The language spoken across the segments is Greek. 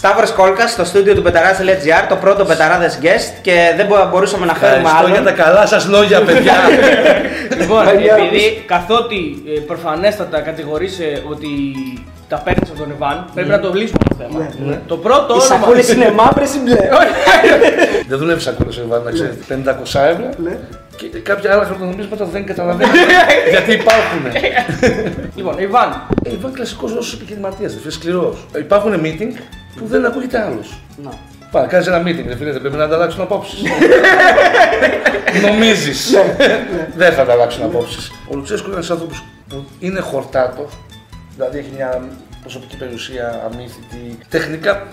Σταύρος Κόλκας στο στούντιο του Πεταράδε.gr, το πρώτο Πεταράδες Guest και δεν μπο- μπορούσαμε να φέρουμε Ευχαριστώ άλλον. για τα καλά σας λόγια, παιδιά. Λοιπόν, Παιδιά, επειδή καθότι ε, προφανέστατα κατηγορείσαι ότι τα παίρνεις από τον Ιβάν, πρέπει να το λύσουμε το θέμα. Το πρώτο Οι όνομα. σακούλες είναι μαύρες ή μπλε. Δεν δουλεύει σακούλα σε Ιβάν, να ξέρετε. 500 ευρώ και κάποια άλλα χαρτονομίσματα δεν καταλαβαίνω. γιατί υπάρχουν. Λοιπόν, Ιβάν, Ε, Ιβάν κλασικός Ρώσος επιχειρηματία, δεν σκληρός. Υπάρχουν meeting που δεν ακούγεται άλλος. Να. Πάρα, κάνεις ένα meeting, ρε φίλε, δεν πρέπει να ανταλλάξουν απόψεις. Νομίζεις. δεν θα ανταλλάξουν απόψεις. Ο Λουτσέσκος είναι ένας άνθρωπος που είναι χορτάτος, δηλαδή έχει μια προσωπική περιουσία αμύθιτη. Τεχνικά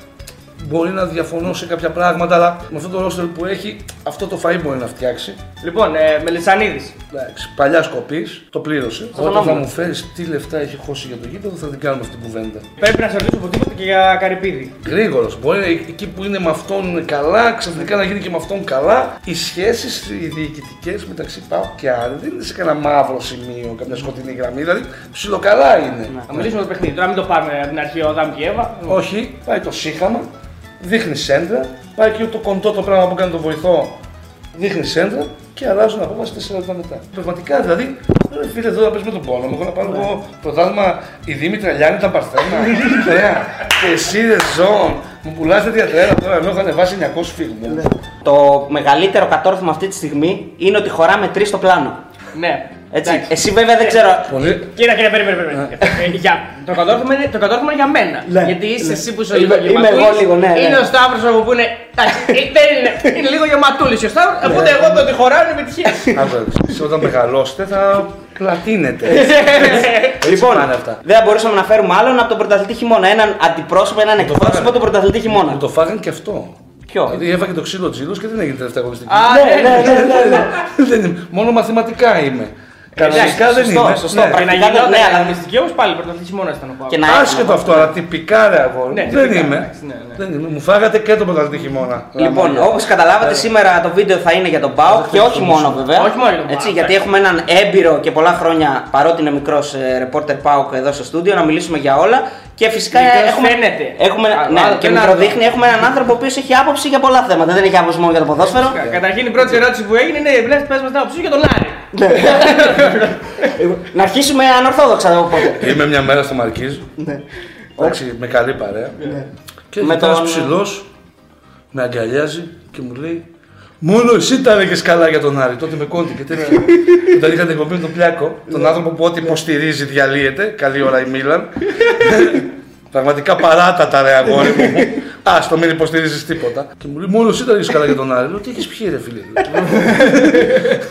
μπορεί να διαφωνώ σε κάποια πράγματα, αλλά με αυτό το ρόστερ που έχει, αυτό το φαΐ μπορεί να φτιάξει. λοιπόν, ε, Μελισανίδης. Εντάξει, παλιά κοπή, το πλήρωσε. τον Όταν θα νόμο. μου φέρεις τι λεφτά έχει χώσει για το γήπεδο, θα την κάνουμε αυτή την κουβέντα. Πρέπει να σε ρωτήσω οπωσδήποτε και για Καρυπίδη. Γρήγορος. Μπορεί εκεί που είναι με αυτόν καλά, ξαφνικά να γίνει και με αυτόν καλά. Οι σχέσεις οι διοικητικές μεταξύ Πάου και Άρη δεν είναι σε κανένα μαύρο σημείο, κάποια σκοτεινή γραμμή. Δηλαδή ψιλοκαλά είναι. Να μιλήσουμε το παιχνίδι. Τώρα μην το πάρουμε από την αρχή ο Δάμ και η Εύα. Όχι, πάει το σύγχαμα, δείχνει σέντρα, πάει και το κοντό το πράγμα που κάνει το βοηθό, δείχνει σέντρα και αλλάζουν απόφαση 4 λεπτά μετά. Πραγματικά δηλαδή, ρε φίλε, εδώ να παίζουμε τον πόνο. Εγώ να πάρω εγώ πρωτάθλημα η Δήμητρα Λιάννη ήταν Παρθένα. Ωραία. Και εσύ ρε ζώων, μου πουλάς τέτοια τρέλα τώρα, ενώ έχω ανεβάσει 900 φίλου. Το μεγαλύτερο κατόρθωμα αυτή τη στιγμή είναι ότι χωράμε τρεις στο πλάνο. Ναι. Έτσι. Εντάξει. Εσύ βέβαια δεν ξέρω. Πολύ. Κύριε, κύριε, περίμενε, περίμενε. Ε, για- Το κατόρθωμα είναι, το κατόρθωμα είναι για μένα. Ναι, Γιατί είσαι ναι. εσύ που είσαι Είμαι- λίγο είμαι γεματούλης. εγώ λίγο, ναι, ναι. Είναι ο Σταύρος εγώ που είναι. εντάξει, ε, δεν είναι, είναι λίγο γεματούλης ο Σταύρος. Οπότε εγώ το ότι χωράω είναι επιτυχία. Άκουσα, όταν μεγαλώσετε θα πλατείνετε. Λοιπόν, πάνε αυτά. δεν θα μπορούσαμε να φέρουμε άλλον από τον πρωταθλητή χειμώνα. Έναν αντιπρόσωπο, έναν εκπρόσωπο φάγανε. του πρωταθλητή χειμώνα. Μου το φάγαν και αυτό. Ποιο; Δηλαδή έφαγε το ξύλο τζίλο και δεν έγινε τελευταία αγωνιστική. Α, Ναι, ναι, ναι, ναι, ναι, ναι. Δεν είμαι. Μόνο μαθηματικά είμαι. Κανονικά δεν σωστό, είμαι. σωστό. Ναι. Και να Πρακτικά γινόταν ναι, αλλά- αγωνιστική όμως πάλι πρωταθλητής μόνο ήταν ο Πάο. Και να Άσχετο αυτό, αλλά τυπικά ρε αγόρι. Ναι, δεν τυπικά, είμαι. εντάξει, ναι, ναι. Δεν είμαι. Μου φάγατε και το πρωταθλητή χειμώνα. Λοιπόν, Λαμόγια. όπως καταλάβατε, σήμερα το βίντεο θα είναι για τον Πάο και όχι μόνο βέβαια. Όχι μόνο για τον Έτσι, ΠΑΟΚ, γιατί ναι. έχουμε έναν έμπειρο και πολλά χρόνια, παρότι είναι μικρός ρεπόρτερ Πάοκ εδώ στο στούντιο, να μιλήσουμε για όλα. Και φυσικά Μικρός έχουμε, φαίνεται. έχουμε, Α, ναι, άλλο και το ένα μικροδείχνει, άλλο. έχουμε έναν άνθρωπο ο οποίος έχει άποψη για πολλά θέματα. Δεν έχει άποψη μόνο για το ποδόσφαιρο. Κα- Καταρχήν η πρώτη ερώτηση που έγινε είναι: Βλέπει, πες μας την άποψή σου για τον Άρη. να αρχίσουμε ανορθόδοξα οπότε. Είμαι μια μέρα στο Μαρκίζ. Εντάξει, με καλή παρέα. Και Με με τον- τον ψηλός, με αγκαλιάζει και μου λέει Μόνο εσύ τα έλεγες καλά για τον Άρη. Τότε με κόντι και τέλεια. Όταν είχατε εκπομπή με τον Πλιάκο, τον άνθρωπο που ό,τι υποστηρίζει διαλύεται. Καλή ώρα η Μίλαν. Πραγματικά παράτατα ρε αγόρι μου. Α το μην υποστηρίζεις τίποτα. Και μου λέει Μόνος εσύ τα έλεγε καλά για τον Άρη. Λέω Τι έχεις πιει, ρε φίλε.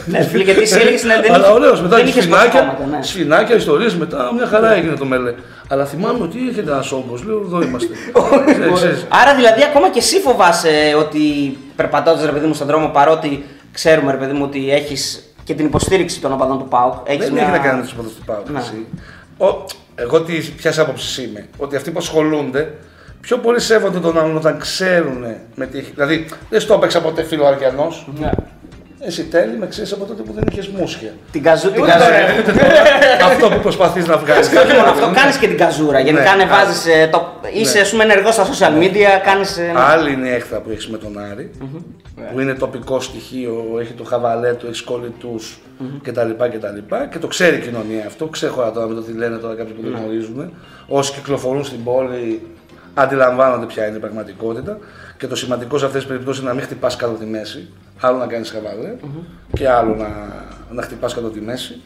ναι, φίλε, γιατί εσύ έλεγες να δεν Αλλά είχε- ωραίος μετά δεν και είχες σφινάκια, προσχώματα, ναι. σφινάκια, ιστορίες μετά. Μια χαρά έγινε το μελέ. Αλλά θυμάμαι ότι έρχεται ένας όγκος. Λέω εδώ είμαστε. Ε, ξέρεις, Άρα δηλαδή ακόμα και εσύ φοβάσαι ότι περπατώντας ρε παιδί μου στον δρόμο παρότι ξέρουμε ρε παιδί μου ότι έχεις και την υποστήριξη των οπαδών του ΠΑΟΚ. Έχεις Δεν μια... έχει να κάνει με τους υποδού του Πάου. Να. εσύ. Ο- Εγώ τι, ποιας άποψης είμαι. Ότι αυτοί που ασχολούνται πιο πολύ σέβονται τον άλλον όταν ξέρουν με τι έχει. Δηλαδή δεν στο έπαιξα ποτέ φίλο Αριανό. Ναι. Εσύ τέλει με ξέρεις από τότε που δεν είχες μουσια. Την καζού... την Ούτε καζού... τώρα. Αυτό που προσπαθείς να βγάλεις. Και όχι μόνο αυτό, κάνεις και την καζούρα. Γενικά Ναι. ανεβάζει. Το... Είσαι ας πούμε ενεργός στα social media, κάνεις. Άλλη είναι η έκθρα που έχεις με τον αρη που είναι τοπικό στοιχείο, έχει το χαβαλέ του, έχει κολλητού κτλ, κτλ. Και το ξέρει η κοινωνία αυτό. Ξέχωρα τώρα με το τι λένε τώρα κάποιοι που δεν γνωρίζουν. Όσοι κυκλοφορούν στην πόλη αντιλαμβάνονται ποια είναι η πραγματικότητα. Και το σημαντικό σε αυτές τις περιπτώσεις είναι να μην χτυπάς κάτω τη μέση. Άλλο να κάνεις χαβαλέ και άλλο να, να χτυπάς κάτω τη μέση.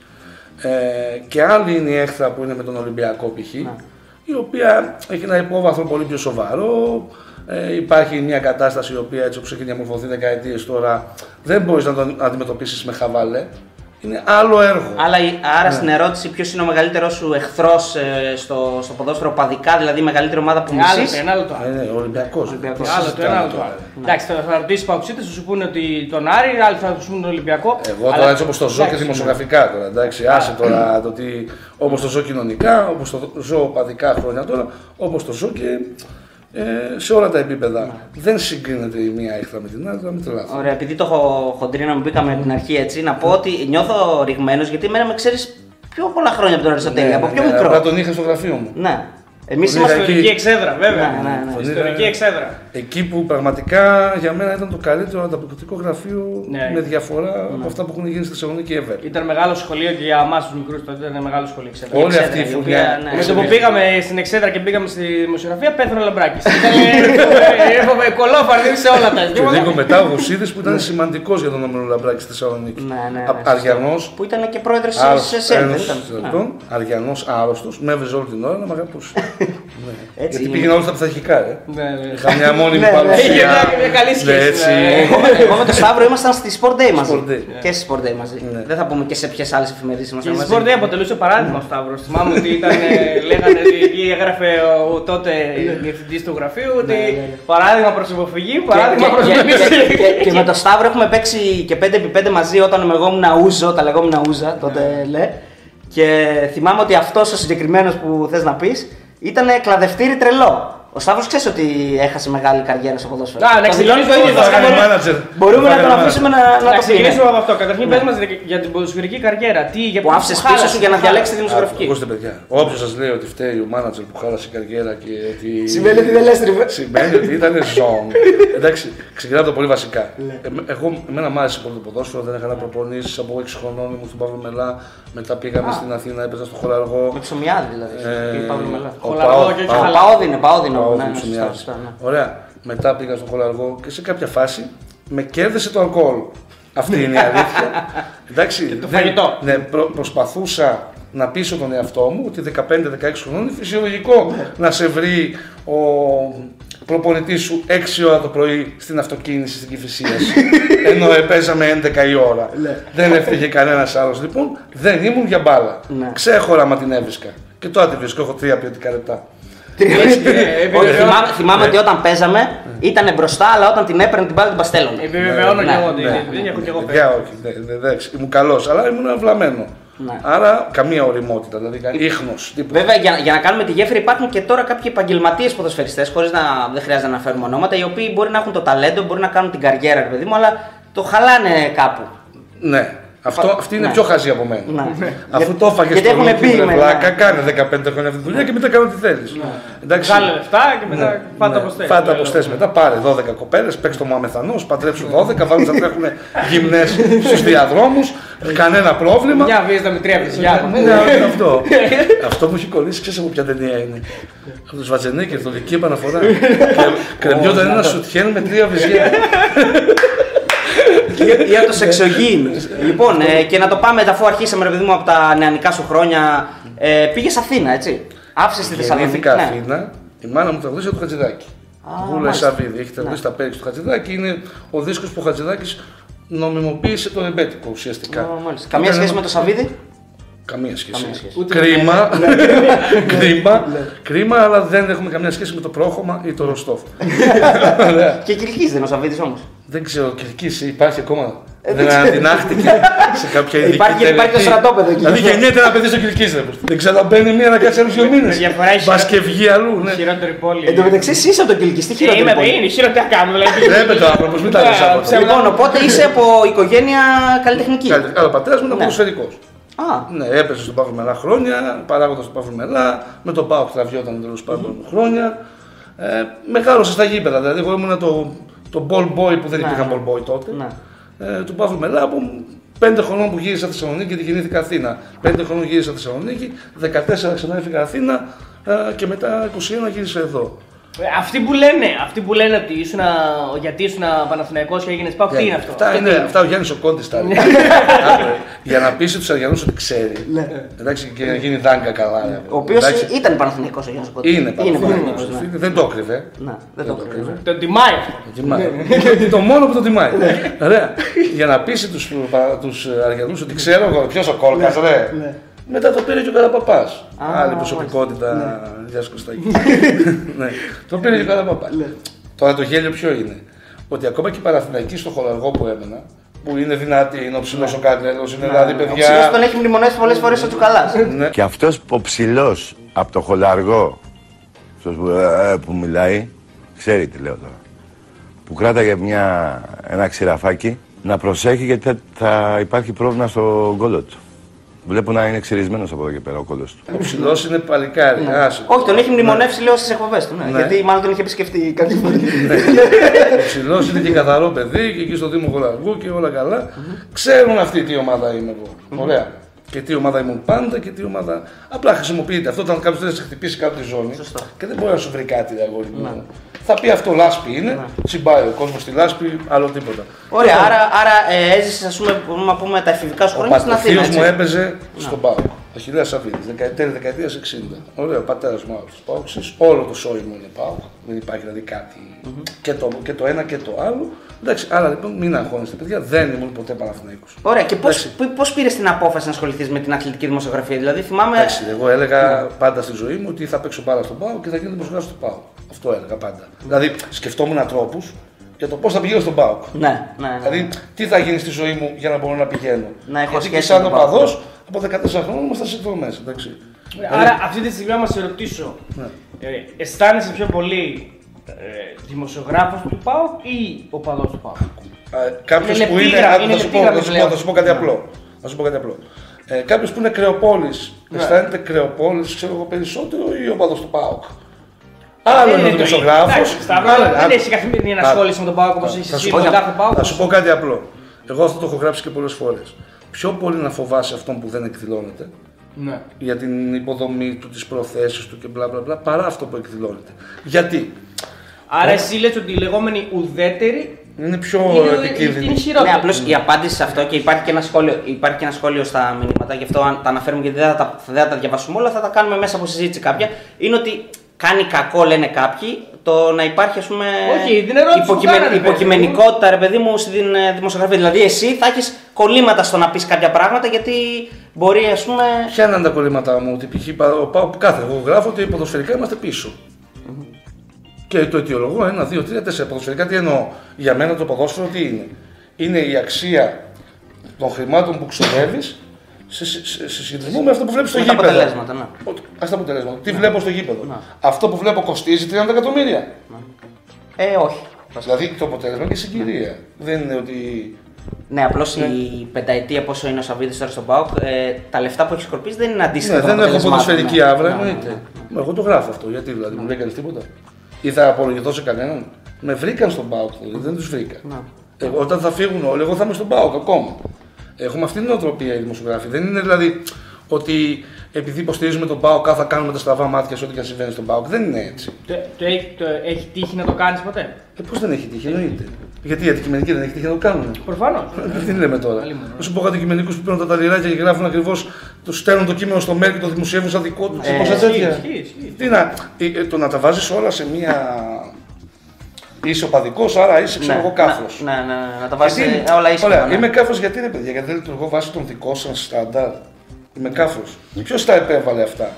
Ε, και άλλη είναι η έκθρα που είναι με τον Ολυμπιακό π.χ. η οποία έχει ένα υπόβαθρο πολύ πιο σοβαρό. Ε, υπάρχει μια κατάσταση η οποία έτσι όπως έχει διαμορφωθεί δεκαετίες τώρα δεν μπορείς να τον αντιμετωπίσεις με χαβαλέ. Είναι άλλο έργο. Αλλά η- άρα Ναι. στην ερώτηση, ποιος είναι ο μεγαλύτερος σου εχθρός στο, στο ποδόσφαιρο παδικά, δηλαδή η μεγαλύτερη ομάδα που Είναι άλλο το μισεί. ένα, άλλο το άλλο. Ε, ναι, Ολυμπιακός. Ολυμπιακός. Δεν Άλλο το συζητάμε ένα, άλλο το τώρα. άλλο. Εντάξει, θα θα ρωτήσει παουξίτε, θα σου πούνε ότι τον Άρη, άλλοι θα σου πούνε τον Ολυμπιακό. Εγώ Αλλά- τώρα έτσι όπως το ζω και εντάξει, δημοσιογραφικά τώρα, εντάξει, άσε τώρα το ότι όπως το ζω κοινωνικά, όπως το ζω παδικά χρόνια τώρα, όπως το ζω και ε, σε όλα τα επίπεδα. Δεν συγκρίνεται η μία έχθρα με την άλλη, να μην τρελαθώ. Ωραία, επειδή το έχω χοντρεί να μου μπήκαμε από την αρχή έτσι, να πω ότι νιώθω ρηγμένος γιατί εμένα με ξέρεις πιο πολλά χρόνια από τον Αριστοτέλη, από πιο ναι, μικρό. απλά τον είχα στο γραφείο μου. Ναι. Εμείς Τον είμαστε. είδα εκεί. Ιστορική εξέδρα, βέβαια. Ναι, ναι, ναι. Τον Ιστορική είδα- εξέδρα. Εκεί που πραγματικά για μένα ήταν το καλύτερο ανταποκριτικό γραφείο Ναι. με διαφορά από αυτά που έχουν γίνει στη Θεσσαλονίκη ever. Ήταν μεγάλο σχολείο και για εμάς τους μικρούς τότε ήταν μεγάλο σχολείο εξέδρα. Όλη Εξέδρα, αυτή η η φουρνιά. οποία, ναι. Με το που πήγαμε στην εξέδρα και πήγαμε στη δημοσιογραφία, πέθανε ο Λαμπράκης. Ήταν κολόφαρδι σε όλα τα Και λίγο ζητήματα. μετά ο Γουσίδης που ήταν σημαντικός για τον Όμιλο Λαμπράκη στη Θεσσαλονίκη. Ναι, ναι, ναι, Αριανός. Που ήταν και πρόεδρος της ΕΣΕ, δεν ήταν; Αριανός άρρωστος, με έβριζε όλη την ώρα να με αγαπούσε. Ναι. Έτσι Γιατί είναι. πήγαινα όλα στα πειθαρχικά, ε. Ναι, ναι. Είχα μια μόνιμη Ναι, ναι. παρουσία. Είχε μια- μια καλή σχέση, Ναι, έτσι. ναι. Εγώ, εγώ με τον Σταύρο ήμασταν στη Sport Day μαζί. Sport Day. Και στη Sport Day μαζί. Ναι. Δεν θα πούμε και σε ποιες άλλες εφημερίδες Και ήμασταν στη μαζί. Sport Day αποτελούσε παράδειγμα ο Σταύρος. Θυμάμαι ότι ήταν, ε, λέγανε ότι εκεί έγραφε ο τότε διευθυντής του γραφείου ότι Ναι, ναι, ναι. παράδειγμα προς υποφυγή, Και- παράδειγμα και- προς και- μίμηση. και- και- Και με τον Σταύρο έχουμε παίξει και 5x5 μαζί όταν εγώ ήμουν ούζο, τα λεγόμενα ούζα τότε λέ. Και θυμάμαι ότι αυτός ο συγκεκριμένος που θες να πεις ήταν κλαδευτήρι τρελό. Ο Σταύρος ξέρεις ότι έχασε μεγάλη καριέρα στο ποδόσφαιρο. Α, να Το ξεκινήσουμε δηλώνει το ίδιο. το Θα κάνει μπορούμε- manager. Μπορούμε Θα να τον κάνει αφήσουμε να, να Να το πει. ξεκινήσουμε από αυτό. Καταρχήν, Ναι. πες μας για την ποδοσφαιρική καριέρα. Τι, για Που άφησες πίσω σου για να διαλέξεις τη δημοσιογραφική. Ακούστε, παιδιά. Όποιος σας λέει ότι φταίει ο μάνατζερ που χάλασε η καριέρα και ότι. Σημαίνει ότι δεν λες τριβέ. Σημαίνει ότι ήταν ζώων. Εντάξει, ξεκινάω από τα πολύ βασικά. Ε, εγώ, εμένα μου άρεσε πολύ το ποδόσφαιρο, δεν έκανα προπονήσεις από 6 χρονών, ήμουν στον Παύλο Μελά. Μετά πήγαμε στην Αθήνα, έπαιζα στο χωραργό. Με ψωμιάδι δηλαδή. Ε, και Παύλο Μελά. ο Χολαργό Πάο- και όχι Πάο- χαλά. Παόδινε, παόδινε. Πάω Ναι, που ναι, σωστά, ψωμιάζει. σωστά, ναι. Ωραία. Μετά πήγα στο χωραργό και σε κάποια φάση με κέρδισε το αλκοόλ. Αυτή είναι η αλήθεια. Εντάξει, το δεν- φαγητό. Ναι, προ- προσπαθούσα να πείσω τον εαυτό μου ότι 15-16 χρονών είναι φυσιολογικό να σε βρει ο προπονητής σου 6 ώρα το πρωί στην αυτοκίνηση στην Κυφυσία σου. ενώ παίζαμε 11 η ώρα. δεν έφυγε κανένας άλλος. Λοιπόν, δεν ήμουν για μπάλα. Ναι. Ξέχωρα μα την έβρισκα. Και τώρα τη βρίσκω, έχω τρία ποιοτικά λεπτά. Έτσι, ε, Όχι, επιβεβαιώνω- θυμάμαι, θυμάμαι ότι όταν παίζαμε ήταν μπροστά, αλλά όταν την έπαιρνε την μπάλα την παστέλωνε. Επιβεβαιώνω Ναι, και εγώ ότι Ναι. δεν έχω κι εγώ Παιδιά, όχι, ναι, ναι, εντάξει, ήμουν καλός, αλλά ήμουν αυλαμένο. Ναι. Άρα καμία οριμότητα, δηλαδή ίχνος. Βέβαια, για, για να κάνουμε τη γέφυρα, υπάρχουν και τώρα κάποιοι επαγγελματίες ποδοσφαιριστές, χωρίς να δεν χρειάζεται να αναφέρουμε ονόματα, οι οποίοι μπορεί να έχουν το ταλέντο, μπορεί να κάνουν την καριέρα, ρε παιδί μου, αλλά το χαλάνε κάπου. Ναι. Αυτό, αυτή είναι Ναι. πιο χαζή από μένα. Ναι. Αφού Για- το έφαγες γιατί στο έχουν λούκι, πει ρε με- βλάκα, ναι. κάνε 15 χρόνια αυτή τη δουλειά και μετά κάνω τι θέλεις. Εντάξει. Βγάλε λεφτά και μετά φάτε Ναι. από στέση. Φάτε από στέση μετά, πάρε 12 κοπέλες, παίξτε το μαμεθανός, παντρέψου 12, βάλουν να τρέχουν γυμνές στους διαδρόμους, κανένα πρόβλημα. Μια βίζα με τρία βυζιά. Ναι, ναι, αυτό. αυτό που έχει κολλήσει, ξέρεις από ποια ταινία είναι. Από του Βατζενίκερ, το δική επαναφορά. Κρεμιόταν ένα σουτιέν με τρία βυζιά. Ή από το σεξογίν. λοιπόν, ε, και να το πάμε αφού αρχίσαμε, ρε παιδί μου, από τα νεανικά σου χρόνια. Ε, Πήγες Αθήνα, έτσι. Άφησες τη Θεσσαλονίκη. Γεννήθηκα Ναι. Αθήνα, η μάνα μου τραγουδίστρια του Χατζηδάκη. Α, Βούλε μάλιστα. Σαββίδη. Έχει τραγουδίσει τα πέριξ του Χατζηδάκη. Είναι ο δίσκος που ο Χατζηδάκης νομιμοποίησε το ρεμπέτικο ουσιαστικά. Α, μάλιστα. Καμία Ήταν σχέση ένα- με το Σαββίδι. Καμία σχέση. Καμία σχέση. Ούτε Κρίμα. κρίμα. κρίμα, αλλά δεν έχουμε καμία σχέση με το πρόγχωμα ή το Ροστόφ. Ωραία. Και Κυλκή δεν είναι ο Σαββίδης όμως. Δεν ξέρω, Κυρκή υπάρχει ακόμα; δεν ανατινάχτηκε σε κάποια ειδική Υπάρχει- υπάρχει τελετή. το στρατόπεδο εκεί. Δηλαδή γεννιέται ένα παιδί στο Κυρκή. Δεν ξαναμπαίνει μία να κάτσει άλλους δύο μήνες. διαφορά έχει Μπα και βγει αλλού. ναι. Χειρότερη πόλη. Εν τω μεταξύ, εσύ είσαι από τον Κυλκής. Τι Ε, χειρότερο. Είμαι, είναι χειρότερα κάνω. Δηλαδή. Τρέπεται ο άνθρωπος, μην τα λες από ψέματα. Λοιπόν, οπότε είσαι από οικογένεια καλλιτεχνική. Αλλά ο πατέρας μου ήταν Ναι. ποδοσφαιρικός. Α, Ναι, έπαιζε στον Παύλο Μελά χρόνια, παράγοντας στον Παύλο Μελά, με τον Πάοκ τραβιόταν τέλος πάντων χρόνια. Ε, μεγάλωσε στα γήπεδα, δηλαδή εγώ ήμουν το, το ball boy που δεν Ναι, υπήρχαν ναι. ball boy τότε. ναι. Ε, του Παύλου Μελά που πέντε χρονών που γύρισα Θεσσαλονίκη γιατί γεννήθηκα Αθήνα. Πέντε χρονών γύρισα Θεσσαλονίκη, 14 ξανά έφυγα Αθήνα ε, και μετά 21 γύρισα εδώ. Ε, Αυτοί που λένε, αυτοί που λένε ότι ήσουν, γιατί ήσουν Παναθηναϊκός και έγινες Πάοκ, τι είναι αυτό; Αυτά, Αυτό είναι, τι είναι; αυτά ο Γιάννης ο Κόντης τα λέει. Άκουε, Για να πείσει τους Αριανούς ότι ξέρει. Εντάξει, και να γίνει δάγκα καλά. Ναι. Ο οποίος Εντάξει, ήταν Παναθηναϊκός ο Γιάννης Κοντή. Είναι Παναθηναϊκός, Παναθηναϊκός. ναι. Δεν το κρύβε. Ναι, δεν το κρύβω. Τον τιμάει αυτό. Το τιμάει. Το μόνο που το τιμάει. Ωραία. Για να πείσει του τους Αριανούς ότι ξέρω εγώ ποιος ο Κόλκας, ρε. Μετά το πήρε και ο Καραπαπάς. Α, Άλλη μάλιστα. προσωπικότητα. Γεια σου Κωστάκη. Ναι. Το πήρε και ο Καραπαπάς. Τώρα το γέλιο ποιο είναι; Ότι ακόμα και οι Παναθηναϊκοί στο χολαργό που έμενα, που είναι δυνατή, είναι ο ψηλός ο Καρνέλο, είναι δηλαδή Ο ψηλός παιδιά. τον έχει μνημονέσει πολλές φορές ο Τσουκαλάς. Ναι. Και αυτός ο ψηλός από το χολαργό, αυτός που, ε, που μιλάει, ξέρει τι λέω τώρα, που κράταγε μια, ένα ξηραφάκι, να προσέχει γιατί θα, θα υπάρχει πρόβλημα στο γκόλο του. Βλέπω να είναι ξυρισμένος από εδώ και πέρα ο κόλλος του. Ο ψηλός είναι παλικάρι. άσε. Όχι, τον έχει μνημονεύσει λέω στις εκπομπές του. Ναι. Ναι. Γιατί μάλλον τον είχε επισκεφτεί κάτι Ο ψηλός είναι και καθαρό παιδί και εκεί στο Δήμο Χολαργού και όλα καλά. Ξέρουν αυτοί τι ομάδα είμαι εγώ. Ωραία. Και τι ομάδα ήμουν πάντα και τι ομάδα. Απλά χρησιμοποιείται αυτό όταν κάποιος θέλει να σε χτυπήσει κάτω τη ζώνη. Σωστό. Και δεν μπορεί να σου βρει κάτι, ρε αγόρι μου. Θα πει αυτό λάσπη είναι, τσιμπάει ο κόσμος στη λάσπη, άλλο τίποτα. Ωραία, άρα, άρα ε, έζησες, ας πούμε, μπορούμε να πούμε τα εφηβικά σου Ο χρόνια στην Αθήνα. πατροφίλος μου έτσι. έπαιζε στον Πάο. Ο Χιλέα Σαββίδη, δεκαετίας δεκαετία 60. Ωραίο, πατέρας μου άλλος Πάοξης. Όλο το σόι μου είναι Πάο. Δεν υπάρχει δηλαδή κάτι και, το, και το ένα και το άλλο. Εντάξει, άρα λοιπόν μην αγχώνεστε, παιδιά. Δεν ήμουν ποτέ Παναθηναϊκός. Ωραία, και πώ Εντάξει. πώς πήρες την απόφαση να ασχοληθείς με την αθλητική δημοσιογραφία; Δηλαδή, θυμάμαι. Εντάξει, εγώ έλεγα πάντα στη ζωή μου ότι θα παίξω μπάλα στον Πάο και θα γίνω δημοσιογράφος του Πάο. Αυτό έλεγα πάντα. Δηλαδή σκεφτόμουν τρόπου για το πώς θα πηγαίνω στον Πάο. Ναι, ναι, ναι. Δηλαδή, τι θα γίνει στη ζωή μου για να μπορώ να πηγαίνω. Να έχω Γιατί σχέση και σαν με τον Πάο. οπαδός από 14 χρόνια ήμασταν συνδρομέ. Εντάξει. Άρα αυτή τη στιγμή, άμα σε ρωτήσω, Ναι. ε, αισθάνεσαι πιο πολύ ε, δημοσιογράφος του ΠΑΟΚ ή οπαδός του ΠΑΟΚ; Κάποιος Είναι που λεπτή είναι. γραμμή, άκου, είναι Θα σου λεπτή πω- γραμμή θα σου πω- πλέον. θα σου πω κάτι απλό. Θα σου πω κάτι απλό. Ε, Κάποιος που είναι κρεοπόλης, Ναι. αισθάνεται κρεοπόλης, ξέρω εγώ περισσότερο ή ο παδό του ΠΑΟΚ; Άλλο Δεν είναι ο το ίδιο. δημοσιογράφο. Εντάξει, Σταύρο, δεν έχει καθημερινή ενασχόληση με τον ΠΑΟΚ όπως έχει Θα σου εσύ πω- με τον κάθε ΠΑΟΚ. Θα σου πω κάτι απλό. Εγώ αυτό το έχω γράψει και πολλές φορές. Πιο πολύ να φοβάσαι αυτόν που δεν εκδηλώνεται Ναι. για την υποδομή του, τις προθέσεις του και μπλα μπλα μπλα, παρά αυτό που εκδηλώνεται. Γιατί; Άρα εσύ λες ότι οι λεγόμενοι ουδέτεροι είναι πιο είναι, είναι επικίνδυνοι. Ναι, χειρότεροι. απλώς η απάντηση σε αυτό και υπάρχει και ένα σχόλιο, υπάρχει και ένα σχόλιο στα μηνύματα, γι' αυτό αν τα αναφέρουμε γιατί δεν θα τα, δεν θα τα διαβάσουμε όλα, θα τα κάνουμε μέσα από συζήτηση κάποια. Είναι ότι κάνει κακό, λένε κάποιοι, το να υπάρχει ας πούμε Όχι, την ερώτηση που υποκειμε- κάνανε, παιδί μου. υποκειμενικότητα, ρε παιδί μου, στην ε, δημοσιογραφία. Δηλαδή, εσύ θα έχεις κολλήματα στο να πεις κάποια πράγματα γιατί μπορεί, ας πούμε. Ποια είναι τα κολλήματά μου, ότι π.χ. ο Πάο που κάθε. Εγώ γράφω ότι ποδοσφαιρικά είμαστε πίσω. Και το αιτιολογώ ένα, δύο, τρία, τέσσερα. Ποδοσφαιρικά τι εννοώ. Για μένα το ποδόσφαιρο τι είναι; Είναι η αξία των χρημάτων που ξοδεύεις σε, σε, σε, σε συγκεντρισμό με αυτό που βλέπεις στο Με τα γήπεδο. αποτελέσματα, ναι. Α τα αποτελέσματα. Τι βλέπω στο γήπεδο. Αυτό που βλέπω κοστίζει 30 εκατομμύρια. Ε, όχι. Δηλαδή το αποτέλεσμα είναι και συγκυρία. Δεν είναι ότι. Ναι, απλώς η πενταετία πόσο είναι ο Σαββίδης τώρα στον Πάοκ, ε, τα λεφτά που έχει σκορπίσει δεν είναι αντίστοιχα. Ναι, των δεν έχω αποτελεσμάτων, ποδοσφαιρική ναι. άβρα, Ναι, ναι, εννοείται. ναι. Μα Εγώ το γράφω αυτό. Γιατί δηλαδή, μου λέει κανείς τίποτα. Ή θα απολογηθώ σε κανέναν. Με βρήκαν στον Πάοκ, δηλαδή, δεν τους βρήκα. Ναι. Εγώ, όταν θα φύγουν όλοι, εγώ θα είμαι στον Πάοκ ακόμα. Έχουμε αυτή την νοοτροπία οι δημοσιογράφοι. Δεν είναι δηλαδή ότι επειδή υποστηρίζουμε τον Πάοκ, θα κάνουμε τα στραβά μάτια σε ό,τι και αν συμβαίνει στον Πάοκ. Δεν είναι έτσι. Το, το, έχει, το έχει τύχει να το κάνεις ποτέ; Ε, Πώς δεν έχει τύχει, εννοείται. Γιατί οι αντικειμενικοί δεν έχει τύχει να το κάνουν. Προφανώς. Τι λέμε τώρα; Αλλήμον, Να σου πω κάτι αντικειμενικούς που παίρνουν τα ταλιράκια και γράφουν ακριβώς. Το στέλνουν το κείμενο στο mail και το δημοσιεύουν σαν δικό τους. Ε, πόσα Ισχύει, τέτοια. ισχύει, ισχύει. Τι να, ε, ε, το να τα βάζεις όλα σε μία. Είσαι οπαδικό, άρα είσαι ξέρω Ναι, εγώ κάφρος. Ναι, ναι, ναι, να τα βάζεις όλα ίσια. Ωραία, ναι. είμαι κάφρος γιατί είναι παιδιά, γιατί δεν λειτουργώ βάσει των δικών σας στάνταρ. Είμαι κάφρος. Ποιος τα επέβαλε αυτά;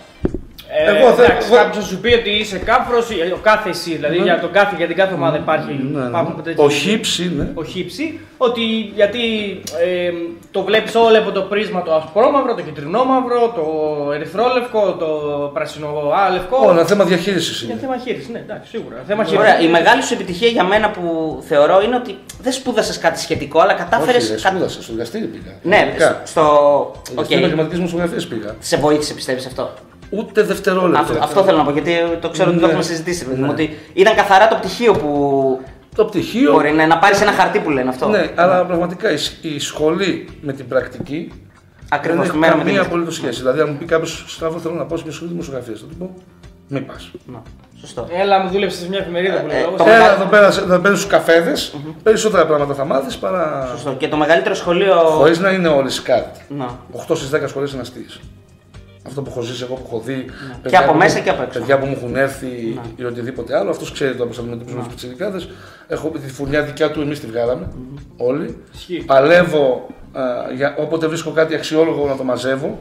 Ε, Εγώ δεν- εντάξει, εγώ- κάποιος θα σου πει ότι είσαι κάφρος, ο κάθε εσύ, δηλαδή για, τον κάθε, για την κάθε ομάδα υπάρχει. υπάρχουν τέτοιες- Ο χύψη είναι. ο χύψη, ότι γιατί ε, το βλέπεις όλο από το πρίσμα το ασπρόμαυρο, το κυτρινόμαυρο, το ερυθρόλευκο, το πρασινό-λευκό. Όλα θέμα διαχείρισης Είναι είναι. θέμα χείρισης, ναι, εντάξει, σίγουρα. Θέμα Ωραία, η χείριση. μεγάλη σου επιτυχία για μένα που θεωρώ είναι ότι δεν σπούδασες κάτι σχετικό, αλλά κατάφερες. Όχι, δεν σπούδασα, στο δικαστήριο πήγα. Ναι, Γενικά. στο. Στο Οκ. okay. επαγγελματική δημοσιογραφία πήγα. Σε βοήθησε, πιστεύεις αυτό; Ούτε δευτερόλεπτο. Αυτό, αυτό θέλω να πω, γιατί το ξέρω ότι το Ναι. έχουμε συζητήσει. παιδί μου, Ναι. Ότι ήταν καθαρά το πτυχίο που Το πτυχίο. μπορεί να, να πάρεις ένα χαρτί που λένε αυτό. Ναι, αλλά πραγματικά η, σ- η σχολή με την πρακτική Ακριβώς, δεν τη έχει μέρα με την καμία νύχτα. απολύτως σχέση. Δηλαδή, αν μου πει κάποιος Στράβο, θέλω να πάω σε μια σχολή δημοσιογραφίας, θα του πω μην πας. Ναι, Σωστό. Έλα, μου δούλεψες σε μια εφημερίδα που λέει. ε, όπως- το- Έλα μεγάλο- εδώ πέρα, σε- θα μπαίνει στους καφέδες, περισσότερα πράγματα θα μάθεις παρά. Σωστό. Και το μεγαλύτερο σχολείο. Χωρίς να είναι όλες σκάρτ. Ναι. 8 στις 10 σχολές είναι αστείες. Αυτό που έχω ζήσει εγώ που έχω δει. Και από που- μέσα και από έξω. Παιδιά που μου έχουν έρθει ή οτιδήποτε άλλο, αυτός ξέρει το πώ αντιμετωπίζουμε τους πιτσιρικάδε. Έχω τη φουρνιά δικιά του, εμείς τη βγάλαμε. Όλοι. Ισχύει. Παλεύω α, για, όποτε βρίσκω κάτι αξιόλογο να το μαζεύω.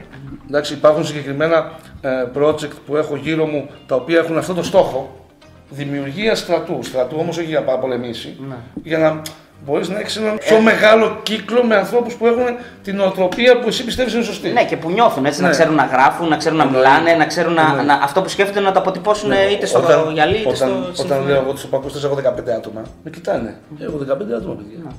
Εντάξει, υπάρχουν συγκεκριμένα ε, project που έχω γύρω μου τα οποία έχουν αυτό το στόχο. Δημιουργία στρατού. Στρατού όμως όχι για να πολεμήσει. Για να μπορείς να έχεις έναν πιο μεγάλο κύκλο με ανθρώπους που έχουν την νοοτροπία που εσύ πιστεύεις είναι σωστή. Ναι, και που νιώθουν έτσι, να Ναι. ξέρουν να γράφουν, να ξέρουν να Εννοείται. μιλάνε, να ξέρουν να, Εννοείται. να- αυτό που σκέφτονται να το αποτυπώσουν είτε στο γυαλί είτε όταν, στο όταν σύμφωνο. λέω εγώ τους οπακού έχω 15 άτομα, με κοιτάνε. Έχω 15 άτομα, παιδιά.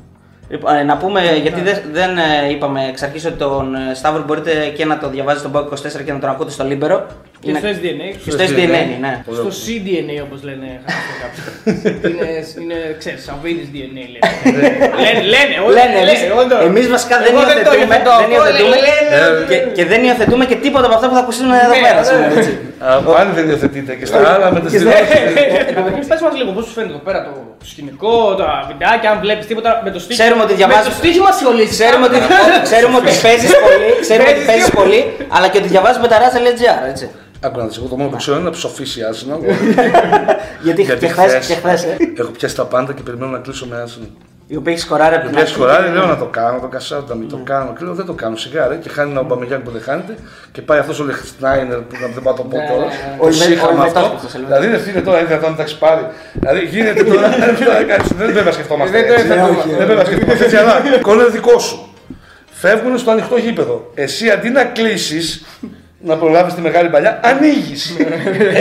Λοιπόν, ε, να πούμε, γιατί δεν, δεν ε, είπαμε εξ αρχής ότι τον ε, Σταύρο μπορείτε και να το διαβάζετε στον Πάκο 24 και να τον ακούτε στο Λίμπερο. Και στο SDNA. Και στο SDNA, ναι. Στο CDNA όπως λένε κάποιοι. είναι, είναι, ξέρεις, Σαββίδης DNA λένε. λένε, λένε, όλοι Λένε, εμείς, όντως. εμείς βασικά δεν Εγώ το υιοθετούμε, υιοθετώ, δεν υιοθετούμε λένε, λένε. και, και δεν υιοθετούμε και τίποτα από αυτά που θα ακούσουμε εδώ Ναι, πέρα ναι. σήμερα, έτσι. Πάλι δεν υιοθετείτε και στα άλλα με τις Και στα- δηλώσεις. Πες μας λίγο πώς σου φαίνεται εδώ πέρα το σκηνικό, τα βιντεάκια, αν βλέπεις τίποτα με το στίχημα. Ξέρουμε ότι διαβάζεις- Με το στίχημα ασχολείσαι. Ξέρουμε ότι, ξέρουμε ότι παίζεις πολύ, ξέρουμε ότι Παίζεις παίζεις και- πολύ, αλλά και ότι διαβάζεις με τα Rasa.gr, έτσι. Άκου να δεις, εγώ το μόνο που ξέρω είναι να ψοφήσει η Arsenal. Γιατί, Γιατί και χθες, χθες- και χθες, ε, Έχω πιάσει τα πάντα και περιμένω να κλείσω με Arsenal. η οποία έχει σκοράρει από Και την μια αρχή. σχολάρι λέω να το κάνω, το κασάω, να μην το κάνω. Και λέω δεν το κάνω σιγά ρε. Και χάνει ένα Ομπαμεγιάκ που δεν χάνεται. Και πάει αυτός ο Λεχτστάινερ που να- δεν πάω το πω Ναι, τώρα. ναι, ναι. Το Ο Ελβε- ο σύγχαμα Ελβετός αυτό. αυτός, Ελβετός. Δηλαδή δεν φίλε τώρα είναι δυνατόν να τα έχεις πάρει. Δηλαδή γίνεται τώρα. τώρα κάτσε, Δεν πρέπει να σκεφτόμαστε. Δεν το έτσι. εθετούμε. Δεν πρέπει να σκεφτόμαστε έτσι. Αλλά κόλλο είναι δικό σου. Φεύγουν στο ανοιχτό γήπεδο. Εσύ αντί να κλείσεις, να προλάβεις τη μεγάλη παλιά, ανοίγεις.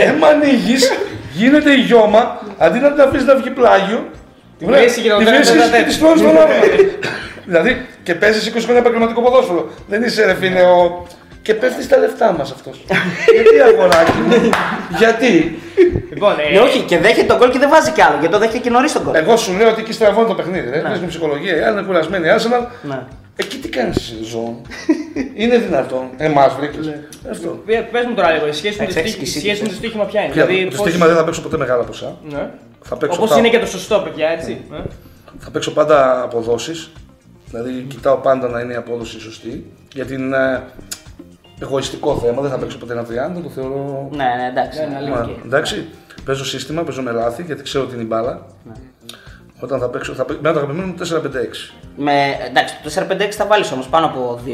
Έμα ανοίγεις, γίνεται η γιώμα, αντί να την αφήσεις να βγει πλάγιο. Τη βρίσκει και το τη κάνει βρίσκεις τέτα και τέτα. της τρώνει στον ώμο. Δηλαδή και παίζεις 20 χρόνια επαγγελματικό ποδόσφαιρο. Δεν είσαι ρε φίλε ο. Και πέφτεις στα λεφτά μας αυτός. Γιατί αγοράκι μου, γιατί; Λοιπόν, ε, Ναι, όχι, και δέχεται τον γκολ και δεν βάζει κι άλλο, γιατί το δέχεται και νωρίς τον γκολ. Εγώ σου λέω ότι εκεί στραβώνει το παιχνίδι. Δεν παίζει ψυχολογία. Οι άλλοι είναι κουρασμένοι. Η Arsenal, Ναι. Εκεί τι κάνεις ζώο. είναι δυνατόν. Εμάς βρήκες. Αυτό. πε- πες μου τώρα λίγο, η σχέση με το Εντάξει, στίχημα- η εσύ σχέση με το το στοίχημα ποια είναι; Κοίτα, Δηλαδή, το πώς- στοίχημα δεν θα παίξω ποτέ μεγάλα ποσά. Ναι. Θα παίξω, Όπως τα- είναι και το σωστό, παιδιά, έτσι. ε. θα παίξω πάντα αποδόσεις. Δηλαδή κοιτάω πάντα να είναι η απόδοση σωστή. Γιατί είναι εγωιστικό θέμα. Δεν θα παίξω ποτέ ένα 30, το θεωρώ. Ναι, ναι, εντάξει. Ναι, ναι. ναι, Μα, οκ. εντάξει, παίζω σύστημα, παίζω με λάθη γιατί ξέρω ότι είναι η μπάλα. Ναι. Όταν θα παίξω, θα παίξω, με το αγαπημένο μου 4-5-6. Με, εντάξει, το 4-5-6 θα βάλεις όμως πάνω από 2-50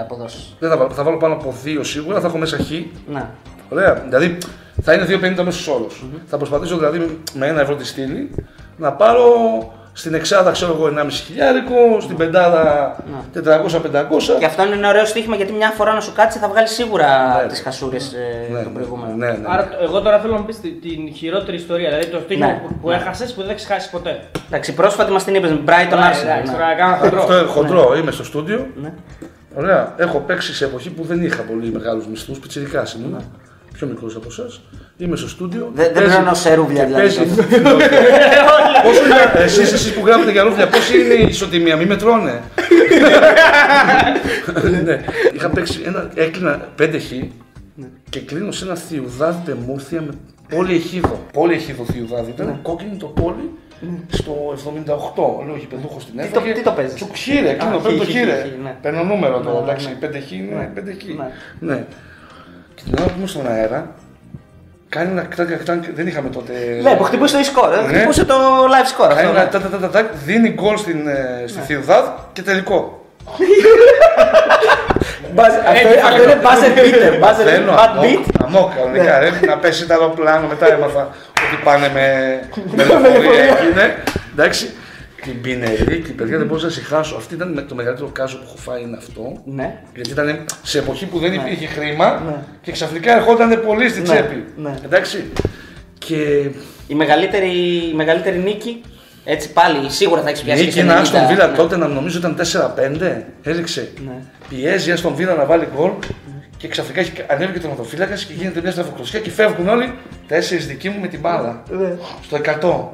αποδόσει. Δεν θα βάλω, θα βάλω πάνω από 2 σίγουρα, θα έχω μέσα χ. Ναι. Ωραία. Δηλαδή θα είναι 2,50 μέσος όρος. Θα προσπαθήσω δηλαδή με ένα ευρώ τη στήλη να πάρω στην εξάδα, ξέρω εγώ, 1,5 χιλιάρικο, στην πεντάδα 400-500. Και αυτό είναι ένα ωραίο στοίχημα γιατί μια φορά να σου κάτσει θα βγάλεις σίγουρα Ναι. τις χασούρες Ναι, των προηγούμενων. ναι, ναι, ναι. Άρα το- εγώ τώρα θέλω να μου πεις τη- την χειρότερη ιστορία, δηλαδή το στίχημα Ναι. που, που Ναι. έχασες που δεν έχεις χάσει ποτέ. Εντάξει, πρόσφατα μας την είπες με Brighton Ναι, Arsenal. εντάξει, ναι. τώρα κάνω χοντρό. Αυτό είναι χοντρό, είμαι στο στούντιο. Ναι. Ωραία. Έχω παίξει σε εποχή που δεν είχα πολύ μεγάλους μισθούς, πιτσιρικάς ήμουν. Πιο μικρός από εσάς. Είμαι στο στούντιο. Δεν- δεν παίζει- πληρώνω σε ρούβλια, και δηλαδή, παίζει- Πόσο είναι, εσείς, εσείς που γράφετε για ρούβλια, πόση είναι η ισοτιμία, μη με τρώνε. ναι. Είχα παίξει ένα, έκλεινα 5 χ και κλείνω σε ένα θειουδάδι τεμούρθια με πόλη εχίδο. Πόλη εχίδο θειουδάδι. Ήταν κόκκινη το πόλη στο 78. Λέω γηπεδούχο στην το- έφαγε. τι το παίζεις; Του χείρε, εκείνο Α, παίρνει το χ, χ, χείρε. χ, ναι. Παίρνω νούμερο τώρα, Ναι, εντάξει. ναι. 5 χ είναι 5 χ. Ναι. Ναι. Και την ώρα που είμαι στον αέρα, κάνει ένα κτάκ, κτάκ, δεν είχαμε τότε. Ναι, που χτυπούσε το e-score. ε, Ναι. Χτυπούσε το live score. Κάνει Αυτό, ένα ναι. τα, τα, τα, τα, τα, δίνει γκολ στην, ε, στη Θιουδάδ και τελικό. Μπάζ- αυτό- Αυτό είναι buzzer beater. buzzer Θέλω bad αμόκ, beat. αμόκ, κανονικά, ρε, να πέσει το αεροπλάνο, μετά έμαθα ότι πάνε με, με λεωφορεία εκεί, ναι. Εντάξει. Την πινερίκη, παιδιά, δεν μπορούσα να συγχάσω. Αυτή ήταν με- το μεγαλύτερο κάζο που έχω φάει είναι αυτό. Ναι. Γιατί ήταν σε εποχή που δεν υπήρχε χρήμα και ξαφνικά ερχόταν πολύ στη Ναι, τσέπη. ναι. Εντάξει. Και Η μεγαλύτερη, η μεγαλύτερη νίκη, έτσι πάλι σίγουρα θα έχεις πιάσει. Νίκη και ένα 90, Άστον Βίλα ναι. τότε να νομίζω ήταν 4-5. Έριξε. Ναι. Πιέζει η Άστον Βίλα να βάλει γκολ και ξαφνικά έχει- ανέβηκε το ματοφύλακα και γίνεται μια στραφοκλωσιά και φεύγουν όλοι. Τέσσερις δικοί μου με την μπάλα. Ναι. Στο 100.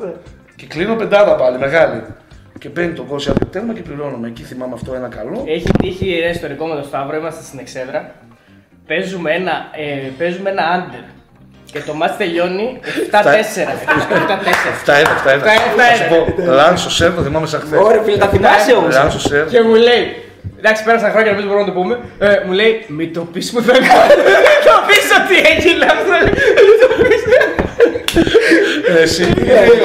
Και κλείνω πεντάδα πάλι, μεγάλη. Και παίρνει τον κόσμο από το τέρμα και πληρώνουμε. Εκεί θυμάμαι αυτό ένα καλό. Έχει τύχει ένα ιστορικό με τον Σταύρο, είμαστε στην Εξέδρα. Παίζουμε ένα, ε, παίζουμε ένα under. Και το μάτς τελειώνει 7-4. 7-4. Αυτά ένα, αυτά ένα. Αυτά ένα, Θα σου πω, Λάνσο Σέρ, το θυμάμαι σαν χθες. Ωραία, φίλε, τα θυμάσαι όμως. Λάνσο Σέρ. Και μου λέει, εντάξει πέρασαν χρόνια, νομίζω μπορούμε να το πούμε. Ε, μου λέει, μην το πεις μου δεν Μην το πεις ότι έγινε αυτό. Μην το πεις. Εσύ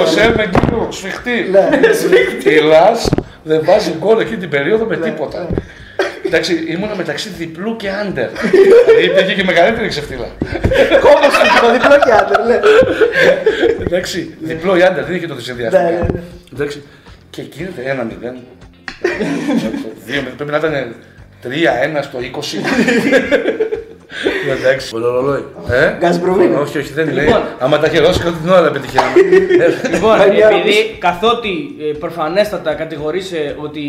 ο Σέρ με κύριο σφιχτή. Ναι. Η Λας δεν βάζει γκολ εκείνη την περίοδο με τίποτα. Εντάξει, ήμουνα μεταξύ διπλού και άντερ. Δηλαδή υπήρχε και μεγαλύτερη ξεφτύλα. Κόμμα σου το διπλό και άντερ, ναι. Εντάξει, διπλό ή άντερ, δεν είχε τότε Ναι, ναι, συνδυαστικά. ναι. Εντάξει, και γίνεται ένα μηδέν. Δύο μηδέν, Πρέπει να ήταν 3-1 στο 20. Εντάξει, πολύ ρολόι. Ε; Γκάσπρομ είναι. Όχι, όχι, δεν είναι. Λοιπόν. Άμα τα χαιρώσει και την ώρα πετυχαίνουμε. Λοιπόν, Πάει μια επειδή καθότι ε, προφανέστατα κατηγορείσαι ότι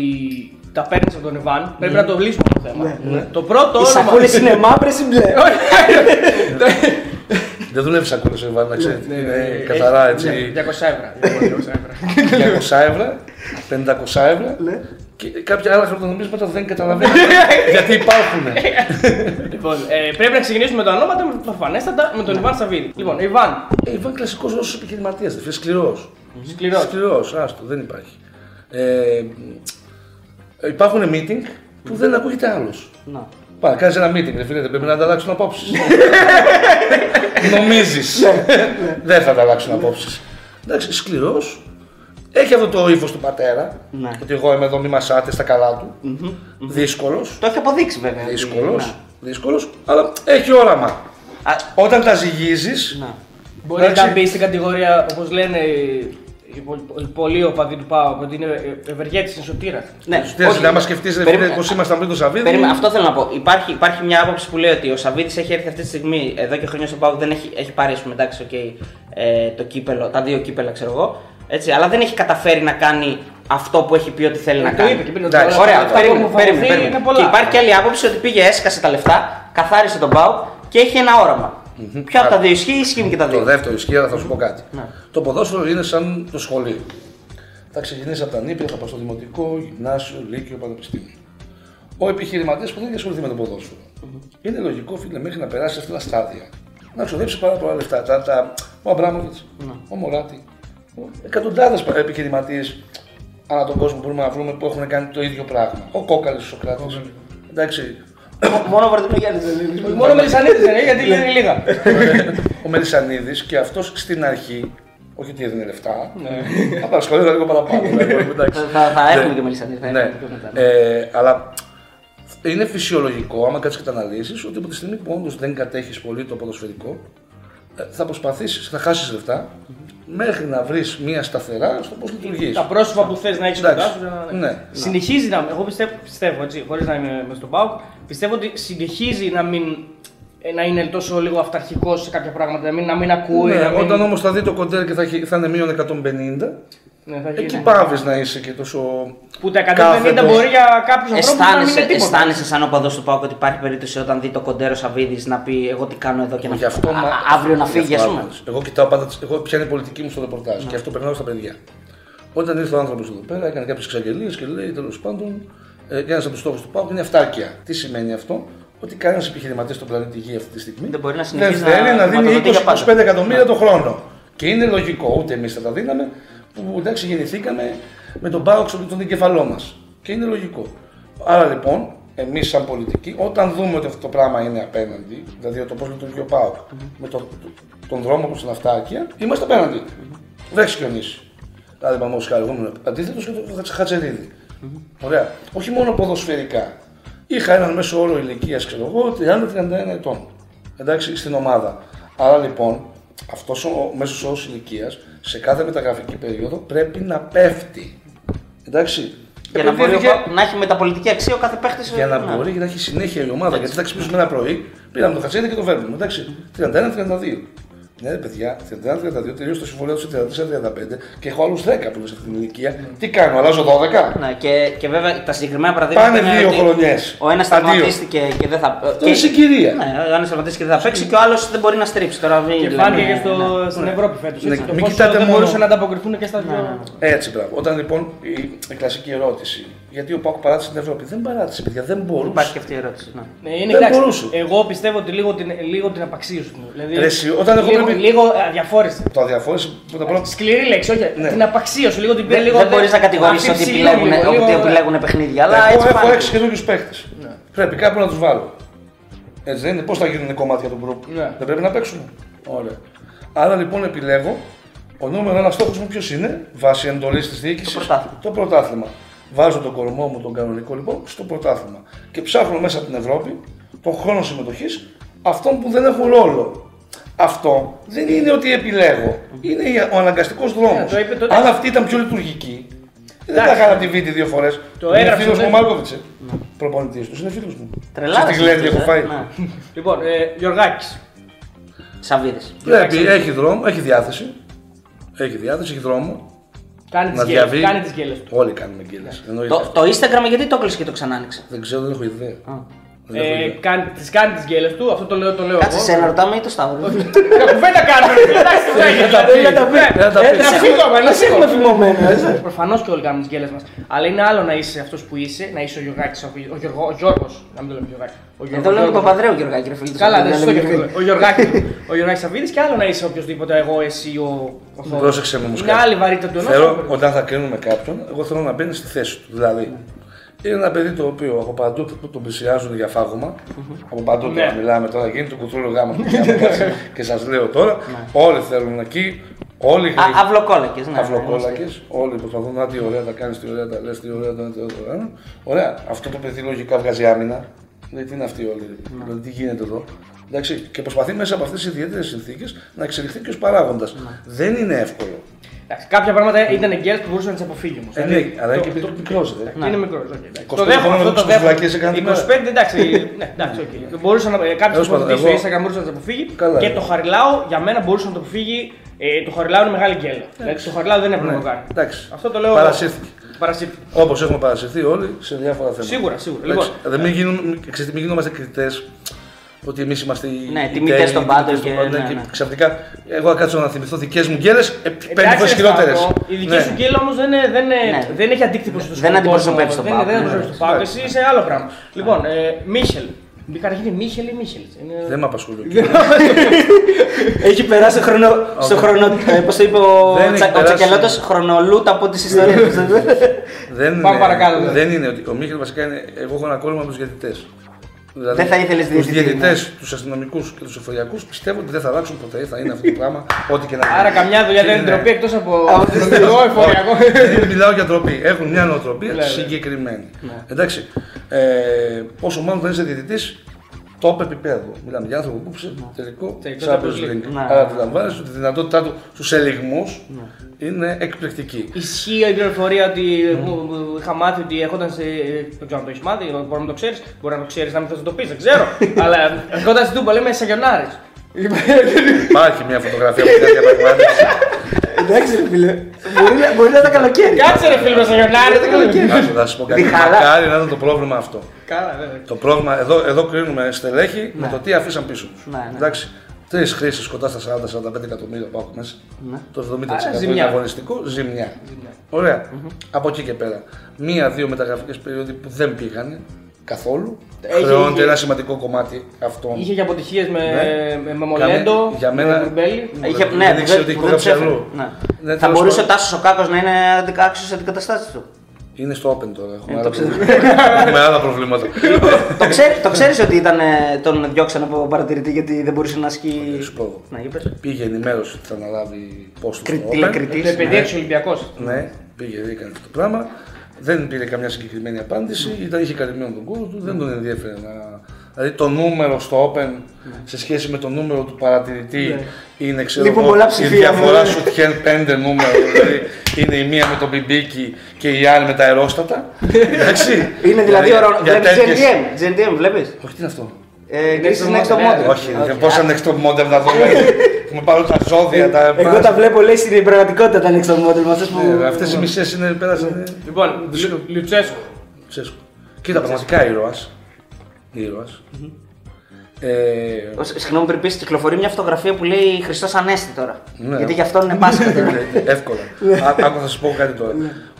τα παίρνεις από τον Ιβάν, πρέπει να το λύσουμε το θέμα. Το πρώτο Οι όνομα. σακούλες είναι μαύρες ή μπλε. Δεν δουλεύεις σακούλα σε Ιβάν, να ξέρετε. Ναι, Είναι ε, καθαρά ε, έτσι. ναι, 200 ευρώ. 200 ευρώ. 200 ευρώ, 500 ευρώ Ναι. Και κάποια άλλα χαρτονομίσματα δεν καταλαβαίνω γιατί υπάρχουν. Λοιπόν, ε, πρέπει να ξεκινήσουμε με το ονόματα, με- προφανέστατα με τον Ιβάν Σαββίδη. Λοιπόν, Ιβάν, Ε, Ιβάν κλασικός Ρώσος επιχειρηματίας, δεν σκληρός. σκληρός. Σκληρός, άστο, δεν υπάρχει. Ε, ε, υπάρχουν meeting που δεν ακούγεται άλλος. Να. Πάει, κάνεις ένα meeting, ρε φίλε, δεν πρέπει να ανταλλάξουν απόψεις. Νομίζεις. δεν θα ανταλλάξουν απόψεις. Εντάξει, σκληρός. Έχει αυτό το ύφος του πατέρα. Ναι. Ότι εγώ είμαι εδώ, μη μασάτε στα καλά του. Δύσκολος. Το έχει αποδείξει βέβαια. ότι- Δύσκολος. να. Δύσκολος. Αλλά έχει όραμα. Α, Όταν τα ζυγίζεις. να. Μπορεί Εντάξει. να μπει στην κατηγορία, όπως λένε οι πο- οι πολλοί οπαδοί του Πάου, ότι είναι ευεργέτης είναι σωτήρας. Ναι, Τι όχι. να μας σκεφτείς, ρε φίλε, Περίμενε. πώ ήμασταν πριν το Σαββίδι. Περίμενε, αυτό θέλω να πω. Υπάρχει, υπάρχει μια άποψη που λέει ότι ο Σαββίδης έχει έρθει αυτή τη στιγμή εδώ και χρόνια στον Πάο δεν έχει, έχει πάρει ας πούμε, εντάξει, okay, ε, το κύπελο, τα δύο κύπελα ξέρω εγώ. Έτσι, αλλά δεν έχει καταφέρει να κάνει αυτό που έχει πει ότι θέλει να το κάνει. είπε και πριν, ότι Εντάξει, όλα Ωραία, αυτά που περίμενε, μου περίμενε, φανεί περίμενε. είναι πολλά. Και υπάρχει και άλλη άποψη ότι πήγε, έσκασε τα λεφτά, καθάρισε τον Πάο και έχει ένα όραμα. Ποιο από τα δύο ισχύει, ισχύουν και τα Το δύο. δεύτερο ισχύει, αλλά θα σου πω κάτι. Ναι. Το ποδόσφαιρο είναι σαν το σχολείο. Θα ξεκινήσει από τα νήπια, θα πας στο δημοτικό, γυμνάσιο, λύκειο, πανεπιστήμιο. Ο επιχειρηματίας που δεν έχει ασχοληθεί με το ποδόσφαιρο. Είναι λογικό, φίλε, μέχρι να περάσει αυτά τα στάδια. Να ξοδέψει πάρα πολλά λεφτά. Τα, τα, ο Αμπράμοβιτς, ο Μωράτη, εκατοντάδες επιχειρηματίες ανά τον κόσμο μπορούμε να βρούμε που έχουν κάνει το ίδιο πράγμα. Ο Κόκαλης, ο Σοκράτη. Εντάξει, Μο- Μόνο ο Βαρδινογιάννη δεν είναι. Μόνο με Λισανίδη δεν είναι, γιατί λένε λίγα. ο Μελισανίδης και αυτός στην αρχή, όχι ότι έδινε λεφτά, απλά ασχολείται λίγο παραπάνω. δηλαδή, εντάξει. Θα, θα έχουμε Ναι. και Μελισανίδη. θα Ναι. έχουμε και μετά, ναι. Ε, αλλά είναι φυσιολογικό, άμα κάτσεις και τα αναλύσεις, ότι από τη στιγμή που όντως δεν κατέχεις πολύ το ποδοσφαιρικό, ε, θα προσπαθήσεις, θα χάσεις λεφτά μέχρι να βρεις μία σταθερά στο πώς λειτουργείς. Τα πρόσωπα που θες να έχεις Εντάξει. κοντά σου. να- Ναι. Συνεχίζει να. Εγώ πιστεύω, πιστεύω έτσι, χωρίς να είμαι μες στον Πάουκ, πιστεύω ότι συνεχίζει να μην. ε, Να είναι τόσο λίγο αυταρχικός σε κάποια πράγματα, να μην, να μην ακούει. Ναι, να μην... όταν όμως θα δει το κοντέρ και θα, έχει- θα είναι μείον 150, Ναι, θα γίνει. εκεί πάβεις να είσαι και τόσο. Που τα 150 κάθετος. μπορεί για κάποιους ανθρώπους να μην Αισθάνεσαι, είναι τίποτα. αισθάνεσαι σαν οπαδό του Πάουκ ότι υπάρχει περίπτωση όταν δει το κοντέρο Σαββίδης να πει Εγώ τι κάνω εδώ και να Γι' αυτό, α- μα- α- αύριο να γι' φύγει, αυτό ας πούμε. άκουσες. Εγώ κοιτάω πάντα, τις- εγώ ποια είναι η πολιτική μου στο ρεπορτάζ και αυτό περνάω στα παιδιά. Όταν ήρθε ο άνθρωπος εδώ πέρα, έκανε κάποιες εξαγγελίες και λέει τέλος πάντων, ε, ένας από τους στόχους του Πάουκ είναι αυτάρκεια. Τι σημαίνει αυτό, ότι κανένας επιχειρηματίας στον πλανήτη Γη αυτή τη στιγμή Δεν μπορεί να δεν συνεχίσει θέλει να να, δίνει χρηματοδοτεί για πάντα. 20-25 εκατομμύρια το χρόνο. Και είναι λογικό, ούτε εμείς θα τα δίναμε, που εντάξει γεννηθήκαμε με τον Πάουκ στον τον εγκεφαλό μας. Και είναι λογικό. Άρα λοιπόν, εμείς σαν πολιτικοί, όταν δούμε ότι αυτό το πράγμα είναι απέναντι, δηλαδή το πώς λειτουργεί ο Πάουκ με το, το- τον δρόμο προ την αυτάρκεια, είμαστε απέναντι. Δεν έχει χιονίσει. Δηλαδή, πάμε χάρη, εγώ ήμουν αντίθετος και το Χατζ- Χατζερίδη. Ωραία. Όχι μόνο ποδοσφαιρικά. Είχα έναν μέσο όρο ηλικίας, ξέρω εγώ, 30-31 ετών. Εντάξει, στην ομάδα. Άρα λοιπόν, αυτός ο μέσος όρος ηλικίας σε κάθε μεταγραφική περίοδο πρέπει να πέφτει. Εντάξει. Για να, Επειδή μπορεί ο είχε- Πάουκ να έχει μεταπολιτική αξία ο κάθε παίχτης. για να μπορεί και να έχει συνέχεια η ομάδα. Γιατί θα ξυπνήσουμε ένα πρωί, πήραμε το Χατζίδη και το φέρνουμε. Εντάξει, 31-32. Ναι, ρε παιδιά, 31-32 τελείωσε το συμβόλαιο τους σε 34-35 και έχω άλλους 10 που είναι σε αυτή την ηλικία. Τι κάνω, αλλάζω 12. Ναι, και, και βέβαια τα συγκεκριμένα παραδείγματα. Πάνε είναι δύο ότι χρονιές. Ο ένας Αντίο. τραυματίστηκε και δεν θα. Αυτό είναι συγκυρία. Ναι, ο ένας τραυματίστηκε και δεν θα παίξει και ο άλλος δεν μπορεί να στρίψει. Τώρα μην Και λέμε- φάνηκε και ναι. στο, στην Ευρώπη φέτος. Ναι, το μην πόσο κοιτάτε δεν μόνο- μπορούσαν να ανταποκριθούν και στα δύο. Έτσι, μπράβο. Όταν λοιπόν η, η κλασική ερώτηση, γιατί ο Πάκος παράτησε την Ευρώπη, δεν παράτησε, παιδιά, δεν μπορούσε. Υπάρχει και αυτή η ερώτηση. Ναι. Ναι, είναι, Δεν εντάξει, μπορούσε. Εγώ πιστεύω ότι λίγο την, λίγο την απαξίωση του. Δηλαδή, Ρε, εσύ, όταν εγώ λίγο, πρέπει- λίγο αδιαφόρησε. Το αδιαφόρησε πρώτα απ' όλα. Σκληρή λέξη, όχι. Ναι. Την απαξίωση, λίγο την πήρε Δεν, λίγο. δεν μπορείς να κατηγορήσεις ότι αφιψηλή επιλέγουν, λίγο, ότι λίγο, ναι. επιλέγουν παιχνίδια. Αλλά Εγώ έτσι έχω φάνηκε. έξι καινούριους παίχτε. Πρέπει κάπου να τους βάλω. Έτσι δεν είναι, πώς θα γίνουν κομμάτια του γκρουπ; Ναι. Δεν πρέπει να παίξουν. Ωραία. Άρα λοιπόν επιλέγω, ο νούμερο ένα στόχος μου ποιος είναι, βάσει εντολής της διοίκησης. Το πρωτάθλημα. Το πρωτάθλημα. Βάζω τον κορμό μου, τον κανονικό λοιπόν, στο πρωτάθλημα. Και ψάχνω μέσα από την Ευρώπη τον χρόνο συμμετοχής αυτών που δεν έχουν ρόλο. Αυτό δεν είναι ότι επιλέγω. Είναι ο αναγκαστικός δρόμος. Ναι, το είπε τότε. Αν αυτή ήταν πιο λειτουργική, Δεν τα είχα τη βίντεο δύο φορές. Το είναι έγραψε, φίλος μου ναι. ο Μάρκοβιτ. Προπονητής του είναι φίλος μου. Τρελάρας. Στην Γλέντι έχω φάει. Ναι. Λοιπόν, ε, Γιωργάκης. Σαββίδης. Πρέπει, έχει δρόμο, έχει διάθεση. Έχει διάθεση, έχει δρόμο. Κάνει Να τι γέλες διαβεί. κάνει τις γέλες του. Όλοι κάνουμε γκέλε. Το, το Instagram γιατί το έκλεισε και το ξανά άνοιξε; Δεν ξέρω, δεν έχω ιδέα. Α. Δεν έχω Ε, ιδέα. κάνει, τις κάνει τις γέλες του, αυτό το λέω, το λέω Κάτσε, εγώ. σε να ρωτάμε ή το Σταύρο. Κουβέντα κάνουμε. Εντάξει, το Ε, έχει. τα πει, Ε, τα πει. ε, τα πει. Ε, Να φύγουμε, να φύγουμε. φημωμένο. Προφανώς και όλοι κάνουμε τις γέλες μας. Αλλά είναι άλλο να είσαι αυτός που είσαι, να είσαι ο Γιωργάκης, ο, Γιώργο, ο Γιώργος, να μην το λέμε Γιωργάκη. Ο Εδώ λέμε Γιώργος. Παπαδρέου Γιωργάκη, ρε φίλε. Καλά, δεν δεν σωστό και αυτό. Ο Γιωργάκη ο Γιωργάκης Σαββίδης και άλλο να είσαι οποιοδήποτε εγώ, εσύ, ο, ο Θόδωρος. Πρόσεξε με όμω Είναι άλλη βαρύτητα του ενός. Θέλω, όταν θα κρίνουμε κάποιον, εγώ θέλω να μπαίνει στη θέση του. Δηλαδή, είναι ένα παιδί το οποίο από παντού το- τον πλησιάζουν για φάγωμα. Από παντού Ναι. τώρα μιλάμε τώρα, γίνεται το κουτρούλο γάμα που κάνουμε, κάτσε, και σας λέω τώρα. Όλοι θέλουν εκεί, όλοι Αυλοκόλακε. Ναι, αυλοκόλακε, όλοι προσπαθούν να τι ωραία τα κάνεις, τι ωραία τα λες, τι ωραία τα τι ωραία τα Ωραία, αυτό το παιδί λογικά βγάζει άμυνα. Δηλαδή, τι είναι αυτή όλη, δηλαδή, τι γίνεται εδώ; Εντάξει, και προσπαθεί μέσα από αυτές τις ιδιαίτερες συνθήκες να εξελιχθεί και ως παράγοντας. Δεν είναι εύκολο. Εντάξει, κάποια πράγματα ήταν γκέλες που μπορούσε να τις αποφύγει όμως. Ε, ναι, αλλά είναι και παιδί μικρός, δε. Είναι μικρός. Okay, 25 το δέχομαι χρόνια αυτό το με δέχομαι. βλακείες έκανε την 25 εντάξει. ναι, εντάξει, οκ. Μπορούσε να. Κάποιο Τέλος πάντων, που στο εγώ- Instagram μπορούσε να το αποφύγει. Καλά, και ναι. το Χαριλάου για μένα μπορούσε να το αποφύγει. Ε, το Χαριλάου είναι μεγάλη γκέλα. Δηλαδή το Χαριλάου δεν έπρεπε να το κάνει. Ναι, Εντάξει. Αυτό το λέω. Παρασύρθηκε. Παρασύρθηκε. Όπως έχουμε παρασυρθεί όλοι σε διάφορα θέματα. Σίγουρα, σίγουρα. Εντάξει, Λοιπόν. δεν μην, γίνουν, ξέρετε, μην γινόμαστε κριτές ότι εμείς είμαστε οι. Ναι, οι τιμητές τέλειοι, των οι πάντων τιμητές και- των πάντων ναι, και ναι. ξαφνικά εγώ θα κάτσω να θυμηθώ δικές μου γκέλες πέντε Εντάξει, φορές ρε χειρότερε. Σταύρο, Η δική σου γκέλα όμως δεν, είναι- δεν, είναι- Ναι. δεν έχει αντίκτυπο στο Δεν αντιπροσωπεύεις τον Δεν Πάοκ, δεν ναι. αντιπροσωπεύει τον Πάοκ. Εσύ είσαι άλλο πράγμα. Λοιπόν, ε, Μίχελ. Καταρχήν είναι Μίχελ ή Μίχελ. Είναι- Δεν με απασχολεί. Έχει περάσει χρόνο, στο χρόνο. Ε, Πώς το είπε ο, Δεν έχει Τσα, ο περάσει. Τσακελώτος, χρονολούτ από τις ιστορίες του. δεν, Πάμε παρακάτω, ναι. δεν είναι ότι. Ο Μίχελ βασικά είναι. Εγώ έχω ένα κόλλημα με τους διαιτητές. Δηλαδή, Δεν θα ήθελες Τους διαιτητή, διαιτητές, ναι. τους αστυνομικούς και τους εφοριακού πιστεύω ότι δεν θα αλλάξουν ποτέ. Θα είναι αυτό το πράγμα. Ό,τι και να γίνει. Άρα καμιά δουλειά δεν είναι Είναι- ντροπή εκτός από Από το τις αστυνομικό εφοριακό. Δεν μιλάω για ντροπή. Έχουν μια νοοτροπία Ναι, ναι. συγκεκριμένη. Εντάξει. Ε, πόσο μάλλον δεν είσαι διαιτητής top επίπεδο. Μιλάμε για άνθρωπο που ψε τελικό Τελικό Champions Champions League. League. Ναι. Άρα αντιλαμβάνεσαι ότι η δυνατότητά του στους ελιγμούς είναι εκπληκτική. Ισχύει η πληροφορία ότι μου, μου είχα μάθει ότι έχονταν σε. Δεν ξέρω αν το έχεις μάθει, μπορεί να το ξέρεις. Μπορεί να το ξέρεις, να μην θες να το πεις, δεν ξέρω. Αλλά ερχόταν στην Τούμπα, λέμε Σαγιονάρης. Υπάρχει μια φωτογραφία που κάνει διαπραγμάτευση. Εντάξει, ρε φίλε. Μπορεί να- Μπορεί να ήταν καλοκαίρι. Κάτσε ρε φίλο Σαγιονάρη, δεν καλοκαίρι. Άκου, Θα σου πω κάτι. Διχαλά. Μακάρι να ήταν το πρόβλημα αυτό. Καλά, βέβαια. Το πρόβλημα, εδώ, εδώ κρίνουμε στελέχη με το τι αφήσαν πίσω του. Ναι, ναι. Εντάξει. Τρεις χρήσεις κοντά στα 40-45 εκατομμύρια που έχω μέσα. Ναι. Το 70% Άρα, είναι ζημιά. αγωνιστικό, ζημιά. Ωραία. Από εκεί και πέρα. Μία-δύο μεταγραφικές περίοδοι που δεν πήγαν καθόλου. Έχει- Χρεώνεται είχε- ένα σημαντικό κομμάτι αυτών. Είχε και αποτυχίε με, Ναι. με, με Μολέντο, Για μένα- με Μπουρμπέλη. Είχε, Δεν ναι, ήξερε που ότι που έχει δεν τους κόψει έφερε. αλλού. Ναι. Ναι, Θα τέλος μπορούσε ο πάντων. Τάσος ο Κάκος να είναι άξιο αντικαταστάτη του; Είναι στο open τώρα. Έχουμε, Ε, άλλα, το ξέρω. προβλήματα. Έχουμε άλλα προβλήματα. το, ξέρει, το ξέρεις ότι ήταν, ε, τον διώξαν από παρατηρητή γιατί δεν μπορούσε να ασκεί. Σου πω. Ναι, είπες. Πήγε ενημέρωση ότι θα αναλάβει πόστο Κρι- στο open. τηλεκριτής. Το επειδή έξω Ολυμπιακός. Ναι, πήγε, έκανε αυτό το πράγμα. Δεν πήρε καμιά συγκεκριμένη απάντηση. Ήταν, είχε καλυμμένο τον κόλλο του, δεν τον ενδιαφέρε να. Δηλαδή το νούμερο στο Open σε σχέση με το νούμερο του παρατηρητή είναι ξέρω Λείπουν εγώ, πολλά η ψηφία, διαφορά ναι. σου τυχαίνει πέντε νούμερο. δηλαδή είναι η μία με τον μπιμπίκι και η άλλη με τα αερόστατα. Εντάξει. Είναι δηλαδή ο Ρο- για Βλέπεις τέτοιες- GNTM, GNTM, βλέπεις; Όχι, τι είναι αυτό; Ε, Next Greece to next to model, model. ναι. Όχι, πώς είναι next top model να δούμε. Έχουμε πάρει τα ζώδια, τα. Εγώ τα βλέπω λέει στην πραγματικότητα τα next to model με αυτές που... Ναι, Αυτές οι μισές είναι πέρασαν. Λοιπόν, Λου- Λουτσέσκο. Τσέσκο. Κοίτα, πραγματικά ήρωας. Ήρωας. Ε, Ο- Συγγνώμη, πριν πεις, κυκλοφορεί μια φωτογραφία που λέει Χριστός Ανέστη τώρα. Ναι. Γιατί γι' αυτό είναι Πάσχα τώρα. εύκολα. Α- Άκου θα σου πω κάτι τώρα.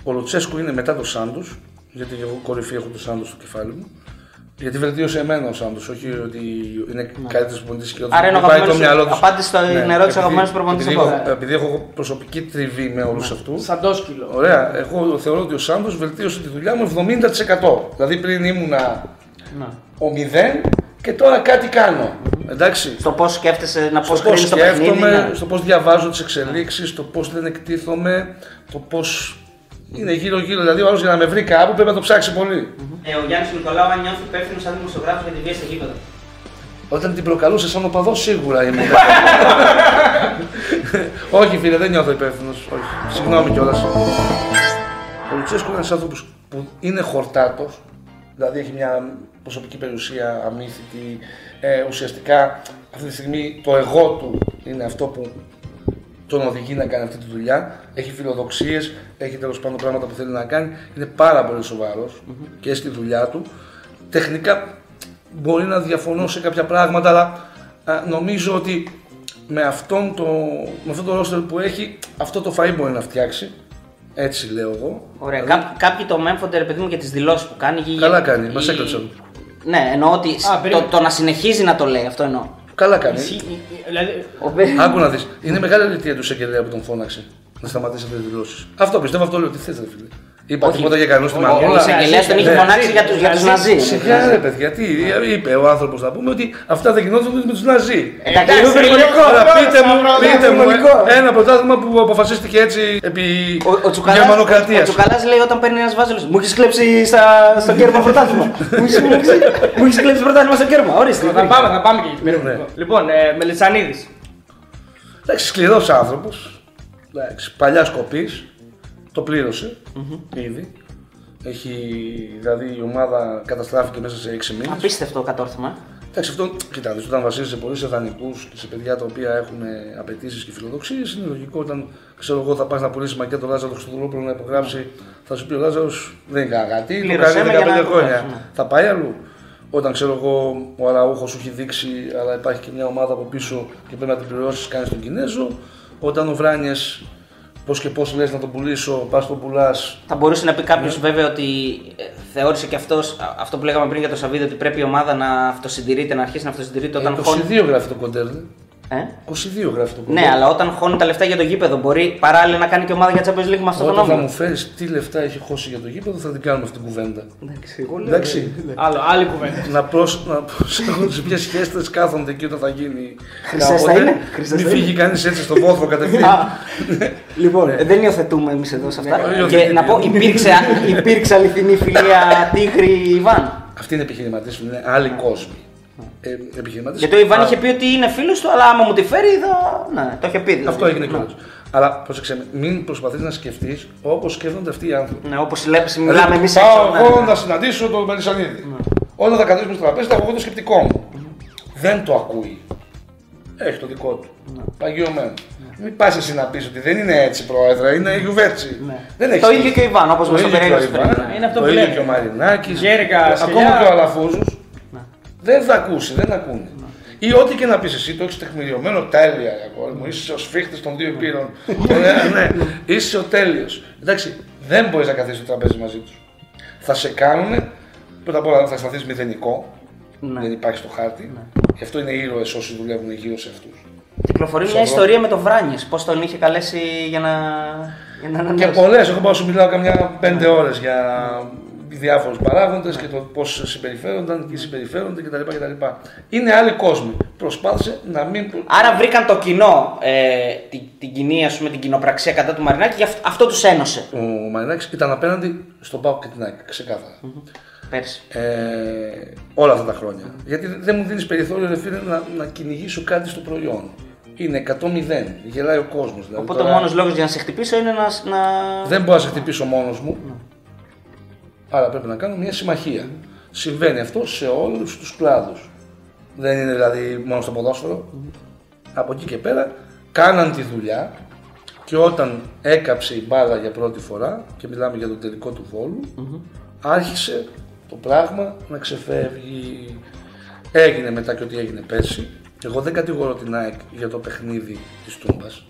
Ο Λουτσέσκου είναι μετά το Σάντο, γιατί εγώ κορυφή έχω το Σάντο στο κεφάλι μου. Γιατί βελτίωσε εμένα ο Σάντος, όχι ότι είναι καλύτερος προπονητής και ότι Άρα είναι ο μου πάει το αγαπημένος- μυαλό τους. απάντηση στην ερώτηση επειδή- αγαπημένος προπονητής επειδή στον έχω- Πάο. Επειδή έχω προσωπική τριβή με όλους αυτούς. Σαντόσκυλο. Ωραία, εγώ θεωρώ ότι ο Σάντος βελτίωσε τη δουλειά μου 70%. Δηλαδή πριν ήμουνα Ναι. ο 0 και τώρα κάτι κάνω. Εντάξει. Στο πώς σκέφτεσαι να πώ στο πώς κρίνεις το παιχνίδι. σκέφτομαι, ναι. στο πώς διαβάζω τις εξελίξεις, στο πώς δεν εκτίθομαι, το πώς είναι γύρω-γύρω. Δηλαδή, ο άλλος για να με βρει κάπου πρέπει να το ψάξει πολύ. Ε, ο Γιάννης Νικολάου αν νιώθει υπεύθυνος σαν δημοσιογράφο για τη βία σε γήπεδο. Όταν την προκαλούσε σαν οπαδός, σίγουρα είμαι. όχι, φίλε, δεν νιώθω υπεύθυνος. Όχι. Συγγνώμη κιόλας. Ο Λουτσέσκου είναι ένας άνθρωπος που είναι χορτάτος, δηλαδή έχει μια προσωπική περιουσία αμύθιτη. Ε, ουσιαστικά αυτή τη στιγμή το εγώ του είναι αυτό που τον οδηγεί να κάνει αυτή τη δουλειά. Έχει φιλοδοξίες, έχει τέλος πάντων πράγματα που θέλει να κάνει. Είναι πάρα πολύ σοβαρός και στη δουλειά του. Τεχνικά μπορεί να διαφωνώ σε κάποια πράγματα, αλλά α, νομίζω ότι με, αυτόν το, με αυτό το ρόστερ που έχει, αυτό το φαΐ μπορεί να φτιάξει. Έτσι λέω εγώ. Ωραία. Κά- κάποιοι το μέμφονται ρε παιδί μου για τις δηλώσεις που κάνει. και- Καλά κάνει, η- μας έκλεψαν. Ναι, εννοώ ότι Α, το, περίμενε. το να συνεχίζει να το λέει, αυτό εννοώ. Καλά κάνει. Ισχύει- Δηλαδή, Ο Μπέ- Άκου να δεις. Είναι μεγάλη αλήθεια του εισαγγελέα που τον φώναξε να σταματήσει αυτές τις δηλώσεις. Αυτό πιστεύω, αυτό λέω. Τι θες, ρε φίλε. Είπα Όχι. τίποτα για κανούς στη Ο Μαγόλα. εισαγγελέας τον είχε Ναι. φωνάξει για του για τους Ναζί. Σιγά ρε παιδιά, τι είπε ο άνθρωπος να πούμε ότι αυτά δεν γινόταν με τους Ναζί. Εντάξει, Εντάξει, λίγο υπερβολικό. Τώρα πείτε μου, Σταυρό, πείτε μου υπερβολικό. ε, ένα πρωτάθλημα που αποφασίστηκε έτσι επί Ο, ο Τσουκαλάς, γερμανοκρατίας. ο Τσουκαλάς λέει όταν παίρνει ένας βάζελος. Μου έχεις κλέψει στα, στο κέρμα πρωτάθλημα. μου έχεις- μου έχεις- μου έχεις κλέψει πρωτάθλημα στο κέρμα. Ορίστε. θα πάμε, θα πάμε και εκεί. Ναι. Περίμενε. Λοιπόν, ε, Μελισανίδη. Εντάξει, σκληρός άνθρωπος. Παλιάς κοπής. Το πληρωσε ήδη. Έχει, δηλαδή η ομάδα καταστράφηκε μέσα σε 6 μήνες. Απίστευτο κατόρθωμα. Εντάξει, αυτό κοιτάξτε, όταν βασίζεσαι πολύ σε δανεικούς και σε παιδιά τα οποία έχουν απαιτήσεις και φιλοδοξίες, είναι λογικό όταν ξέρω εγώ θα πας να πουλήσεις μακέτο Λάζαρο Χρυστοδουλόπουλο να υπογράψει, θα σου πει ο Λάζαρος δεν είναι κανένα κάτι, το Πλήρωσέ κάνει με για 15 να χρόνια. υπογράψει, ναι. Θα πάει αλλού. Όταν ξέρω εγώ ο Αραούχος σου έχει δείξει, αλλά υπάρχει και μια ομάδα από πίσω και πρέπει να την πληρώσεις, κάνεις τον Κινέζο. Όταν ο Βράνιε, πώς και πώς λες να τον πουλήσω, πας τον πουλάς, Θα μπορούσε να πει κάποιος Ναι. βέβαια ότι ε, θεώρησε και αυτός αυτό που λέγαμε πριν για το Σαββίδη ότι πρέπει η ομάδα να αυτοσυντηρείται, να αρχίσει να αυτοσυντηρείται όταν 22 χώνει. γράφει το κοντέρ. Δε. Ε; 22 γράφει το κοντέρ. Ναι, αλλά όταν χώνει τα λεφτά για το γήπεδο μπορεί παράλληλα να κάνει και ομάδα για Champions League με αυτό τον Όταν θα νόμο. μου φέρεις τι λεφτά έχει χώσει για το γήπεδο, θα την κάνουμε αυτή την κουβέντα. Εντάξει, εγώ λέω- Εντάξει. Άλλο, άλλη κουβέντα. να προσ... να προσέχουν σε ποιες σχέστες κάθονται εκεί όταν θα γίνει. Χρυσές θα κάποτε. είναι, χρυσές Μην θα φύγει κανείς έτσι στο βόθρο κατευθείαν. Α, Λοιπόν, ε, δεν υιοθετούμε εμείς εδώ σε αυτά. Ναι, και υιοθετείτε. να πω, υπήρξε, υπήρξε αληθινή φιλία Τίγρη Ιβάν. Αυτοί είναι επιχειρηματίες που είναι άλλοι κόσμοι. Ε, επιχειρηματίες- Γιατί ο Ιβάν Α, είχε πει ότι είναι φίλος του, αλλά άμα μου τη φέρει, θα. Ναι, το είχε πει. δηλαδή. Αυτό έγινε Ναι. κιόλας. Αλλά πρόσεξε, με, μην προσπαθείς να σκεφτείς όπως σκέφτονται αυτοί οι άνθρωποι. Ναι, όπως μιλάμε εμείς Δηλαδή, Πάω εγώ να συναντήσω τον Μελισανίδη. Όταν θα καθίσουμε στο τραπέζι, θα έχω εγώ το σκεπτικό μου. Δεν το ακούει. Έχει το δικό του. Παγιωμένο. Μην πας εσύ να πεις ότι δεν είναι έτσι, πρόεδρε, είναι γιουβέτσι. Δεν έχει Το ίδιο και ο Ιβάν, όπως Το μας το ίδιο και ο περιέγραψε Ιβάν, πριν. Είναι αυτό το που ίδιο λέμε. και ο Μαρινάκης. Γέρικα, Ακόμα σκυλιά. και ο Αλαφούζος. Δεν θα ακούσει, δεν ακούνε. Ή ό,τι και να πεις εσύ, το έχεις τεκμηριωμένο τέλεια, αγόρι μου. Είσαι ο σφίχτη των δύο πύρων. ναι, ναι, είσαι ο τέλειος. Εντάξει, δεν μπορείς να καθίσεις στο τραπέζι μαζί τους. Θα σε κάνουν, πρώτα απ' όλα θα σταθεί μηδενικό. Ναι. Δεν υπάρχει στο χάρτη. Γι' αυτό είναι ήρωες όσοι δουλεύουν γύρω σε αυτούς. Κυκλοφορεί μια Σοβαρό. ιστορία με το Βράνιες. Πώς τον είχε καλέσει για να. Για να Και ανανεώσει. πολλές, εγώ πάω σου μιλάω καμιά πέντε ώρες για διάφορους παράγοντες και το πώς συμπεριφέρονταν και συμπεριφέρονται κτλ. κτλ. Είναι άλλοι κόσμοι. Προσπάθησε να μην. Άρα βρήκαν το κοινό, ε, την, την κοινή ας πούμε, την κοινοπραξία κατά του Μαρινάκη και αυτό, αυτό τους ένωσε Ο Μαρινάκης ήταν απέναντι στον Πάο και την ΑΕΚ, ξεκάθαρα. πέρσι. Ε, όλα αυτά τα χρόνια. Γιατί δεν μου δίνεις περιθώριο ρε φίλε, να, να κυνηγήσω κάτι στο προϊόν. Είναι 100-0. Γελάει ο κόσμος. Δηλαδή, Οπότε ο τώρα μόνος λόγος για να σε χτυπήσω είναι να. να... Δεν μπορώ να σε χτυπήσω μόνος μου. Άρα πρέπει να κάνω μια συμμαχία. Συμβαίνει αυτό σε όλους τους κλάδους. Δεν είναι δηλαδή μόνο στο ποδόσφαιρο. Από εκεί και πέρα κάναν τη δουλειά και όταν έκαψε η μπάλα για πρώτη φορά και μιλάμε για το τελικό του βολου άρχισε το πράγμα να ξεφεύγει. Έγινε μετά και ό,τι έγινε πέρσι. Εγώ δεν κατηγορώ την ΑΕΚ για το παιχνίδι της Τούμπας.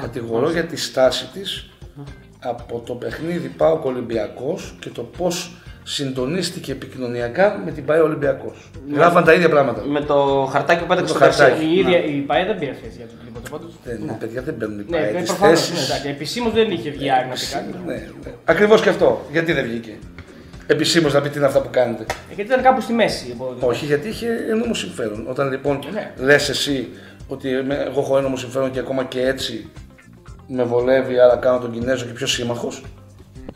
Κατηγορώ για τη στάση της από το παιχνίδι Πάο Ολυμπιακός και το πώς συντονίστηκε επικοινωνιακά με την ΠΑΕ Ολυμπιακός. Γράφαν τα ίδια πράγματα. Με το χαρτάκι που πέταξε Το στο χαρτάκι. Περσί. Η ίδια η ΠΑΕ δεν πήρε θέση για το τίποτα πάντως. Δεν, παιδιά δεν παίρνουν οι Ναι, ΠΑΕ ναι, τις προφανώς. θέσεις. Ναι, Επισήμως δεν είχε βγει ΑΕΚ να πει κάτι. Ναι, ναι. Ακριβώς και αυτό. Γιατί δεν βγήκε; Επισήμως να πει τι είναι αυτά που κάνετε. Ε, Γιατί ήταν κάπου στη μέση. οπότε. Όχι, γιατί είχε ένομο συμφέρον. Όταν λοιπόν Ναι. λες εσύ ότι με- εγώ έχω ένομο συμφέρον και ακόμα και έτσι με βολεύει, άρα κάνω τον Κινέζο και πιο σύμμαχος.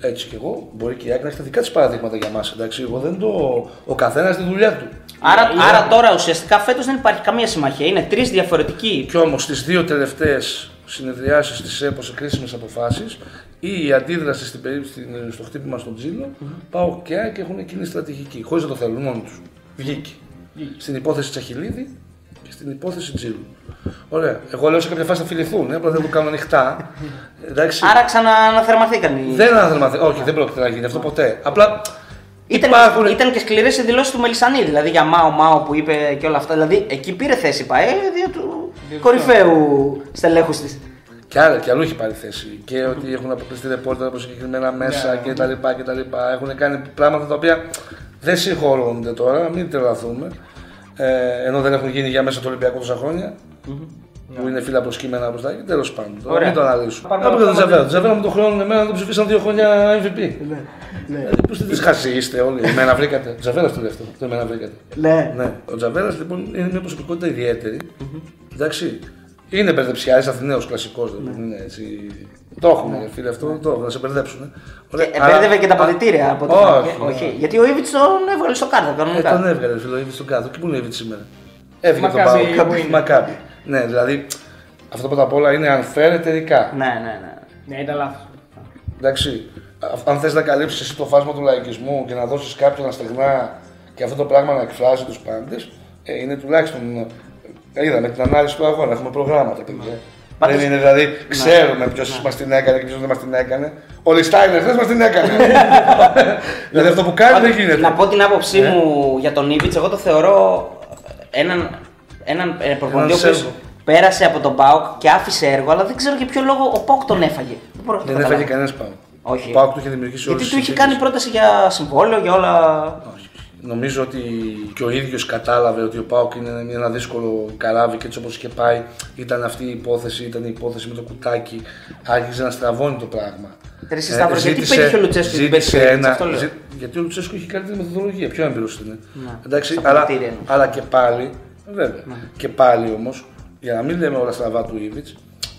Έτσι κι εγώ. Μπορεί και η ΑΕΚ να έχει τα δικά της παραδείγματα για μας. Εντάξει, εγώ δεν το. Ο καθένας τη δουλειά του. Άρα, Είναι- άρα τώρα ουσιαστικά φέτος δεν υπάρχει καμία συμμαχία. Είναι τρεις διαφορετικοί. Κι όμως τι δύο τελευταίες συνεδριάσεις της ΕΠΟ σε κρίσιμες αποφάσεις ή η αντίδραση στην περίπτωση στην- στο χτύπημα στον τζιλο πάω και ΑΕΚ έχουν εκείνη τη στρατηγική. Χωρίς να το θέλουν μόνοι τους. Βγήκε. Στην υπόθεση Τσαχιλίδη και στην υπόθεση Τζίλου. Ωραία. Εγώ λέω σε κάποια φάση θα φιληθούν, ε, απλά δεν το κάνουν ανοιχτά. Εντάξει. Άρα ξανααναθερμαθήκαν οι. Δεν αναθερμαθεί. Όχι, δεν πρόκειται να γίνει αυτό ποτέ. Απλά Ήταν, υπάρχουν. ήταν και σκληρές οι δηλώσεις του Μελισανίδη, δηλαδή για Μάο Μάο που είπε και όλα αυτά. Δηλαδή εκεί πήρε θέση η ΠαΕ δια του κορυφαίου στελέχους της. Και, άλλα, και αλλού έχει πάρει θέση. Και ότι έχουν αποκλειστεί ρεπόρτερ από συγκεκριμένα μέσα Ναι, κτλ. κτλ. Έχουν κάνει πράγματα τα οποία δεν συγχωρούνται τώρα, μην τρελαθούμε. Ε, ενώ δεν έχουν γίνει για μέσα το Ολυμπιακό τόσα χρόνια. Που είναι φύλλα προσκύμενα μπροστά και τέλος πάντων. Τώρα Ωραία. μην το αναλύσουμε. Πάμε Να πούμε να για τον πάμε. Τζαβέλα. Τον Τζαβέλα με τον χρόνο εμένα τον ψηφίσαν δύο χρόνια MVP. Δηλαδή, Πώς τι χάσει είστε όλοι. Εμένα βρήκατε. Τζαβέλα το λέει αυτό. Το εμένα βρήκατε. Ναι. Ναι. Ο Τζαβέλα λοιπόν είναι μια προσωπικότητα ιδιαίτερη. Εντάξει. Είναι μπερδεψιάρη, Αθηναίο κλασικός. Δεν είναι έτσι. Το έχουμε, φίλε αυτό, το έχουν, να σε μπερδέψουν. Ωραία, αλλά- Εμπέδευε και τα αποδητήρια από το Όχι, Όχι. Γιατί ο Ήβιτ τον έβγαλε στο κάρτα Ε, κανονικά. τον έβγαλε φίλο Ήβιτ στον κάδο. Και πού είναι ο Ήβιτ σήμερα; Έφυγε τον Μακάμπι, Πάο. πού είναι. Μακάμπι. Ναι, δηλαδή αυτό πρώτα απ' όλα είναι unfair εταιρικά. Ναι, ναι, ναι. Ναι, ήταν λάθος. Εντάξει, α- αν θες να καλύψεις εσύ το φάσμα του λαϊκισμού και να δώσεις κάποιον να στεγνά και αυτό το πράγμα να εκφράζει τους πάντες, ε, είναι τουλάχιστον. Ε, είδαμε την ανάλυση του αγώνα, έχουμε προγράμματα, παιδιά. Πάντως- Δεν είναι δηλαδή, ξέρουμε ποιος μας την έκανε και ποιος δεν μας την έκανε. Ο Λιστάινερ δεν μας την έκανε. δηλαδή αυτό που κάνει δεν γίνεται. Να πω την άποψή Ναι. μου για τον Ήβιτ, εγώ το θεωρώ έναν, έναν ε, προπονητή ο Έναν οποίος Σέρβο. πέρασε από τον Πάοκ και άφησε έργο, αλλά δεν ξέρω για ποιο λόγο ο Πάοκ τον έφαγε. Δεν μπορώ να το Δεν έφαγε καταλάβω. κανένας πάω. Όχι. Ο Πάοκ του είχε δημιουργήσει όλες Γιατί τις του είχε συνθήκες. κάνει πρόταση για συμβόλαιο, για όλα. Όχι. Νομίζω ότι και ο ίδιος κατάλαβε ότι ο Πάοκ είναι ένα δύσκολο καράβι και έτσι όπως είχε πάει ήταν αυτή η υπόθεση, ήταν η υπόθεση με το κουτάκι. Άρχιζε να στραβώνει το πράγμα. Ρε εσύ, Σταύρο, γιατί πέτυχε ο Λουτσέσκου την ζήτησε πέτυχε, ένα, αυτό λέω. ζη- Γιατί ο Λουτσέσκου είχε καλύτερη μεθοδολογία, πιο έμπειρος είναι. Εντάξει, στα αλλά, αποδυτήρια εννοώ. αλλά και πάλι, βέβαια. Και πάλι όμως, για να μην λέμε όλα στραβά του Ήβιτ,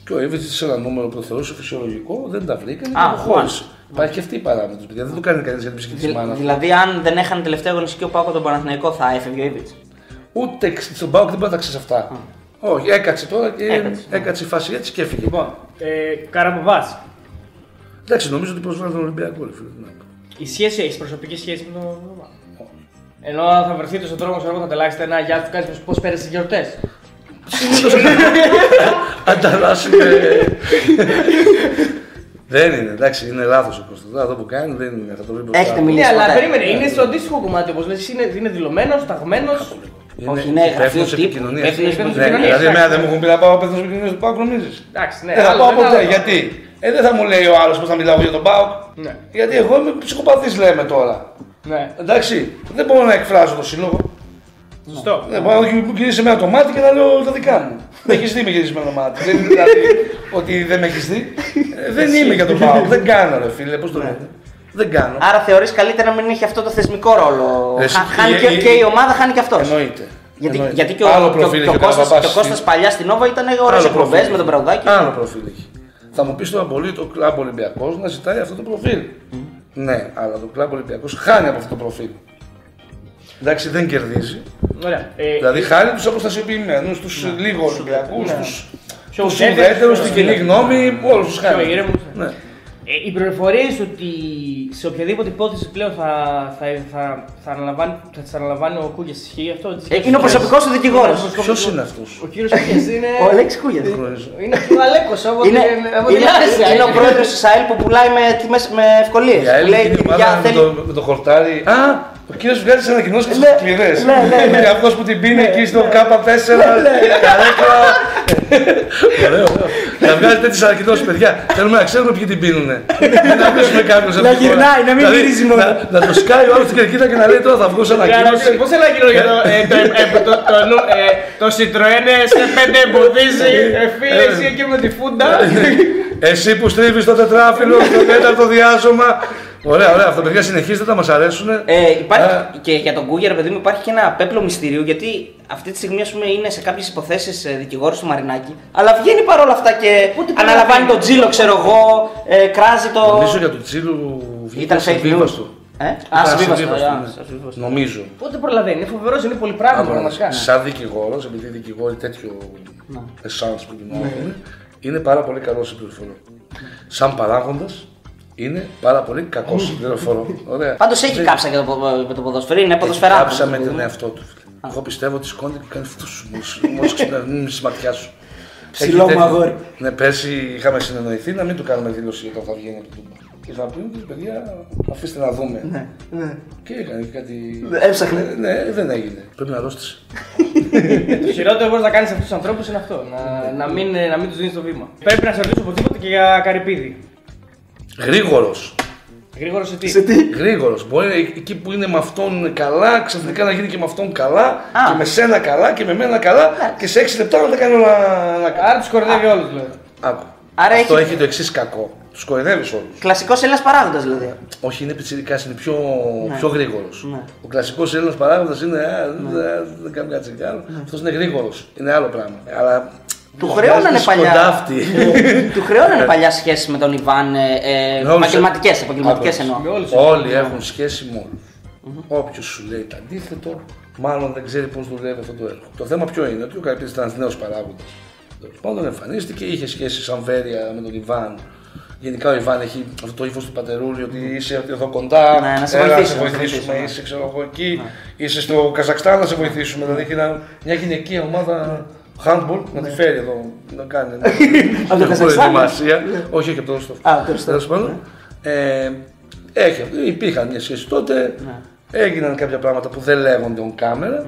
και ο Ήβιτ σε ένα νούμερο που το θεωρούσε φυσιολογικό, δεν τα βρήκαν και Α, αποχώρησε. Υπάρχει και αυτή η παράμετρο, παιδιά. Δεν το κάνει κανείς για την ψυχή τη Δη- μάνα. Δηλαδή, αν δεν έχανε τελευταία αγωνιστική ο Πάοκ τον Παναθηναϊκό, θα έφευγε ο Ήβιτ. Ούτε εξ- στον Πάοκ δεν πέταξες σε αυτά. Όχι, έκατσε τώρα και Έκατσε. έκατσε, η φάση έτσι και έφυγε. Λοιπόν, ε, Καραμποβάς. Εντάξει, νομίζω ότι προσβάλλει τον Ολυμπιακό. Ρε, φίλε, τι να πω. Η σχέση έχεις προσωπική σχέση με τον Ρωμά. Ενώ αν θα βρεθείτε στον δρόμο, ξέρω εγώ, θα τελάξετε ένα γεια σου, κάνει πώς πέρασε τι γιορτές; Ανταλλάσσουμε. δεν είναι, εντάξει, είναι λάθος ο Κώστας. Αυτό που κάνει δεν είναι, θα το βρει μπροστά. Έχετε του. μιλήσει. Ναι, αλλά ποτέ. περίμενε, είναι στο αντίστοιχο κομμάτι όπως λες. Είναι, είναι δηλωμένος, ταγμένο. Όχι, είναι υπεύθυνος γραφείο τύπου, επικοινωνίας. υπεύθυνος Ναι, επικοινωνίας, Δηλαδή, εντάξει. εμένα δεν μου έχουν πει να πάω απευθεία επικοινωνία του Πάοκ, νομίζεις. Εντάξει, ναι, Δεν θα άλλο, πάω ένα ποτέ. άλλο. Γιατί; Ε, δεν θα μου λέει ο άλλος πώς θα μιλάω για τον Πάοκ. Ναι. Γιατί εγώ είμαι ψυχοπαθής, λέμε τώρα. Ναι, Εντάξει, δεν μπορώ να εκφράζω το σύλλογο. Σωστό. Ναι, μπορώ να μου γυρίσει εμένα το μάτι και να λέω τα δικά μου. με έχεις δει με γυρισμένο μάτι. δεν είναι δηλαδή ότι δεν με έχεις δει. Ε, δεν είμαι για τον Πάοκ. δεν κάνω, ρε φίλε, πώς το λέτε. Δεν κάνω. Άρα θεωρείς καλύτερα να μην έχει αυτό το θεσμικό ρόλο. Ρε, εσύ, Χα- χάνει η- και, η- και η ομάδα χάνει και αυτός. Εννοείται. Γιατί, Εννοείται. γιατί και ο, Άλλο και ο- προφίλ και ο έχει ο Κώστας, Καραπαπάς και ο Κώστας στην- παλιάς στην Νόβα ήταν ωραίες Άλλο εκπομπές προφίλ με τον έχει. Μπραουδάκη. Άλλο προφίλ έχει. Θα μου πεις τώρα πολύ το κλαμπ Ολυμπιακός να ζητάει αυτό το προφίλ. Ναι, αλλά το κλαμπ Ολυμπιακός χάνει από αυτό το προφίλ. Εντάξει, δεν κερδίζει. Ωραία. Ε, Δηλαδή χάρη του αποστασιοποιημένου, του λίγο Ολυμπιακού, Ναι. Πιο του ουδέτερους, ουδέτερου, πιο στην κοινή ουδέτερους. γνώμη, όλου του Πιο χάρη. ήρεμους. Ναι. Ε, οι πληροφορίε ότι σε οποιαδήποτε υπόθεση πλέον θα, θα, θα, θα, αναλαμβάνει, θα τις αναλαμβάνει ο Κούγια ισχύει αυτό. τις Ε, σχέσεις είναι ο του. προσωπικός του δικηγόρος. Ποιο είναι αυτό. Ο κύριο Κούγια είναι. Ο Αλέξης Κούγιας. Είναι ο Αλέκο από Είναι, την- από την είναι, Άσια. είναι ο πρόεδρο τη ΑΕΛ που πουλάει με, τιμές, με ευκολίε. Για Που λέει έλεγε την για ομάδα με θέλει. το, με το χορτάρι. Α, ο κύριος βγάζει τις ανακοινώσεις Ναι, σκληρέ. ναι, ναι, ναι. Και αυτός που την πίνει εκεί στο K4. Καρέκλα. Ωραίο, ωραίο. Να βγάζετε τις ανακοινώσεις, παιδιά. Θέλουμε να ξέρουμε ποιοι την πίνουν. Μην αφήσουμε κάποιον Να γυρνάει, να μην μυρίζει μόνο. Να, να το σκάει ο άλλος στην κερκίδα και να λέει τώρα θα βγω σε ανακοίνωση. Πώς ένα κοινό για το, ε, το, ε, το, το, το, ε, το Citroën S5 εμποδίζει, ε, φίλε, εσύ εκεί με τη φούντα. Εσύ που στρίβεις το τετράφυλλο, στο τέταρτο διάζωμα. Ωραία, ωραία. Αυτό παιδιά συνεχίζετε, θα μας αρέσουν. Ε, υπάρχει Α. και για τον Κούγερ, παιδί μου, υπάρχει και ένα πέπλο μυστηρίου γιατί αυτή τη στιγμή ας πούμε, είναι σε κάποιες υποθέσεις δικηγόρος του Μαρινάκη. Αλλά βγαίνει παρόλα αυτά και Πότε αναλαμβάνει παραβαίνει. τον τζίλο, ξέρω εγώ, ε, κράζει το. Νομίζω για τον Τσίλου βγήκε Ήταν fake news. συμβίβαστος. Ε; Α, Ήταν συμβίβαστος. συμβίβαστος, α, ναι. συμβίβαστος. Νομίζω. Πότε προλαβαίνει, είναι φοβερός, είναι πολύ πράγμα Άμα, πραγματικά. Σαν δικηγόρος, επειδή οι δικηγόροι τέτοιο εσάνς που την έχουν, είναι πάρα πολύ καλό σε πληροφορώ. Σαν παράγοντας είναι πάρα πολύ κακό σε πληροφορώ. Ωραία. Πάντως έχει Δεν- κάψα και το, πο- με το ποδοσφαιρί, είναι έχει ποδοσφαιρά. κάψα με τον εαυτό του. φίλε. Εγώ πιστεύω ότι σηκώνει και κάνει αυτούς τους μόλι ξυπνάει στη ματιάς σου. Ψηλό Έχει μου τέτοιο. αγόρι. Ναι, πέρσι είχαμε συνεννοηθεί να μην του κάνουμε δήλωση όταν θα βγαίνει από το τούμπα. Και θα πούμε, παιδιά, αφήστε να δούμε. Ναι. Και έκανε και κάτι. Έψαχνε. Ε, Ναι, δεν έγινε. Πρέπει να αρρώστησε. Το χειρότερο που μπορείς να κάνεις σε αυτούς τους ανθρώπους είναι αυτό. Να, να μην, να μην τους δίνεις το βήμα. Πρέπει να σε ρωτήσω οπωσδήποτε και για καρυπίδι. Γρήγορος. Γρήγορος σε τι; Σε τι; Γρήγορος. Μπορεί εκεί που είναι με αυτόν καλά, ξαφνικά να γίνει και με αυτόν καλά, Α. και με σένα καλά και με μένα καλά, και σε 6 λεπτά να τα κάνει όλα. να- Άρα τους κορδεύει όλους δηλαδή. Άκου. Άρα Αυτό έχει- έχει το εξής κακό. Τους κοροϊδεύει όλους. Κλασικός Έλληνας παράγοντας δηλαδή. Όχι, είναι πιτσιρικά, είναι πιο, Ναι. πιο γρήγορος. Ναι. Ο κλασικός Έλληνας παράγοντας είναι. «Α, δεν- Δεν κάνει κάτι άλλο. Αυτός είναι γρήγορος. Είναι άλλο πράγμα. Αλλά. Του χρέωνανε παλιά. Σκοντάφτη. Του χρεώνανε παλιά σχέση με τον Ιβάν. Ε, ε, Με όλους. επαγγελματικές επαγγελματικές Άκουες. εννοώ. Με όλους. Όλοι έχουν σχέση με όλους. Όποιος σου λέει το αντίθετο, μάλλον δεν ξέρει πώς δουλεύει αυτό το έργο. Το θέμα ποιο είναι, ότι ο Καρυπίδη ήταν ένας νέος παράγοντας. Τέλος πάντων εμφανίστηκε, είχε σχέση σαν βέρεια με τον Ιβάν. Γενικά ο Ιβάν έχει αυτό το ύφος του πατερούλη ότι ναι. είσαι εδώ κοντά. Ναι, να σε έλα. Να σε βοηθήσουμε ναι. Είσαι ξέρω εγώ εκεί, ναι. είσαι στο Καζακστάν να σε βοηθήσουμε. Δηλαδή έχει μια γυναικεία ομάδα handball να τη ναι. φέρει εδώ να κάνει. Ναι. Από το Καζακστάν. Όχι, όχι από το Ρωστόφ. Ε, υπήρχαν μια σχέση τότε. Έγιναν κάποια πράγματα που δεν λέγονται on camera.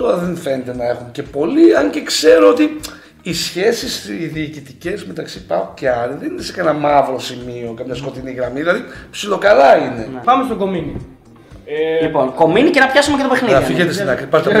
Ε, τώρα δεν φαίνεται να έχουν και πολύ, αν και ξέρω ότι οι σχέσεις οι διοικητικές μεταξύ Πάου και Άρη δεν είναι σε κανένα μαύρο σημείο, κάποια σκοτεινή γραμμή. Δηλαδή ψιλοκαλά είναι. Πάμε στο κομίνι. Ε, Λοιπόν, κομίνι και να πιάσουμε και το παιχνίδι. Να φύγετε στην άκρη. Πάρτε από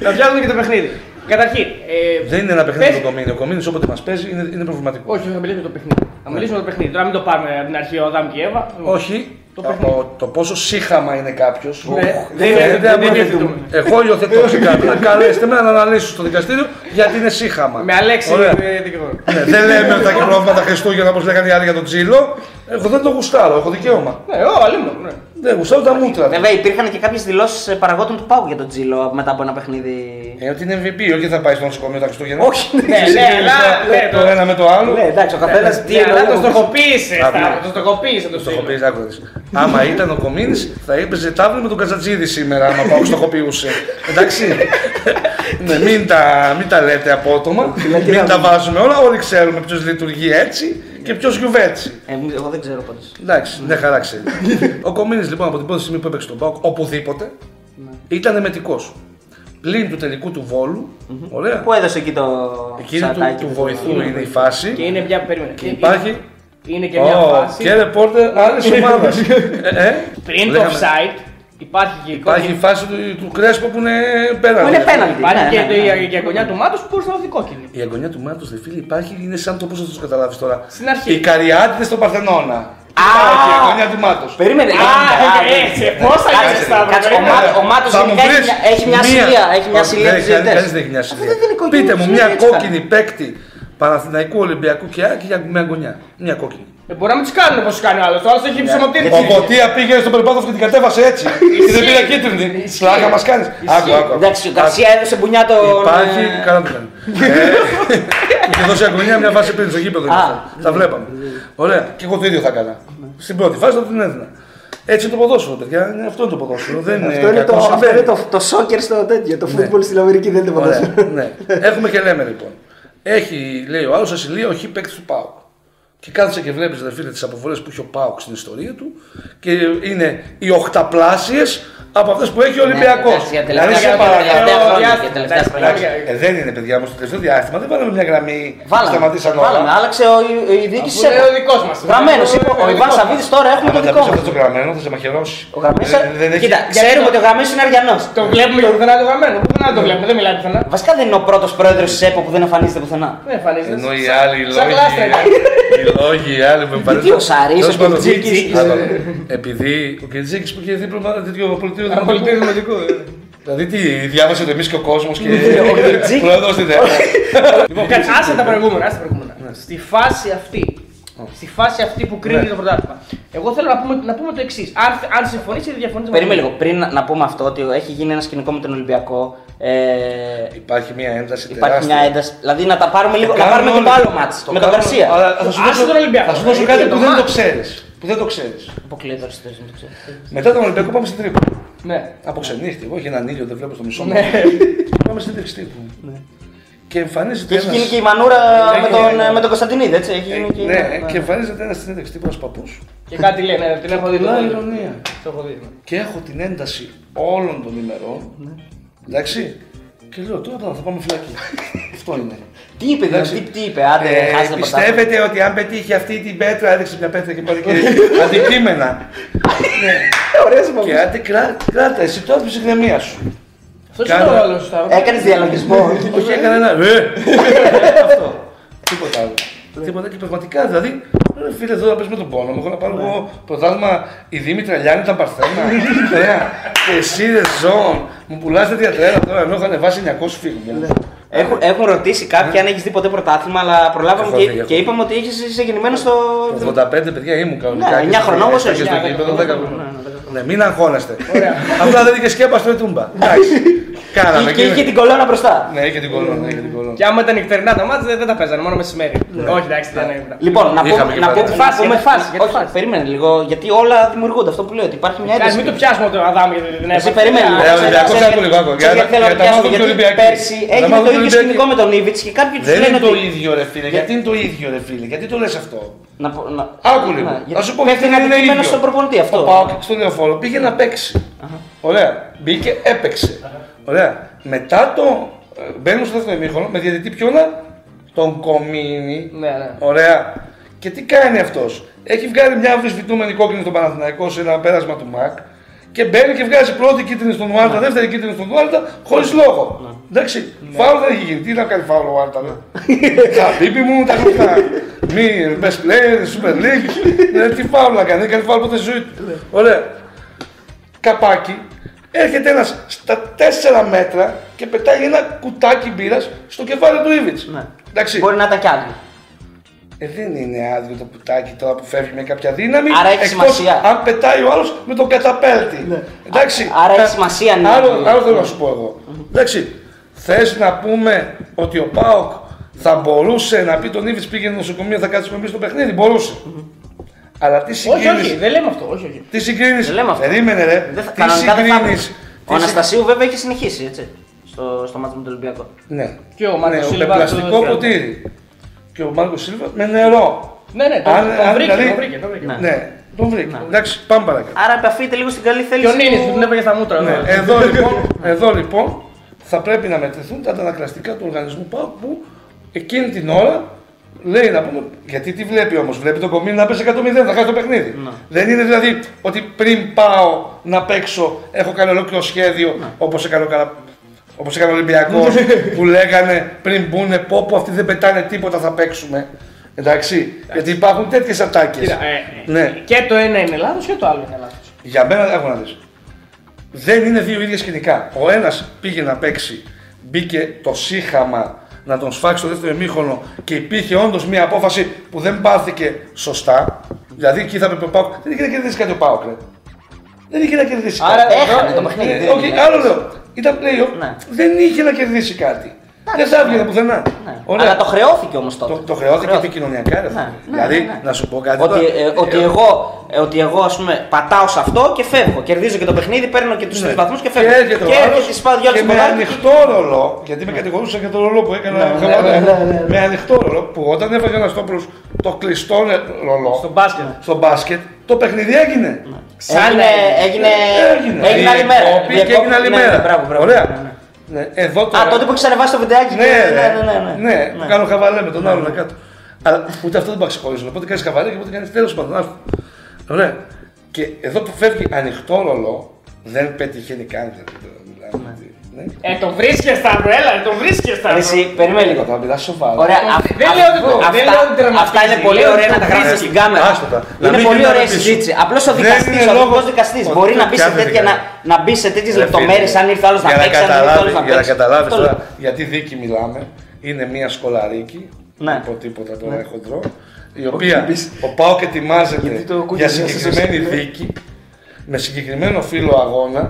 να πιάσουμε και το παιχνίδι. Καταρχήν. Ε, Δεν είναι ένα παιχνίδι πες- το κομίνι. Ο κομίνι όποτε μας παίζει είναι, είναι προβληματικό. Όχι, θα μιλήσουμε για το παιχνίδι. Θα μιλήσουμε για το παιχνίδι. Τώρα μην το πάμε από την αρχή ο Αδάμ και η Εύα. Όχι. Το Το, παιχνίδι. το, το πόσο σύχαμα είναι κάποιος. Ναι, δεν είναι- δεν είναι υιοθετούμε. Εγώ υιοθετώ ξεκάθαρα. Να καλέσετε με να αναλύσω στο δικαστήριο γιατί είναι σύχαμα. Με Αλέξη Ωραία. ε, δικηγόρο. Ναι, δεν λέμε ότι θα έχει πρόβλημα τα Χριστούγεννα όπως λέγανε οι άλλοι για τον Τζίλο. Εγώ δεν το γουστάρω, έχω δικαίωμα. Ναι, ο αλλήμον. Ναι. Δεν γουστάρω τα μούτρα. τους. Βέβαια, υπήρχαν και κάποιες δηλώσεις παραγόντων του Πάου για τον Τζίλο μετά από ένα παιχνίδι. Ε, ότι είναι MVP, όχι θα πάει στο νοσοκομείο τα Χριστούγεννα. Όχι, Ναι, ναι, αλλά. ναι, το ένα με το άλλο. Ναι, εντάξει, ο καθένας τι Ναι, αλλά το εννοεί. στοχοποίησες. Άκου. Σταύρο, Το στοχοποίησες το Το έχω στυλ. πει, άκου να δεις. Άμα ήταν ο Κομίνης, θα έπαιζε τάβλη με τον Καζατζίδη σήμερα, άμα πάω στοχοποιούσε. Εντάξει. ναι, μην, τα, μην τα λέτε απότομα, μην τα βάζουμε όλα. Όλοι ξέρουμε ποιος λειτουργεί έτσι και ποιος γιουβέτσι. Ε, εγώ δεν ξέρω πάντως. Εντάξει, δεν χαρά ξέρει. ο Κομίνης λοιπόν από την πρώτη στιγμή που έπαιξε τον Πάοκ, οπουδήποτε, ήταν εμετικό. Πλην του τελικού του βόλου, ωραία. Πού έδωσε εκεί το. Εκείνη του, σατάκι του του- βοηθού είναι η φάση. Και είναι μια. Περίμενε. Και υπάρχει. Είναι και μια Ω, φάση. και ρεπόρτερ άλλης ομάδας. ε, ε. Πριν το Λέγαμε. offside υπάρχει και η Υπάρχει η φάση του, του Κρέσπο που είναι πέρα. Που είναι πέναλτι. Υπάρχει ναι, και ναι, το- ναι. η- η αγωνιά του Μάτους που θα δοθεί κόκκινη. Η αγωνία του Μάτος, δε φίλε, υπάρχει, είναι σαν το πώς θα το καταλάβεις τώρα. Στην αρχή. Οι Καριάτιδες στο Παρθενώνα. Α! Υπάρχει η αγωνία του Μάτος. Περίμενε. Α, έτσι, πώς θα Κάτσε, είσαι, Σταύρο, κάτσε, ο περίμενε. Μάτ- Ο Μάτος Θα μου γενικά έχει βρεις μια- έχει μια μία- σιλία. Έχει μια Όχι, σιλία δεν τους έχει- διαιτητές. κανείς δεν έχει μια Αυτό σιλία. δεν είναι οικογένεια, Πείτε μου είναι μια έτσι, κόκκινη παίκτη Παναθηναϊκού Ολυμπιακού και Άκη για μια γωνιά. Μια κόκκινη. Ε, Μπορεί να μην του κάνουν όπως του κάνει ο άλλος. Ο άλλο έχει ψωμοτήρι. Ο Μποτία πήγε στον περπάτο και την κατέβασε έτσι. και δεν πήρε κίτρινη. Πλάκα μας κάνεις. Άκου, άκου. άκου. Εντάξει, ο Γκαρσία έδωσε μπουνιά τον. Υπάρχει. ε, Καλά το κάνει. Ε, Είχε δώσει αγωνία μια φάση πριν στο γήπεδο. Α. Τα βλέπαμε. Ωραία. Και εγώ το ίδιο θα έκανα. Στην πρώτη φάση θα την έδινα. Έτσι είναι το ποδόσφαιρο, παιδιά. Είναι Αυτό είναι το ποδόσφαιρο. Δεν είναι Αυτό είναι το, κακό, αυτό συμβαίνει. είναι το, το σόκερ στο τέτοιο. Το φούτμπολ στην Αμερική δεν είναι το Ωραία, ποδόσφαιρο. ναι. Έχουμε και λέμε λοιπόν. Έχει, λέει ο άλλος, ασυλία ο χ παίκτη του Πάουκ. Και κάθεσαι και βλέπεις, δε φίλε, τις αποβολές που έχει ο Πάουκ στην ιστορία του και είναι οι οχταπλάσιες από αυτές που έχει ο Ολυμπιακός. Ναι, εντάξει, για Δηλαδή τελευταία σε χρόνια, παρακαλώ. τελευταία χρόνια, διάστημα, για τελευταία εντάξει, χρόνια. εντάξει. Ε, δεν είναι παιδιά μου, στο τελευταίο διάστημα δεν βάλαμε μια γραμμή που Βάλαμε, σταματήσαν βάλαμε, όλα. άλλαξε ο, η, η διοίκηση. Αφού είναι ο δικός μας. Γραμμένος, είπε ο Ο Ιβάν δικός Σαββίδης τώρα έχουμε Αν το τα δικό πεις μας. αυτό το γραμμένο θα σε μαχαιρώσει. Ο Γραμμένος- Δεν- δεν έχει- Κοίτα, Γιατί ξέρουμε το- ότι ο Γραμμένος είναι Αριανός. Το βλέπουμε και πουθενά το γραμμένο. Πουθενά το βλέπουμε, δεν μιλάει πουθενά. Βασικά δεν είναι ο πρώτος πρόεδρος της ΕΠΟ που δεν εμφανίζεται πουθενά. Δεν εμφανίζεται. Ενώ οι άλλοι οι Σαν λόγοι. κλάστα είναι. Οι λόγοι οι άλλοι που Γιατί ο Σαρής, ο Κιτζίκης, Επειδή ο Κιτζίκης που είχε δίπλωμα τέτοιο πολιτείο Ένα πολιτείο δημοτικού. ε. Δηλαδή τι, διάβασε το εμείς και ο κόσμος και Ο Κιτζίκης. πρόεδρος στην ΕΠΟ. Λοιπόν, κάτσε, άσε τα προηγούμενα, άσε τα προηγούμενα. Στη φάση αυτή, στη φάση αυτή που κρίνει Ναι. το πρωτάθλημα, εγώ θέλω να πούμε, να πούμε το εξής. Αν, αν συμφωνείς ή διαφωνείς Περίμενε λίγο. Πριν να- να πούμε αυτό, ότι έχει γίνει ένα σκηνικό με τον Ολυμπιακό Ε, Υπάρχει μια ένταση υπάρχει τεράστια. μια ένταση. Δηλαδή να τα πάρουμε λίγο. Να κάνουν πάρουμε και το όλοι. άλλο μάτς. Με τον κάνουν Καρσία. όλοι. Αλλά θα σου Άσε δώσω- τον Ολυμπιακό. Θα σου δώσω Εκεί κάτι το που δεν το μάτς. ξέρεις. Που δεν το ξέρεις. Αποκλείεται το Αριστοτέλης, δεν το ξέρω. Μετά τον Ολυμπιακό πάμε στην Τρίπολη. Ναι. Από ξενύχτη. Εγώ είχε έναν ήλιο, δεν βλέπω στο μισό Ναι. μου. Πάμε στην τύπου. Και εμφανίζεται Και έχει ένας- γίνει και η μανούρα Έχει με γίνει, τον, ναι. με τον Κωνσταντινίδη, έτσι. Έχει γίνει και... Ναι, και εμφανίζεται ένας συνέντευξη τύπου ένας παππούς. Και κάτι λέει, ναι, την έχω δει. το Πολλά έχω δει. ηρωνία. Το έχω δει. ναι. Και έχω την ένταση όλων των ημερών. Εντάξει. Και λέω τώρα θα πάμε φυλακή. Αυτό είναι. Τι είπε, δηλαδή, Εντάξει. τι, τι είπε, άντε, Ε, χάσει το πρωτάθλημα. πιστεύετε ότι αν πετύχει αυτή την πέτρα, έδειξε μια πέτρα και πάλι και αντικείμενα. ναι. Ωραίες Και άντε κρά- κράτα, εσύ τώρα την ψυχραιμία σου. Αυτός είναι Κάνω- ο ρόλος του Σταύρου. Έκανες διαλογισμό. Όχι, έκανε ένα. Ε! Αυτό. Τίποτα άλλο. Τίποτα και πραγματικά δηλαδή. Ρε φίλε, εδώ να πες με τον πόνο μου. Έχω να πάρω εγώ πρωτάθλημα η Δήμητρα Λιάννη τα Παρθένα. Ωραία. Και εσύ ρε ζώων. Μου πουλάς τέτοια τρέλα τώρα ενώ έχω ανεβάσει 900 φίλους. Έχουν, έχουν ρωτήσει κάποιοι αν έχεις δει ποτέ πρωτάθλημα, αλλά προλάβαμε Έχω και, δει, έχω και δει. είπαμε ότι έχεις, είσαι γεννημένος στο. 85 παιδιά ήμουν κανονικά. Ναι, και 9 στο- χρονών όμως και είσαι. στο 9 γήπεδο 10 χρονών. χρονών. Ναι, μην αγχώνεστε. Απλά δεν είχε σκέπα στο ετούμπα. Εντάξει. Κάναμε. Και είχε την κολόνα μπροστά. Ναι, είχε την κολόνα. είχε την κολόνα. Και άμα ήταν νυχτερινά τα μάτια δεν, δεν τα παίζανε, μόνο μεσημέρι. Όχι, εντάξει, δεν είναι. Λοιπόν, να Είχαμε πούμε. και Να πάλι. πούμε Για τη φάση, να πούμε- για τη φάση, για τη Όχι, φάση. περίμενε λίγο, γιατί όλα δημιουργούνται. Αυτό που λέω, ότι υπάρχει μια Κάτσε, ένταση. μην το πιάσουμε το Αδάμ γιατί δεν Εσύ έπαθε. περίμενε. Ε, λίγο. Ολυμπιακός, Ξέρεις, άκου λίγο, άκου. ξέρεις, Για να- γιατί θέλω για να τα πιάσω, μάθω και γιατί Ολυμπιακοί. Πέρσι Για τα έγινε μάθω το και ίδιο Ολυμπιακοί. σκηνικό με τον Ήβιτ και κάποιοι τους Δεν λένε είναι το ότι. ίδιο ρε φίλε. Γιατί είναι το ίδιο ρε φίλε; Γιατί το λες αυτό; Να πω- να- Άκου λίγο. Ναι, Να γιατί σου πω πέφτει γιατί ένα δεν είναι αντικείμενο ίδιο. στον προπονητή αυτό. Ο Πάοκ στο λεωφόρο πήγε να παίξει. Ωραία. Μπήκε, έπαιξε. Ωραία. Μετά το. ε, Μπαίνουμε στο δεύτερο ημίχρονο με διαιτητή ποιόνα τον Κομίνη. Ναι, ναι. Ωραία. Και τι κάνει αυτός; Έχει βγάλει μια αμφισβητούμενη κόκκινη στον Παναθηναϊκό σε ένα πέρασμα του ΜΑΚ και μπαίνει και βγάζει πρώτη κίτρινη στον Ουάρτα, δεύτερη κίτρινη στον Ουάρτα χωρίς λόγο. Εντάξει, φάουλ δεν έχει γίνει. Τι να κάνει φάουλ ο Ουάρτα. Χαμπίπι μου τα γνωστά. Μη best player, super league. Ναι, Τι φάουλ να κάνει, δεν κάνει φάουλ ποτέ στη ζωή του. Ωραία. Καπάκι. Έρχεται ένας στα 4 μέτρα και πετάει ένα κουτάκι μπύρας στο κεφάλι του Ήβιτ. Ναι. Εντάξει. Μπορεί να ήταν κι άλλοι. Ε, δεν είναι άδειο το πουτάκι τώρα που φεύγει με κάποια δύναμη. Άρα έχει εκτός σημασία. Αν πετάει ο άλλος με τον καταπέλτη. Εντάξει. Άρα έχει κα- σημασία, ναι. Άλλο, άλλο θέλω να σου πω εγώ. Εντάξει. Θες να πούμε ότι ο Πάοκ θα μπορούσε να πει τον Ήβιτ πήγαινε νοσοκομείο, θα κάτσουμε εμείς στο παιχνίδι; Μπορούσε. Αλλά τι Όχι, όχι, συγκρίνει. δεν λέμε αυτό. Όχι, όχι. Τι συγκρίνει. Δεν λέμε αυτό. Περίμενε, ρε. Δεν θα- Τι κανονικά δεν θα συγκρίνει. έπρεπε. Ο Αναστασίου βέβαια έχει συνεχίσει έτσι. Στο, στο μάτι με τον Ολυμπιακό. Ναι. Και ο Μάρκος ναι, Σίλβα με πλαστικό του- ποτήρι. Και ο Μάρκος Σίλβα με νερό. Ναι, ναι, τον, Αν- τον αν βρήκε, δηλαδή- τον βρήκε, τον βρήκε. Ναι. Ναι, τον βρήκε. Εντάξει, πάμε παρακάτω. Άρα επαφείτε λίγο στην καλή Και θέληση. ο Νίνης του- που την έπαιρνε στα μούτρα. Ναι, εδώ. εδώ, λοιπόν, εδώ λοιπόν θα πρέπει να μετρηθούν τα αντανακλαστικά του οργανισμού ΠΑΟΚ που εκείνη την ώρα λέει να πούμε. Γιατί τι βλέπει όμως, βλέπει τον κομμίνι να πέσει 100-0, θα χάσει το παιχνίδι. Δεν είναι δηλαδή ότι πριν πάω να παίξω έχω κάνει ολόκληρο σχέδιο όπως έκανε ο Καρα... Όπως έκανε ο Ολυμπιακός που λέγανε πριν μπουνε πω πω αυτοί δεν πετάνε τίποτα θα παίξουμε. Εντάξει, γιατί υπάρχουν τέτοιες ατάκες. Κοίτα, ε, Ναι. Και το ένα είναι λάθο και το άλλο είναι λάθο. Για μένα έχω να δεις. Δεν είναι δύο ίδια σκηνικά. Ο ένας πήγε να παίξει, μπήκε το σύχαμα να τον σφάξει το δεύτερο ημίχρονο και υπήρχε όντως μια απόφαση που δεν πάρθηκε σωστά. Δηλαδή εκεί θα έπρεπε ο Πάοκ. Δεν είχε να κερδίσει κάτι ο Πάοκ, ρε. Δεν είχε να κερδίσει Άρα, κάτι. Έχανε εδώ- το παιχνίδι. Ε, δεν όχι, είναι. άλλο λέω. Ήταν playoff. Ναι. Δεν είχε να κερδίσει κάτι. Δεν θα έβγαινε πουθενά. Ναι. Ωραία. Αλλά το χρεώθηκε όμως τότε. Το, το χρεώθηκε επικοινωνιακά, ρε. Ναι, φίλε. ναι, δηλαδή, ναι, ναι. να σου πω κάτι. Ότι, τώρα. ε, ότι, εγώ, ε, ότι εγώ ας πούμε πατάω σε αυτό και φεύγω. Κερδίζω και το παιχνίδι, παίρνω και τους Ναι. τρεις βαθμούς και Και φεύγω. έρχεται ο άλλος και σπάω δυο και άλλου με ανοιχτό ρολό, γιατί με κατηγορούσαν για το ρολό που έκανα Ναι, χαβαλέ, ναι, ναι, ναι, ναι. με ανοιχτό ρολό που όταν έφαγε ένας στόπλος το κλειστό ρολό Στο μπάσκετ. στο μπάσκετ, το παιχνίδι έγινε. Έγινε, έγινε, Έγινε. έγινε άλλη μέρα. Διακόπη και έγινε άλλη Ναι, μέρα. ναι, Μπράβο, μπράβο. Ωραία. Ναι, ναι. Ναι, εδώ τώρα. Α, τότε που έχεις ανεβάσει το βιντεάκι. Ναι, και- ρε. ναι, ναι, ναι, ναι, που κάνω χαβαλέ με τον άλλον κάτω. Αλλά ούτε αυτό δεν μπορεί να ξεχωρίσουν. Οπότε κάνεις χαβαλέ και οπότε κάνεις τέλος πάντων. άστο. Ωραία. Και εδώ που φεύγει ανοιχτό ρολό, δεν πετυχαίνει καν. δηλαδή, μιλάμε, ναι. Ε, τον βρίσκες Σταύρο, έλα, τον βρίσκες Ρε, Σταύρο. Εσύ, περίμενε λίγο. Θα μιλά σοβαρά. Ωραία, Το- αυ- δεν αυ- λέω ότι το- αυτά- δεν λέω ότι τερματίζει, Αυτά είναι πολύ λέω ότι ωραία το να τα γράψετε βρίσκει. στην κάμερα. Άστο τα. Να Είναι μην πολύ γίνεται ωραία να πεις. συζήτηση. Απλώς ο Δεν δικαστής, είναι ο λόγος- ειδικό δικαστής ότι μπορεί το να μπει σε πιάνει τέτοια, να, δικαστή. να μπει σε τέτοιες Ρε λεπτομέρειες. φίλε, Αν ήρθε άλλος να για παίξει, αν ήρθε καταλάβει- άλλος να Για να παίξει. καταλάβεις Αυτό τώρα λέω. γιατί δίκη μιλάμε, είναι μια σκολαρίκη. Ναι. Από τίποτα τώρα έχω δρό. Η οποία ο Πάοκ ετοιμάζεται Γιατί το ακούγεται για μέσα στο συγκεκριμένη σύστημα. δίκη με συγκεκριμένο φύλλο αγώνα.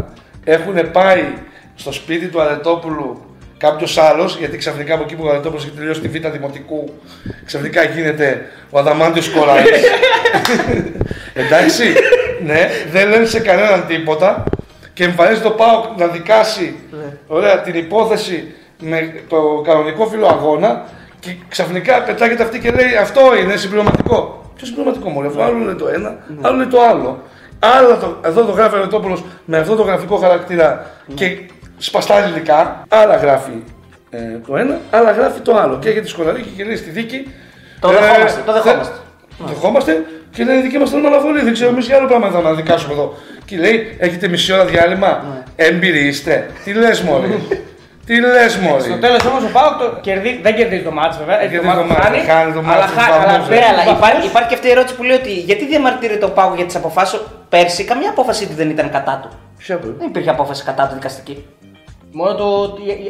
Έχουν πάει στο σπίτι του Αρετόπουλου κάποιος άλλος, γιατί ξαφνικά από εκεί που ο Αρετόπουλο έχει τελειώσει τη Β' Δημοτικού, ξαφνικά γίνεται ο Αδαμάντιος Κοράη. Εντάξει, ναι, δεν λένε σε κανέναν τίποτα και εμφανίζεται το ΠΑΟΚ να δικάσει ωραία, την υπόθεση με το κανονικό φύλλο αγώνα και ξαφνικά πετάγεται αυτή και λέει αυτό είναι συμπληρωματικό. Ποιο συμπληρωματικό μόλι, αφού άλλο είναι το ένα, άλλο είναι το άλλο. Άλλα το, εδώ το γράφει ο Ρετόπουλο με αυτό το γραφικό χαρακτήρα και σπαστά ελληνικά. Άλλα γράφει ε, το ένα, άλλα γράφει το άλλο. Και έχετε σκολαρίκη και λέει στη δίκη. Το ε, δεχόμαστε, το θε- δεχόμαστε. Το δεχόμαστε και λέει δική μας θέλουμε αναβολή. Δεν ξέρω εμείς για άλλο πράγμα θα να δικάσουμε εδώ. Και λέει, έχετε μισή ώρα διάλειμμα; Έμπειροι είστε. Τι λες, Μωρή; Τι λες, Στο Μωρή. τέλος όμως ο Πάοκ το κερδί... δεν κερδίζει το μάτσο βέβαια. έχει κερδίζει το μάτς, χάνει, χάνει το μάτς αλλά στους χα- βαθμούς, αλλά ε. παίρνει Ναι, αλλά βαθμούς. υπάρχει, υπάρχει και αυτή η ερώτηση που λέει ότι γιατί διαμαρτύρεται ο Πάγο για τις αποφάσεις; Πέρσι, καμία απόφαση του δεν ήταν κατά του. Ποια που- Δεν υπήρχε απόφαση κατά του δικαστική. Μόνο το.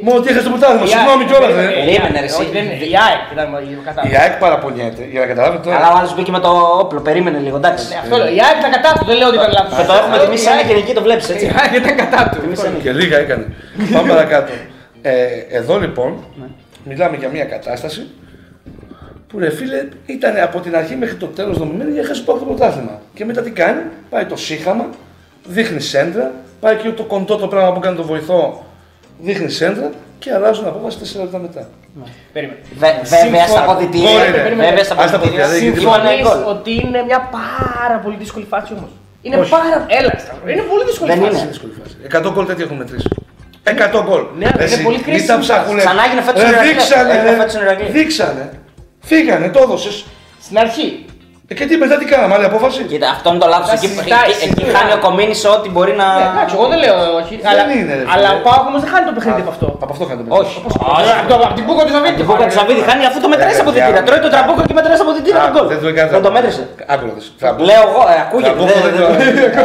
Μόνο ότι έχασε το πρωτάθλημα. Η Συγγνώμη ΑΕΚ- κιόλας. περίμενε, ε. η Περίμενε, ΑΕΚ, ρε, εσύ. όχι, δεν είναι. Η ΑΕΚ ήταν κατά. Η ΑΕΚ παραπονιέται για να καταλάβετε τώρα. Αλλά ο άλλος μπήκε με το όπλο, περίμενε λίγο, εντάξει. Ναι, Αυτό λέω. Η ΑΕΚ ήταν κατά του, δεν λέω ότι ήταν λάθος. Και το έχουμε τιμήσει σαν γενική, το βλέπεις έτσι. Η ΑΕΚ ήταν κατά του. Και λίγα έκανε. Πάμε παρακάτω. Ε, εδώ λοιπόν μιλάμε για μια κατάσταση που ρε φίλε ήταν από την αρχή μέχρι το τέλος δομημένη για χάσει το πρωτάθλημα. Και μετά τι κάνει, πάει το σύχαμα, δείχνει σέντρα, πάει και το κοντό το πράγμα που κάνει το βοηθό, δείχνει σέντρα και αλλάζουν απόφαση 4 λεπτά μετά. Περίμενε. Βε- Βέβαια στα Συμφωνώ. αποδητήρια. Γκολ είναι. Βέβαια στα Ας τα αποδητήρια. αποδητήρια, δεν γίνεται Συμφωνεί Συμφωνείς γκολ. ότι είναι μια πάρα πολύ δύσκολη φάση όμως; Είναι Όχι. πάρα. Έλα, Σταύρο, είναι πολύ δύσκολη Δεν φάση. είναι. Δύσκολη φάση. 100 γκολ τέτοια έχουν μετρήσει. 100 γκολ. Ναι, αλλά είναι Εσύ, πολύ μην κρίσιμη τα φάση. ψάχνουνε. Ξανά έγινε φέτος Ρε, στην Ηρακλή. Δείξανε, Έγινε ρε. φέτος στην Ηρακλή. Δείξανε. Φύγανε, το έδωσες. Στην αρχή. Ε, και τι μετά τι κάναμε, άλλη απόφαση; Κοίτα, αυτό είναι το λάθος. Τα Εκεί, συζητάει, εκεί, εκεί συζητάει. χάνει ο Κομίνης ό,τι μπορεί να. Ναι, εντάξει, εγώ δεν λέω όχι. Δεν αλλά, είναι, ρε, φίλε. αλλά ο Πάοκ όμως δεν χάνει το παιχνίδι από αυτό. Από αυτό κάνετε Όχι. Όχι. Από το- Από την Κούκο του Ζαβίδη. Την Κούκα του Σαββίδη χάνει αφού το μετράει Ε, από παιδιά. διτήρα. Τρώει το τραμπούκο και μετράει από διτήρα τον γκολ. Δεν το έκανε. Δεν το μέτρησε. Άκου να δεις. Τραμπούκο. Λέω εγώ, ε, ακούγεται. Τραμπούκο δεν- δεν δεν-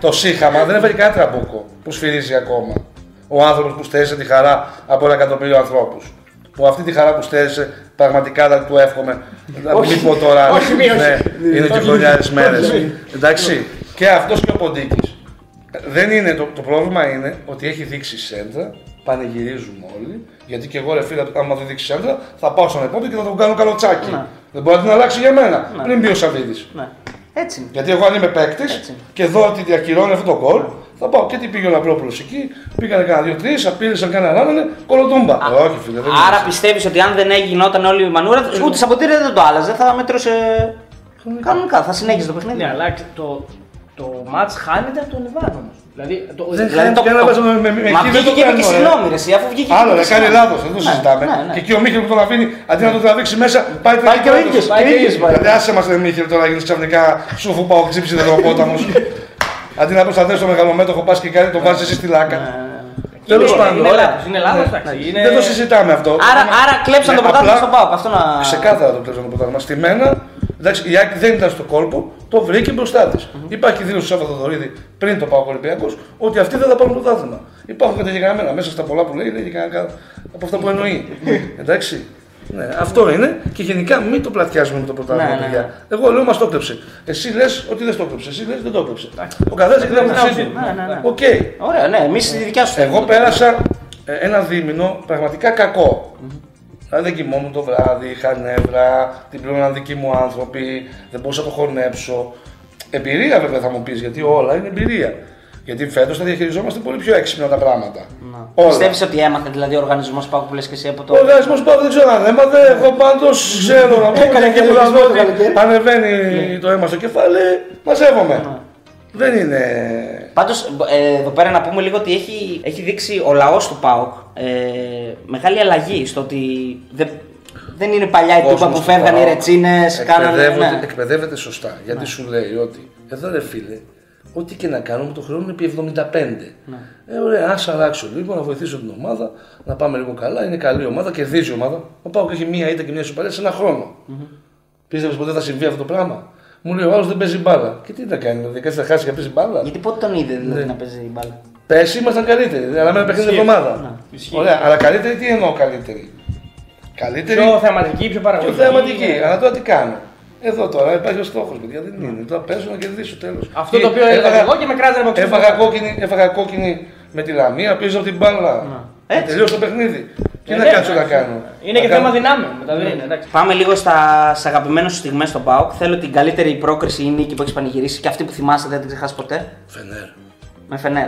το- Το σύχαμα δεν έφερε κανένα τραμπούκο που σφυρίζει ακόμα. Ο άνθρωπος που στέρισε τη χαρά από ένα εκατομμύριο ανθρώπους. Που αυτή τη χαρά που στέρισε πραγματικά δεν του εύχομαι. Να μην πω τώρα. όχι, μη, όχι. ναι, είναι και χιλιάδε μέρες. Εντάξει. Και αυτός και ο Ποντίκης. Δεν είναι το, το πρόβλημα είναι ότι έχει δείξει σέντρα, πανηγυρίζουν όλοι. Γιατί και εγώ ρε φίλε, άμα δεν δείξει σέντρα, θα πάω στον επόμενο και θα τον κάνω καλοτσάκι. Ναι. Δεν μπορεί να την αλλάξει για μένα. Πριν μπει ο Σαββίδης. Ναι. Έτσι είναι. Γιατί εγώ αν είμαι παίκτης Έτσι. και δω ότι διακυρώνει αυτό το γκολ, θα πάω και τι πήγε ο Λαπρόπουλο εκεί, πήγανε κανένα δύο-τρει, απείλησαν κανένα ράνανε, κολοτούμπα. Ε, όχι φίλε, δεν Άρα είναι. πιστεύεις ότι αν δεν γινόταν όλη η μανούρα, ούτε από ποτήρια δεν το άλλαζε. Θα μετρούσε. Κανονικά, θα συνέχιζε το παιχνίδι. Ναι, αλλά το, το μάτς χάνεται από τον Ιβάν όμως. Δηλαδή, το, Δεν Δηλαδή το, Κανένα το, βάζω με- με- με- Μα εκεί δεν βγήκε το και είπε και παίρνω, ρε. συγγνώμη, ρε, εσύ, αφού βγήκε και Άλλο, είπε ρε, και κάνει συγγνώμη. λάθος, δεν το Ναι, συζητάμε. ναι, ναι. Και εκεί ο Μίχελ που τον αφήνει, αντί να τον τραβήξει μέσα, πάει Πάει και ο τρίτος. ίδιος, πάει ο και ίδιος ίδιος. πάει. Δηλαδή, άσε μας, ρε Μίχελ, τώρα γίνεις ξαφνικά σου που πάω ξύψη δεδροπόταμο. Αντί να προστατεύσει το μεγαλομέτωχο, πας και κάνει, το βάζεις εσύ στη λάκα. Τέλος είναι, πάντων. είναι ωραία. λάθος, είναι λάθος, εντάξει. Είναι... Δεν το συζητάμε αυτό. Άρα, άρα κλέψαν Ναι, το πρωτάθλημα απλά- στον Πάοκ. Αυτό να. Ξεκάθαρα το κλέψαν το πρωτάθλημα. Στη μένα, εντάξει, η ΑΕΚ δεν ήταν στο κόλπο, το βρήκε μπροστά της. Υπάρχει δήλωση του Σάββα Θεοδωρίδη πριν το ΠΑΟΚ Ολυμπιακός ότι αυτοί δεν θα πάρουν πρωτάθλημα. Υπάρχουν καταγεγραμμένα μέσα στα πολλά που λέει, λέει και κανένα από αυτά που εννοεί. εντάξει. Ναι, αυτό είναι και γενικά μην το πλατιάζουμε με το πρωτάθλημα, Ναι, ναι, παιδιά. ναι. Εγώ λέω μας το 'κλεψε. Εσύ λες ότι δεν το 'κλεψε. Εσύ λες δεν το 'κλεψε. Ο καθένας έχει την άποψή του. Ναι, ναι, ναι. Οκ. Ωραία, ναι, εμείς τη δικιά σου. Εγώ πέρασα ε, ένα δίμηνο πραγματικά κακό. Δηλαδή δεν κοιμόμουν το βράδυ, είχα νεύρα, την πλήρωναν δικοί μου άνθρωποι, δεν μπορούσα να το χωνέψω. Εμπειρία βέβαια θα μου πεις, γιατί όλα είναι εμπειρία. Γιατί φέτος θα διαχειριζόμαστε πολύ πιο έξυπνα τα πράγματα. Όλα. Πιστεύεις ότι έμαθε δηλαδή ο οργανισμός Πάοκ που λες και εσύ από το. Ο οργανισμός Πάου δεν ξέρω αν έμαθε, εγώ πάντως ξέρω να πω Έκανε και εκεί που θα καλεσμό δω το ότι καλοκαίρι. ανεβαίνει το αίμα στο κεφάλι, μαζεύομαι. Δεν είναι. Πάντως, εδώ πέρα να πούμε λίγο ότι έχει, έχει δείξει ο λαός του ΠΑΟΚ ε, μεγάλη αλλαγή στο ότι δεν, δεν είναι παλιά η τούπα κόσμος που του φεύγαν οι ΠΑΟΚ ρετσίνες, κάνανε. εκπαιδεύονται- Ναι. Εκπαιδεύεται σωστά. Γιατί σου λέει ότι εδώ ρε φίλε, ό,τι και να κάνουμε το χρόνο είναι επί 75. Ναι. Ε, ωραία, ας αλλάξω λίγο, να βοηθήσω την ομάδα, να πάμε λίγο καλά. Είναι καλή ομάδα, κερδίζει η ομάδα. Ο Πάουκ έχει μία ήττα και μία σουπαλία σε ένα χρόνο. Πίστευες ποτέ θα συμβεί αυτό το πράγμα; Μου λέει ο άλλος δεν παίζει μπάλα. Και τι να κάνει, δηλαδή κάτσε να χάσει και να παίζει μπάλα; Γιατί πότε τον είδε δηλαδή Ναι. να παίζει η μπάλα; Πέρσι ήμασταν καλύτεροι, αλλά με ένα παιχνίδι Ισχύει. εβδομάδα. Ισχύει. Ωραία, αλλά καλύτερη τι εννοώ καλύτερη. Καλύτερη Πιο θεαματική, πιο Πιο παραγωγική. θεαματική. Αλλά τώρα τι κάνω; Εδώ τώρα υπάρχει ο στόχος, παιδιά. Δεν είναι. Τώρα παίζω να κερδίσω τέλος. Αυτό το οποίο έλεγα εγώ και με κράζανε από ξύλο. Έφαγα κόκκινη, έφαγα κόκκινη με τη Λαμία πίσω από την μπάλα. Έτσι. Τελείωσε το παιχνίδι. Τι Ε, να ναι, κάτσω να εντάξει. κάνω. Είναι και Να θέμα κάνω- δυνάμεων. Μετά δεν είναι. εντάξει. Πάμε λίγο στα στις αγαπημένες σου στιγμές στον ΠΑΟΚ. Θέλω την καλύτερη πρόκριση ή νίκη που έχεις πανηγυρίσει και αυτή που θυμάσαι δεν την ξεχάσεις ποτέ. Φενέρ. Με Φενέρ.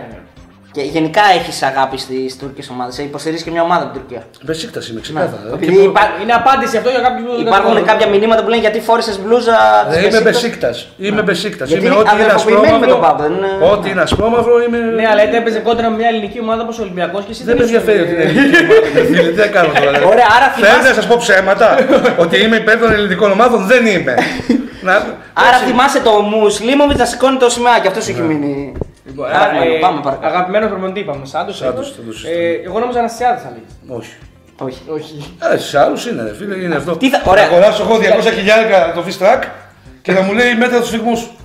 Και γενικά έχεις αγάπη στις τουρκικές ομάδες. Υποστηρίζεις και μια ομάδα από την Τουρκία. Μπεσίκτα είμαι ξεκάθαρα. Ναι. Επειδή Και πο- υπά- Είναι απάντηση αυτό για κάποιου που δεν υπάρχουν μπορούν. κάποια μηνύματα που λένε γιατί φόρησε μπλούζα τη Ε, Είμαι μπεσίκτας. Είμαι μπεσίκτας. Γιατί Είμαι είναι ό,τι είναι αδερφοποιημένοι με τον ασπρόμαυρο. ΠΑΟΚ, δεν είναι- Ό,τι είναι ασπρόμαυρο είμαι. Ναι, αλλά είτε έπαιζε κόντρα με μια ελληνική ομάδα όπως ο Ολυμπιακός και εσύ Δεν με ήσουν- ενδιαφέρει ότι είναι ελληνική ομάδα. Φίλε, Τι να κάνω τώρα. δηλαδή. Ωραία, άρα Θέλετε θυμάσαι- να σας πω ψέματα. Ότι είμαι υπέρ των ελληνικών ομάδων; Δεν είμαι. Να- Άρα έτσι. θυμάσαι το Μουσλίμοβιτς να σηκώνει το σημαίακι. Αυτός σου έχει μείνει. Λοιπόν, Αγαπημένο. άρα, ε, Πάμε παρακάτω. Αγαπημένος προπονητή είπαμε. Σάντο. Σάντος, θα το συζητήσουμε. Ε, εγώ νόμιζα Αναστιάδη θα λέγει. Όχι. Όχι. Όχι. Ε, σε άλλους είναι, ρε φίλε, είναι αυτό. Τι θα- ωραία. Να αγοράσω εγώ 200 χιλιάρικα το φιστρακ και να μου λέει μέτρα του σφιγμού σου.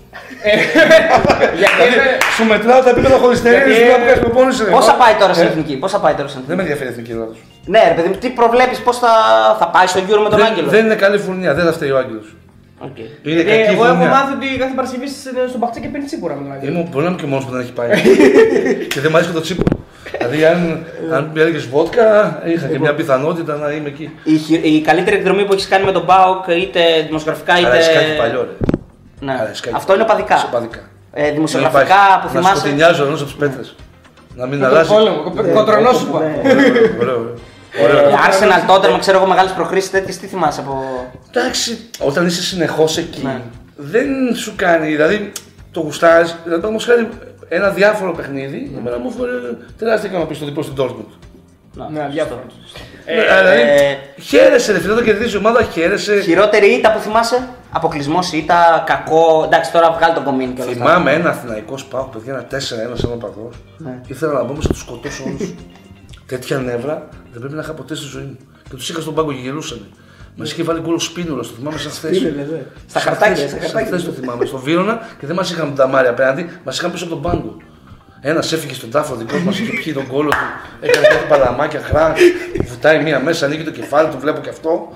Γιατί Δηλαδή, είναι- σου μετράω τα επίπεδα χωριστερίνη Γιατί, σου ε, που κάνεις προπόνηση. ρε. Πόσα πάει τώρα στην Ε, εθνική, πόσα πάει τώρα στην Δεν εθνική; με ενδιαφέρει η εθνική Ελλάδα. Ναι, ρε παιδί μου, τι προβλέπεις, πώς θα, θα πάει στο γύρο με τον Δεν, Άγγελο; δεν είναι καλή φουρνιά, δεν θα φταίει ο Άγγελος. Οκ. Είναι Ε, κακή Εγώ έχω φουρνιά. μάθει ότι κάθε Παρασκευής σε- στον Παχτσέ και παίρνει σίγουρα με τον Άγγελο. Ήμουν μπορεί να είμαι και μόνος που δεν έχει πάει. και δεν μου αρέσει και το τσίπο. δηλαδή, αν, αν έλεγε βότκα, είχα και μια πιθανότητα να είμαι εκεί. Η, χει- η καλύτερη εκδρομή που έχεις κάνει με τον Μπάουκ, είτε δημοσιογραφικά είτε. Καραϊσκάκι παλιό, ρε. Ναι. Καραϊσκάκι. Αυτό είναι οπαδικά. Σε παδικά. Ε, Δεν δημοσιογραφικά υπάρχει. που Να θυμάσαι. σκοτεινιάζω ενό από τις πέτρες. Να μην Με τον αλλάζει. πόλεμο, κοντρονό σου είπα. Ωραίο, ωραίο. Ωραίο. Ε, Arsenal τότε, με ξέρω εγώ, μεγάλες προχρήσει τέτοιες, τι θυμάσαι από. Εντάξει, όταν είσαι συνεχώς εκεί, Ναι. δεν σου κάνει. Δηλαδή, το γουστάρει. Δηλαδή, παραδείγματο χάρη, ένα διάφορο παιχνίδι, Ναι. εμένα μου έφερε τεράστια ικανοποίηση το διπλό στην Dortmund. Ναι, διάφορα. Ε, δηλαδή, ε, χαίρεσαι, ρε φίλε, όταν κερδίζεις η ομάδα, χαίρεσαι. Χειρότερη ήττα που θυμάσαι; Αποκλεισμός ήττα, κακό; Εντάξει, τώρα βγάλει τον κομμίνι και όλα αυτά. Θυμάμαι ένα Αθηναϊκός Σπάου, παιδιά, ένα 4-1 σε ένα παγό. Ναι. Ήθελα να μπω μέσα να του σκοτώσω όλους. Τέτοια νεύρα δεν πρέπει να είχα ποτέ στη ζωή μου. Και τους είχα στον πάγκο και γελούσαν. Μας είχε βάλει κόλλο σπίνουλο, το θυμάμαι σαν χθε. Στα χαρτάκια, στα χαρτάκια. Χθε το θυμάμαι. Στο Βίρονα και δεν μας είχαν τα μάρια απέναντι, μας είχαν πίσω από τον πάγκο. Ένας έφυγε στον τάφο δικός μας και πιει τον κόλλο του. Έκανε κάτι παλαμάκια, χρά. Βουτάει μία μέσα, ανοίγει το κεφάλι του, βλέπω και αυτό.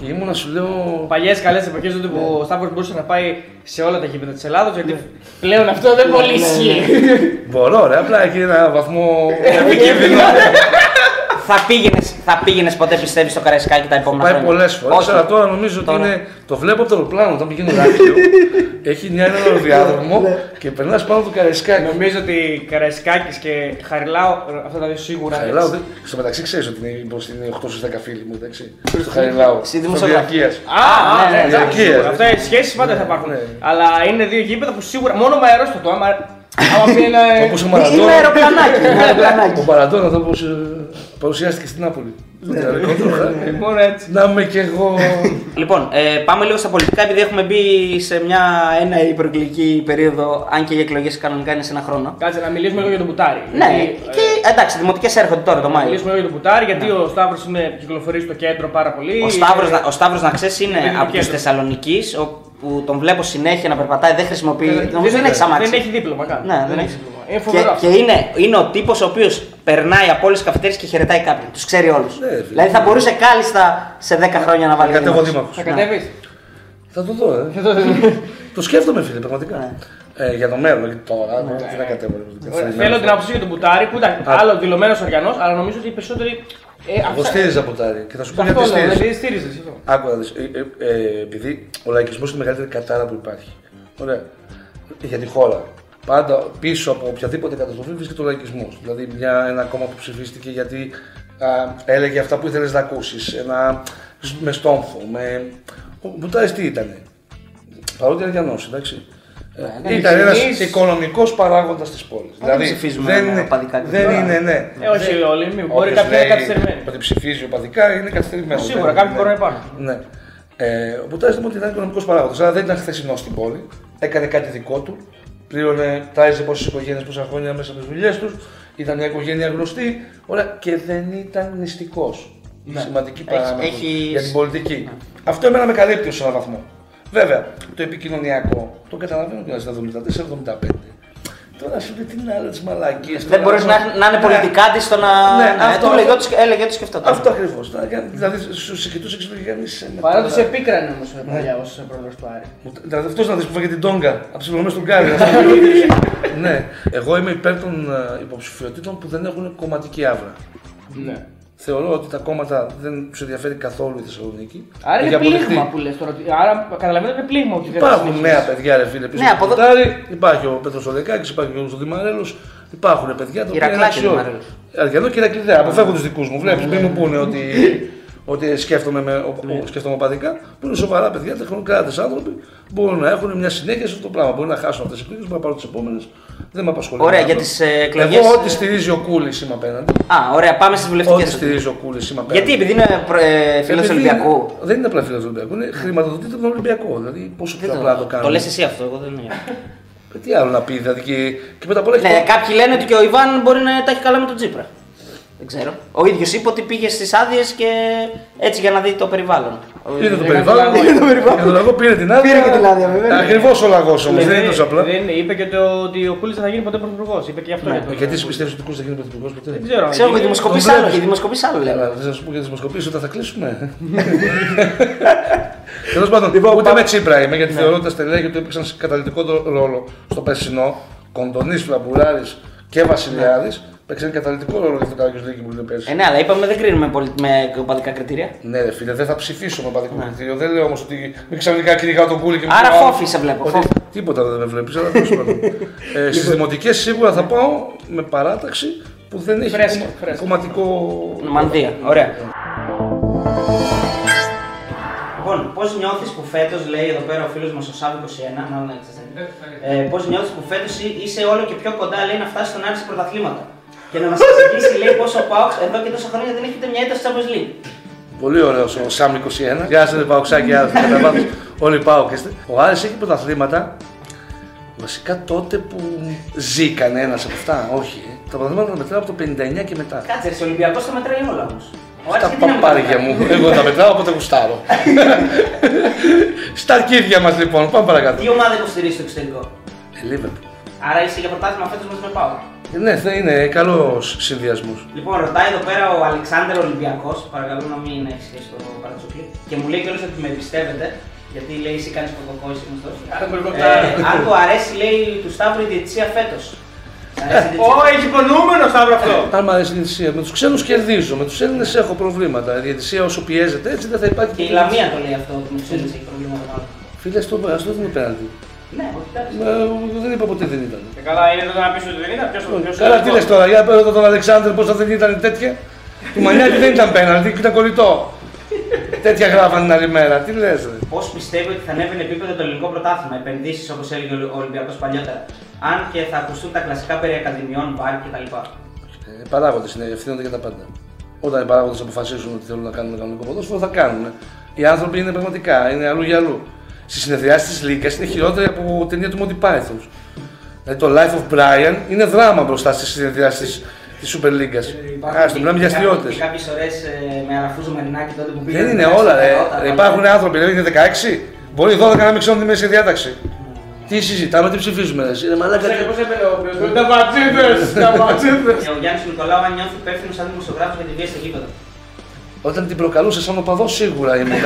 Και ήμουνα, σου λέω. Παλιές καλές εποχές τότε που ο Σταύρος μπορούσε να πάει σε όλα τα γήπεδα της Ελλάδα. Γιατί πλέον αυτό δεν πολύ ισχύει. Μπορώ, ρε, απλά έχει ένα βαθμό επικίνδυνο. Θα πήγαινες θα πήγαινες ποτέ πιστεύεις στο Καραϊσκάκι τα επόμενα Πάει χρόνια; πολλές φορές. Όχι. Αλλά τώρα νομίζω ότι Τώρα. είναι. Το βλέπω από το αεροπλάνο όταν πηγαίνω Λάκτιο. έχει μια ένα αεροδιάδρομο και περνάς πάνω του Καραϊσκάκη. Νομίζω ότι Καραϊσκάκης και Χαριλάου, αυτά τα δύο σίγουρα. Χαριλάου, δεν- στο μεταξύ ξέρεις ότι είναι, πως είναι 8 στου 10 φίλοι μου, εντάξει. Στο Χαριλάου. Στη Στο δημοσιογραφία. Διαρκείας. Α, α, ναι, ναι, ναι, εντάξει, ναι, σίγουρα. ναι. Αυτά οι σχέσεις πάντα θα υπάρχουν. Ναι. Αλλά είναι δύο γήπεδα που σίγουρα. Μόνο με αερόστατο. Άμα, άμα πει ένα. Όπως ο Είναι Μαραντόνα. αεροπλανάκι. είναι αεροπλανάκι. Ο Μαραντόνα αυτό που παρουσιάστηκε στην Νάπολη. Στο τελικό του. Ε, Μόνο έτσι. Να είμαι κι εγώ. Λοιπόν, ε, πάμε λίγο στα πολιτικά επειδή έχουμε μπει σε μια ένα προεκλογική περίοδο, αν και οι εκλογές κανονικά είναι σε ένα χρόνο. Κάτσε να μιλήσουμε λίγο για τον Μπουτάρι. Ναι, Γιατί, και εντάξει, δημοτικές έρχονται τώρα το Να Μάιο. μιλήσουμε λίγο για τον Μπουτάρι, γιατί ο Σταύρος κυκλοφορεί στο κέντρο πάρα πολύ. Ο Σταύρος, να- ο Σταύρος να ξέρεις είναι Είναι το από του κέντρο. Θεσσαλονίκης, που τον βλέπω συνέχεια να περπατάει, δεν χρησιμοποιεί. Δεν- Νομίζω δεν έχει αμάξι. Δεν έχει δίπλωμα καν. Ναι, δεν έχει. δίπλωμα. Είναι Και, φοβερό. και είναι, είναι ο τύπος ο οποίος περνάει από όλες τις καφετέρειε και χαιρετάει κάποιον. Τους ξέρει όλους. Ναι, φίλε. δηλαδή θα μπορούσε κάλλιστα σε 10 χρόνια να βάλει. Κατέβω δήμαρχος. δήμαρχος. Θα κατέβεις; Θα το δω, ε. Το σκέφτομαι, φίλε, πραγματικά. Ε, για το μέλλον, γιατί τώρα δεν θα κατέβω. ρε. Θέλω την άποψη για τον Μπουτάρι που ήταν άλλο δηλωμένος Αριανό, αλλά νομίζω ότι οι περισσότεροι. Ε, Εγώ αυτά- στήριζα ποτάρι και θα σου πω Αυτό γιατί λέω, στήριζα. δηλαδή στήριζες. αυτό. Άκουγα, δεις, ε, ε, ε, επειδή ο λαϊκισμός είναι η μεγαλύτερη κατάρα που υπάρχει. Ωραία. Για τη χώρα. Πάντα πίσω από οποιαδήποτε καταστροφή βρίσκεται ο λαϊκισμός. Δηλαδή μια, ένα κόμμα που ψηφίστηκε γιατί α, έλεγε αυτά που ήθελες να ακούσεις. Με στόμφο. Με... Ο Μπουτάρης τι ήταν. Παρότι είναι Αριανός, εντάξει. ναι, ήταν ένας εμείς- οικονομικός παράγοντας της πόλης. δεν ψηφίζουμε δεν, με είναι- οπαδικά δεν κριτήρια. είναι, ναι. Ε, όχι Δεν- όλοι, μη- μπορεί Όποιος κάποιοι να είναι λέει καθυστερημένοι. Ότι ψηφίζει οπαδικά είναι καθυστερημένος. Σίγουρα Δεν- κάποιοι ναι. μπορούν να υπάρχουν. Ναι. Ε, ο Μπουτάρης ήταν ότι ήταν οικονομικός παράγοντας. Αλλά δεν ήταν χθεσινός στην πόλη. Έκανε κάτι δικό του. Πλήρωνε, τάιζε πόσες οικογένειες πόσα χρόνια μέσα από τις δουλειές τους. Ήταν μια οικογένεια γνωστή. Ωραία. Και δεν ήταν νηστικός. Ναι. Σημαντική Έχει- παράμετρο έχεις- για την πολιτική. Αυτό εμένα με καλύπτει ω έναν βαθμό. Βέβαια, το επικοινωνιακό το καταλαβαίνω ότι είναι στα 74-75. Τώρα σου λέει τι να άλλες μαλακίες. Δεν μπορείς να, να είναι πολιτικά της στο να. Ναι, Ναι, αυτό- του έλεγε ό,τι σκε- έλεγε ό,τι σκεφτόταν. Αυτό ακριβώς. Δηλαδή στου συγκεκριτού εξηγεί κανεί. Παρά τους επίκρανε όμως παλιά ω πρόεδρος του Άρη. Δηλαδή αυτός να δει που φάγε την τόγκα από ψηλωμένο στον Κάρι. ναι. Εγώ είμαι υπέρ των ε, υποψηφιότητων που δεν έχουν κομματική άβρα. Ναι. Θεωρώ ότι τα κόμματα δεν τους ενδιαφέρει καθόλου η Θεσσαλονίκη. Άρα είναι Έχει αποδειχτεί. πλήγμα που λες τώρα. Άρα καταλαβαίνετε είναι πλήγμα ότι δεν Υπάρχουν θα νέα παιδιά, ρε φίλε, πίσω Ναι, από από το εδώ- Κουτάρι, υπάρχει ο Πέτρος Ολεκάκη, υπάρχει ο Γιώργος Δημαρέλος, υπάρχουν παιδιά τα οποία είναι Ηρακλάκη αξιόλογα. Δημαρέλος. Αργιανό και Ηρακλειδέα, αποφεύγω τους δικούς μου. Βλέπεις, μην μου πούνε ότι, ότι σκέφτομαι, με, ο, Ναι. ο- σκέφτομαι οπαδικά, που είναι σοβαρά παιδιά, τεχνοκράτες άνθρωποι, μπορούν να έχουν μια συνέχεια σε αυτό το πράγμα. Μπορεί να χάσουν αυτές τις εκλογέ, μπορεί να πάρουν τις επόμενες. Δεν με απασχολεί. Ωραία, αυτό. για τις, ε, εκλογές, Εγώ, ό,τι ε, στηρίζει ο Κούλης είμαι απέναντι. Α, ωραία, πάμε στις Ό,τι βουλευτικέ. στηρίζει ο Κούλης είμαι απέναντι. Γιατί, επειδή είναι ε, φίλος Επειδή Ολυμπιακού. Δεν είναι απλά φίλος του Ολυμπιακού, είναι χρηματοδοτείται από τον Ολυμπιακό. Δηλαδή, πόσο πιο Δεν απλά το κάνουμε. Το λες εσύ αυτό, εγώ δεν είναι. Ε, Τι άλλο να πει, δηλαδή και, και μετά απ' όλα έχει Ναι, το- κάποιοι λένε ότι και ο Ιβάν μπορεί να τα έχει καλά με τον Τζίπρα. Δεν ξέρω. Ο ίδιος είπε ότι πήγε στις άδειες και έτσι για να δει το περιβάλλον. Είδε το δεν περιβάλλον. είναι το περιβάλλον. Και τον λαγό πήρε την άδεια. Πήρε και την άδεια, βέβαια. Ακριβώς ο λαγός όμως, δεν είναι τόσο απλά. Δεν είναι, είπε και το, ότι ο Κούλης δεν θα γίνει ποτέ πρωθυπουργός. Είπε και αυτό Ναι. για τον. Ε, Γιατί εσύ πιστεύεις ότι ο Κούλης θα γίνει πρωθυπουργός ποτέ; Δεν ξέρω. Ξέρω, οι γιατί- δημοσκοπήσει τον άλλο, βλέπεις. οι δημοσκοπήσεις άλλο λένε. Έλα, δεν θα σου πω για τι δημοσκοπήσει όταν θα κλείσουμε. Τέλος πάντων, Λοιπόν, ούτε πάμε- με τσίπρα είμαι γιατί θεωρώ ότι τα στελέχη του έπαιξαν σε καταλητικό ρόλο στο περσινό. Κοντονής, Φλαμπουράρης και Βασιλιάδης παίξαν καταλητικό ρόλο για αυτό το κάποιο λίγη που είναι πέρσι. Ε, ναι, αλλά είπαμε δεν κρίνουμε πολι- με οπαδικά κριτήρια. Ναι, ρε φίλε, δεν θα ψηφίσω με παδικό κριτήριο. Δεν λέω όμως ότι μην ξαφνικά κυνηγάω τον κούλι και μου Άρα λέω, φόφη σε βλέπω, Ότι... φόφη. Τίποτα δεν με βλέπεις, αλλά τέλος πάντων. ε, Στις δημοτικές σίγουρα θα πάω με παράταξη που δεν έχει Φρέσκα, κομμα- φρέσκα. κομματικό. Μανδύα, ωραία. Λοιπόν, πώς νιώθεις που φέτος, λέει εδώ πέρα ο φίλος μας ο Σάββη 21, μάλλον έτσι δεν είναι. Ε, πώς νιώθεις που φέτος είσαι όλο και πιο κοντά, λέει, να φτάσεις στον Άρη σε πρωταθλήματα; Και να μας εξηγήσει, λέει, πόσο ο Πάοξ εδώ και τόσα χρόνια δεν έχει ούτε μια ήττα στο Champions League. Πολύ ωραίο ο Σάμ 21. Γεια σας, Παοξάκι, κατά βάθος. Όλοι πάω και είστε. Ο Άρης έχει πρωταθλήματα. Βασικά τότε που ζει κανένα από αυτά, όχι. ε. Τα πρωταθλήματα τα μετράω από το 59 και μετά. Κάτσε, ο Ολυμπιακός τα μετράει όλα όμως. Τα παπάρια μου. Εγώ τα μετράω όποτε γουστάρω. Στα αρχίδια μας λοιπόν, πάμε παρακάτω. Τι ομάδα υποστηρίζει στο εξωτερικό; Ε, Liverpool. Άρα είσαι για πρωτάθλημα φέτος μαζί με Πάο. Ε, Ναι, θα είναι καλός συνδυασμός. Λοιπόν, ρωτάει εδώ πέρα ο Αλεξάνδρ Ολυμπιακός, παρακαλώ να μην έχεις σχέση το παρατσούκλι. Και μου λέει κιόλας ότι με εμπιστεύεται, γιατί λέει εσύ κάνει πρωτοκόλλη γνωστός. Άρα μπορεί να Ε, κολλάει. αν του αρέσει, λέει του Σταύρου η διαιτησία φέτος. Ω, έχει υπονοούμενο Σταύρο αυτό. Αν μου αρέσει η διαιτησία, με τους ξένους κερδίζω, με τους Έλληνες έχω προβλήματα. Η διαιτησία όσο πιέζεται έτσι δεν θα υπάρχει. Και η Λαμία το λέει αυτό, ότι μου ξέρει έχει προβλήματα μάλλον. Φίλες, στο αυτό δεν είναι πέναντι. Ναι, όχι εντάξει. Ε, Δεν είπα ποτέ δεν ήταν. Ε, Καλά, είναι εδώ να πεις ότι δεν ήταν. Ποιος ποιος Καλά, τι λες τώρα, για πέρα τον Αλεξάνδρ, πώς δεν ήταν τέτοια. Του Μανιάτη δεν ήταν πέναλτι, ήταν κολλητό. τέτοια γράφανε την άλλη μέρα. Τι λες, ρε. Πώς πιστεύει ότι θα ανέβαινε επίπεδο το ελληνικό πρωτάθλημα, επενδύσεις όπως έλεγε ο Ολυμπιακός παλιότερα. Αν και θα ακουστούν τα κλασικά περί ακαδημιών, μπαρ κτλ. Ε, παράγοντες είναι, ευθύνονται για τα πάντα. Όταν οι παράγοντες αποφασίσουν ότι θέλουν να κάνουν κανονικό ποδόσφαιρο, θα κάνουν. Οι άνθρωποι είναι πραγματικά, είναι αλλού για αλλού. Στις συνεδριάσεις της Λίγκα είναι χειρότερη από ταινία του Monty Python. Δηλαδή το Life of Brian είναι δράμα μπροστά στις συνεδριάσεις της Super League. Α, στο μιλάμε για αστείωτε. Και κάποιες ώρε με αναφούζω μερινάκι τότε που πήγα. Δεν είναι όλα, ρε. Υπάρχουν άνθρωποι, δηλαδή είναι 16, μπορεί 12 να μην ξέρουν τη μέση διάταξη. Τι συζητάμε, τι ψηφίζουμε, ρε. Είναι μαλάκα. Πώς έπαιρνε ο οποίος. Τα μπατσίδε! Τα μπατσίδε! Ο Γιάννης Νικολάου αν νιώθει υπεύθυνος σαν δημοσιογράφος για τη βία στο γήπεδο. Όταν την προκαλούσες σαν οπαδός, σίγουρα είμαι.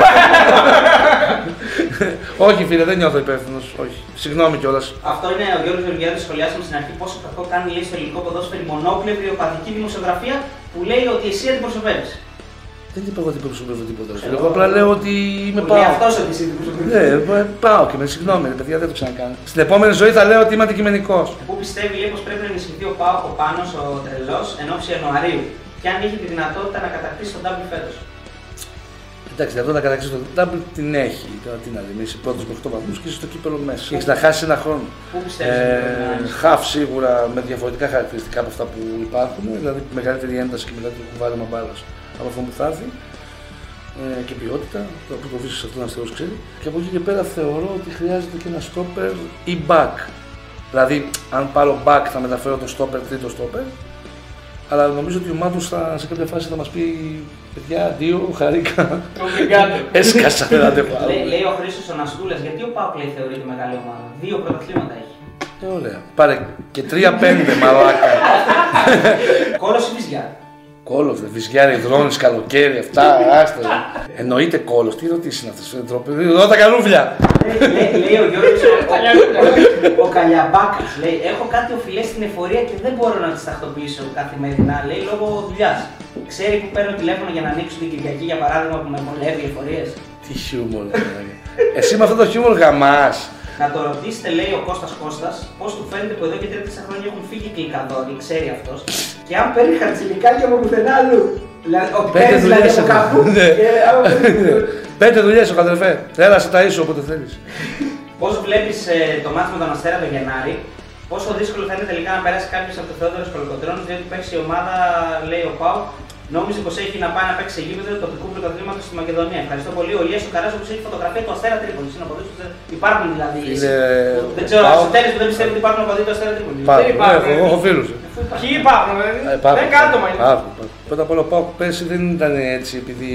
όχι, φίλε, δεν νιώθω υπεύθυνος. Όχι. Συγγνώμη κιόλας. Αυτό είναι ο Γιώργος Γεωργιάδης σχολιάσαμε στην αρχή πόσο κακό κάνει λέει στο ελληνικό ποδόσφαιρο η μονόπλευρη οπαδική δημοσιογραφία που λέει ότι εσύ αντιπροσωπεύεις. Δεν είπα εγώ ότι προσωπεύω τίποτα. φίλε. Εγώ απλά λέω ότι είμαι Που λέει πάω. αυτός ότι εσύ αντιπροσωπεύεις. Ναι, ε, πάω και με συγγνώμη, ρε παιδιά, δεν το ξανακάνω. Στην επόμενη ζωή θα λέω ότι είμαι αντικειμενικός. Πού πιστεύει λέει πως πρέπει να ενισχυθεί ο Πάο ο Πάνος, ο τρελός εν ώψη Ιανουαρίου. Και αν είχε τη δυνατότητα να κατακτήσει τον W φέτος. Εντάξει, δηλαδή να καταξύσει το double την έχει. Τώρα τι να δει, είσαι πρώτο με 8 βαθμούς και είσαι στο κύπελο μέσα. Έχεις να χάσεις ένα χρόνο. Πού πιστεύεις ότι πρέπει να Ε, ενισχυθεί. χαφ σίγουρα με διαφορετικά χαρακτηριστικά από αυτά που υπάρχουν, δηλαδή μεγαλύτερη ένταση και μεγαλύτερο κουβάλιμα μπάλα από αυτό που θα έρθει. Ε, και ποιότητα, το που το βρίσκεις αυτό ένα Θεό ξέρει. Και από εκεί και πέρα θεωρώ ότι χρειάζεται και ένα stopper ή back. Δηλαδή, αν πάρω back θα μεταφέρω το stopper τρίτο stopper. Αλλά νομίζω ότι ο Μάντος θα, σε κάποια φάση θα μας πει: Παιδιά, δύο, χαρήκα. Κομπλικάτο. Έσκασα, δεν αντέχω άλλο. Λέει, λέει ο Χρήστος ο Ναστούλα, γιατί ο Πάο λέει θεωρείται μεγάλη ομάδα; Δύο πρωταθλήματα έχει. Ε, ωραία. Πάρε και 3-5 μαλάκα. Κόλος ή βυζιά; Κόλος, δε βυζιάρι, δρόνης, καλοκαίρι, αυτά, άστα. Εννοείται κόλος, τι ρωτήσεις είναι αυτό. Εδώ τα καλούβια. Λέει, λέει ο Γιώργος, ο, ο Καλιαμπάκας, λέει, έχω κάτι οφειλές στην εφορία και δεν μπορώ να τις τακτοποιήσω καθημερινά, λέει, λόγω δουλειάς. Ξέρει που παίρνω τηλέφωνο για να ανοίξω την Κυριακή, για παράδειγμα, που με βολεύει εφορίες; Τι χιούμορ. ρε. Εσύ με αυτό το χιούμορ γαμάς. Να το ρωτήσετε, λέει ο Κώστας Κώστας, πώς του φαίνεται που εδώ και 3-4 χρόνια έχουν φύγει κλικαδόροι, ξέρει αυτός, και αν παίρνει χαρτζηλικάκια από πουθενά αλλού. Δηλαδή, ότι Πέντε παίρνεις δηλαδή δουλειές από έκανε. κάπου. Ναι. και άμα παίρνεις- Πέντε δουλειές ο κατρεφέ. Έλα σε ταΐσω όποτε θέλεις. Πώς βλέπεις το μάτι με τον Αστέρα το Γενάρη, πόσο δύσκολο θα είναι τελικά να περάσει κάποιος από το Θεόδωρο Κολοκοτρόνη, διότι παίξει η ομάδα, λέει ο Πάου, νόμιζε πως έχει να πάει να παίξει σε γήπεδο τοπικού πρωταθλήματος στη Μακεδονία. Ευχαριστώ πολύ. Ο Λιέσο Καράζο που έχει φωτογραφία του Αστέρα Τρίπολη. Είναι από αυτούς που δεν- Υπάρχουν δηλαδή. Είναι- Δεν ξέρω, Πάω. στο τέλο που δεν πιστεύω ότι υπάρχουν οπαδοί του Αστέρα Τρίπολη. Πάρα, υπάρχουν, έχω, ε. έχω φίλους. Ποιοι υπάρχουν, δηλαδή; Δεν κάτωμα είναι. Πρώτα απ' όλα ο Πάοκ πέρσι δεν ήταν έτσι επειδή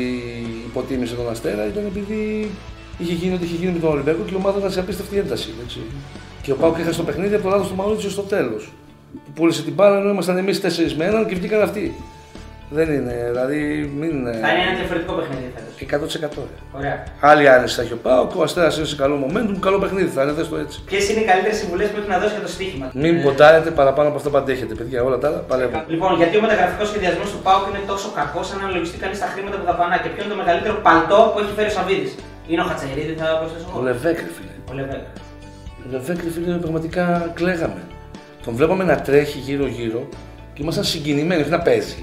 υποτίμησε τον Αστέρα, ήταν επειδή είχε γίνει ό,τι είχε γίνει με τον Ολυμπιακό και η ομάδα ήταν σε απίστευτη ένταση. Έτσι. Και ο Πάοκ έχασε το παιχνίδι από το λάθος του Μαουρίτσιο στο τέλος. Που πούλησε την μπάλα ενώ ήμασταν εμείς 4 με έναν και βγήκαν αυτοί. Δεν είναι, δηλαδή μην. Θα είναι ένα διαφορετικό παιχνίδι φέτος. 100%. ρε. Ωραία. Άλλη άνεση θα έχει ο Πάοκ, ο Αστέρας είναι σε καλό momentum, καλό παιχνίδι θα είναι, δες το έτσι. Ποιες είναι οι καλύτερες συμβουλές που έχεις να δώσεις για το στοίχημα; Μην Ε, ποντάρετε παραπάνω από αυτό που αντέχετε, παιδιά. Όλα τα άλλα παλεύουν. Λοιπόν, γιατί ο μεταγραφικός σχεδιασμός του ΠΑΟΚ είναι τόσο κακός σαν να αναλογιστεί κανείς τα χρήματα που δαπανά και ποιο είναι το μεγαλύτερο παλτό που έχει φέρει ο Σαββίδης; Είναι ο Χατσερίδι, θα προσθέσω Ο εγώ. Λεβέκ, ρε φίλε. Ο Λεβέκ. Ο Λεβέκ, ρε φίλε, πραγματικά κλαίγαμε. Τον βλέπαμε να τρέχει γύρω-γύρω και ήμασταν συγκινημένοι, όχι να παίζει.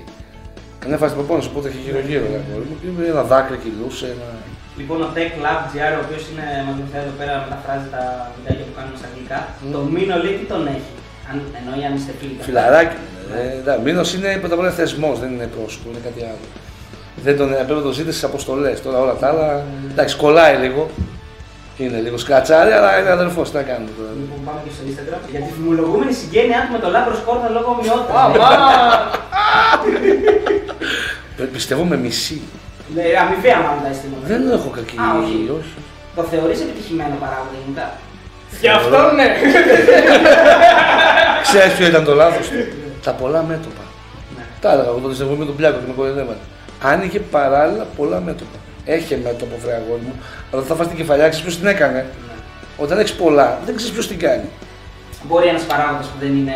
Καμιά φάση προπόνηση, οπότε έχει γύρω-γύρω. ρε αγόρι μου, και Ένα δάκρυ κυλούσε, ένα. Λοιπόν, ο Tech Lab GR, ο οποίος είναι μα βοηθάει εδώ πέρα, μεταφράζει τα βιντεάκια που κάνουμε στα αγγλικά. Το Μίνο λέει τι τον έχει. Αν, εννοεί αν είστε φίλοι. Φιλαράκι. Ε, εντάξει, Μήνος είναι πρώτα απ' όλα θεσμός, δεν είναι πρόσωπο, είναι κάτι άλλο. Δεν τον, πρέπει να το ζείτε στις αποστολές. Τώρα όλα τα άλλα. Εντάξει, κολλάει λίγο. Είναι λίγο σκατσάρι, αλλά είναι αδερφός. Τι να κάνουμε τώρα. Λοιπόν, πάμε και στο Instagram. Για τη φημολογούμενη συγγένειά του με το Λάμπρος Σκόρδα λόγω ομοιότητας. Αμά! Πε- Πιστεύω με μισή. Ναι, αμοιβαία μάλλον τα αισθήματα. Δεν έχω κακή. Α, όχι. όχι. Το θεωρείς επιτυχημένο παράγοντα γενικά; Γι' αυτό ναι. Ξέρεις ποιο ήταν το λάθος του; Τα πολλά μέτωπα. Ναι. Τα έλεγα εγώ τότε εγώ με τον Πλιάκο και με κοροϊδεύανε. Άνοιγε παράλληλα πολλά μέτωπα. Έχει μέτωπο, βρε αγόρι μου, αλλά θα φας την κεφαλιά, ξέρεις ποιος την έκανε; Ναι. Όταν έχεις πολλά, δεν ξέρεις ποιος την κάνει. Μπορεί ένας παράγοντας που δεν είναι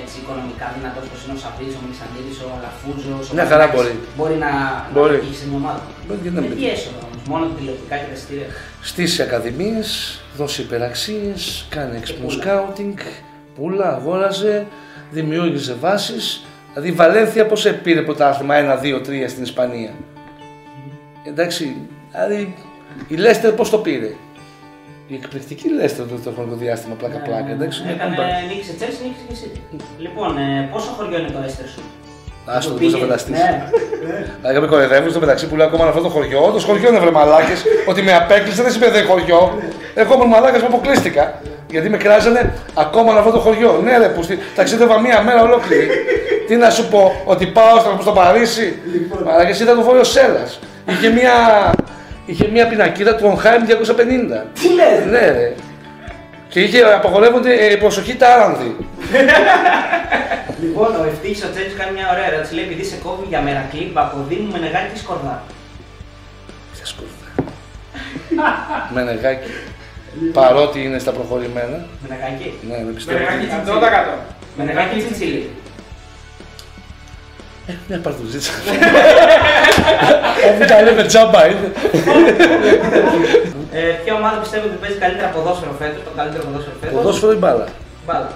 έτσι οικονομικά δυνατός όπως είναι ο Σαββίδη, ο Μελισανίδη, ο Αλαφούζος. Μια χαρά μπορεί. Μπορεί να, Μπορεί. να σε μια ομάδα. Μπορεί και να Με μην. τι έσοδα όμως, μόνο τηλεοπτικά και τα εισιτήρια. Στήσει ακαδημίες, δώσει υπεραξίες, κάνει έξυπνο πουλά. σκάουτινγκ, πουλά, αγόραζε, δημιούργησε βάσεις. Δηλαδή η Βαλένθια πώς πήρε πρωτάθλημα 1-2-3 στην Ισπανία; Εντάξει, δηλαδή η Λέστερ πώς το πήρε; Η εκπληκτική Λέστερ το, το χρονικό διάστημα, πλάκα-πλάκα. Εντάξει, είναι Έκανε κομπά. νίκησε Τσέλση, νίκησε και εσύ. Λοιπόν, ε, πόσο χωριό είναι το Έστερ σου; Άστο, Το δεν μπορείς να πήγε. φανταστείς. Ναι. Δηλαδή με κοροϊδεύουν στο μεταξύ που λέω ακόμα αυτό το χωριό. Το χωριό είναι βρε μαλάκες, ότι με απέκλεισε δεν σημαίνει δεν είναι χωριό. Εγώ ήμουν μαλάκας που αποκλείστηκα. Γιατί με κράζανε ακόμα αυτό το χωριό. Ναι, ρε, που στη... ταξίδευα μία μέρα ολόκληρη. Τι να σου πω, ότι πάω στο, στο Παρίσι. Μαλάκες ήταν το βόρειο Σέλλα. Είχε μία, είχε μία πινακίδα του Ονχάιμ 250. Τι λες, Ναι, ρε. Και είχε απαγορεύονται ε, προσοχή τα άρανδη. Λοιπόν, ο Ευτύχης ο Τσέλση κάνει μια ωραία ερώτηση. Λέει: Επειδή σε κόβει για μερακλή, Μπακοδίνου με νεγάκι σκορδά. Ποια σκόρδα. με νεγάκι. Παρότι είναι στα προχωρημένα. Με νεγάκι; Ναι, δεν Με πιστεύω. νεγάκι τσιτσί. τα κάτω. Με νεγάκι τσιτσίλι. Μια παρτουζίτσα. Όπου τα λέμε τζάμπα είναι. Ε, ποια ομάδα πιστεύει ότι παίζει καλύτερα ποδόσφαιρο φέτος, το καλύτερο ποδόσφαιρο φέτος; Ποδόσφαιρο ή μπάλα; Μπάλα.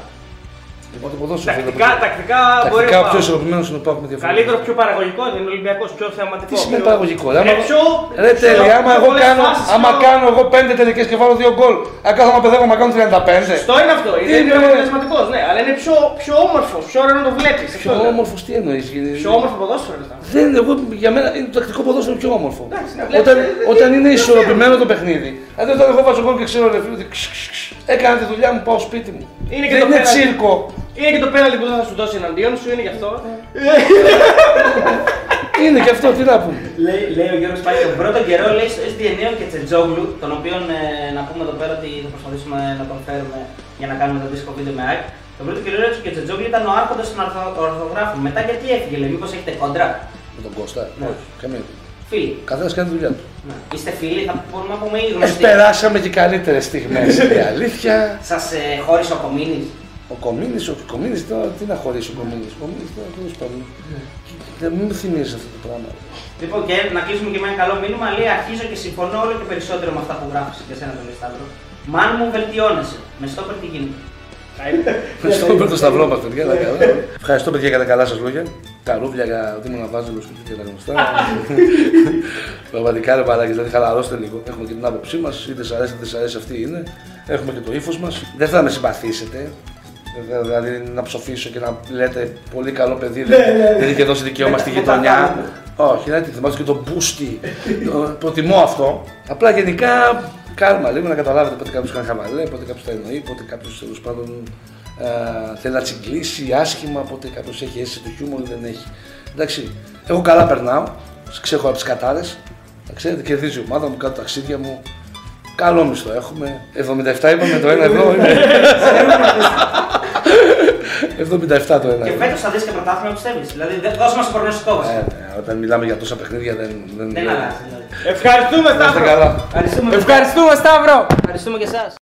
Λοιπόν, το ποδόσφαιρο. Τακτικά, τακτικά μπορείς Τακτικά να ο πιο πάω. ισορροπημένος είναι ο Πάοκ με διαφορά. Καλύτερος, πιο παραγωγικός είναι ο Ολυμπιακός, πιο θεαματικός. Τι σημαίνει πιο- παραγωγικός, ρε, Ε, άμα- πιο. Ρε πιο- τέλει, άμα πιο εγώ πολλές κάνω, φάσεις, άμα πιο- κάνω εγώ 5 τελικές και βάλω 2 γκολ, αν κάθομαι να παιδεύω να κάνω 35. Στο είναι αυτό, είναι, Είναι- είναι αποτελεσματικός, ναι, αλλά είναι πιο, πιο όμορφος, πιο ωραίο να το βλέπεις. Πιο όμορφος τι εννοείς. Πιο όμορφο ποδόσφαιρο είναι αυτό. Δεν, εγώ, για μένα είναι το τακτικό ποδόσφαιρο πιο όμορφο. Εντάξει, ναι, βλέπεις, όταν, ε, ε, όταν ε, είναι ε, ισορροπημένο το παιχνίδι. Δηλαδή όταν εγώ βάζω γκολ και ξέρω ρε φίλε ότι ξ, ξ, ξ, έκανα τη δουλειά μου, πάω σπίτι μου. Είναι και δεν το είναι πέναλτι. τσίρκο. Είναι και το πέναλτι που δεν θα σου δώσει εναντίον σου, είναι γι' αυτό. Είναι και αυτό, τι να πούμε. Λέει, λέει ο Γιώργος Πάκη, τον πρώτο καιρό λέει στο SD9 και Τσετζόγλου, τον οποίο ε, να πούμε εδώ πέρα ότι θα προσπαθήσουμε να τον φέρουμε για να κάνουμε το δίσκο βίντεο με ΑΕΚ. Τον πρώτο καιρό λέει και Τσετζόγλου ήταν ο άρχοντας των ορθο- ορθογράφων. Μετά γιατί έφυγε, λέει, μήπως έχετε κόντρα; Με τον Κώστα. Ναι. Όχι, καμία. Φίλοι. Καθένας κάνει τη δουλειά του. Ναι. Είστε φίλοι, θα μπορούμε να πούμε ή Ε, γνωστοί. περάσαμε και καλύτερες στιγμές. Η αλήθεια. Σας ε, χώρισε ο Κομίνης. Ο Κομίνης, ο Κομίνης τώρα τι να χωρίσει ο Κομίνης. Ο Κομίνης τώρα τέλο πάντων. Δεν μην μου θυμίζει αυτό το πράγμα. Λοιπόν, και να κλείσουμε και με ένα καλό μήνυμα. Λέει: Αρχίζω και συμφωνώ όλο και περισσότερο με αυτά που γράφεις και εσένα τον Ισταύρο. Μάν μου βελτιώνεσαι. Με στόπερ τι γίνεται. Ευχαριστώ με το σταυρό μας, παιδιά. τα καλά. Ευχαριστώ, παιδιά, για τα καλά σας λόγια. Τα ρούβλια για ότι ήμουν βάζελο και τα γνωστά. Πραγματικά ρε παράκι, δηλαδή χαλαρώστε λίγο. Έχουμε και την άποψή μας. Είτε σα αρέσει είτε σα αρέσει αυτή είναι. Έχουμε και το ύφος μας. Δεν θα με συμπαθήσετε. Ε, Δηλαδή να ψοφήσω και να λέτε πολύ καλό παιδί, δεν δεν είχε δώσει δικαίωμα στη Δεν τα γειτονιά. κάνουμε. Όχι, δεν θυμάστε και τον μπούστι. Το Προτιμώ αυτό. Απλά γενικά κάρμα λίγο να καταλάβετε πότε κάποιος κάνει χαβαλέ, πότε κάποιος τα εννοεί, πότε κάποιος τέλος πάντων ε, θέλει να τσιγκλίσει άσχημα, πότε κάποιος έχει αίσθηση του χιούμορ ή δεν έχει. Εντάξει, εγώ καλά περνάω, ξέχω από τις κατάρες. Ξέρετε, κερδίζει η ομάδα μου, κάνω ταξίδια μου. Καλό μισθό έχουμε. 77 είπαμε το 1 ευρώ. είναι. 77 το 1 Και ευρώ. φέτος θα δεις και πρωτάθλημα πιστεύεις. Δηλαδή, δεν- δώσε μας το προγνωστικό Ε, βασικά. ναι, όταν μιλάμε για τόσα παιχνίδια δεν. Δεν, Δεν αλλάζει. δηλαδή. Ευχαριστούμε Να είστε Σταύρο. καλά. Ευχαριστούμε, Ευχαριστούμε Σταύρο. Ευχαριστούμε και εσάς.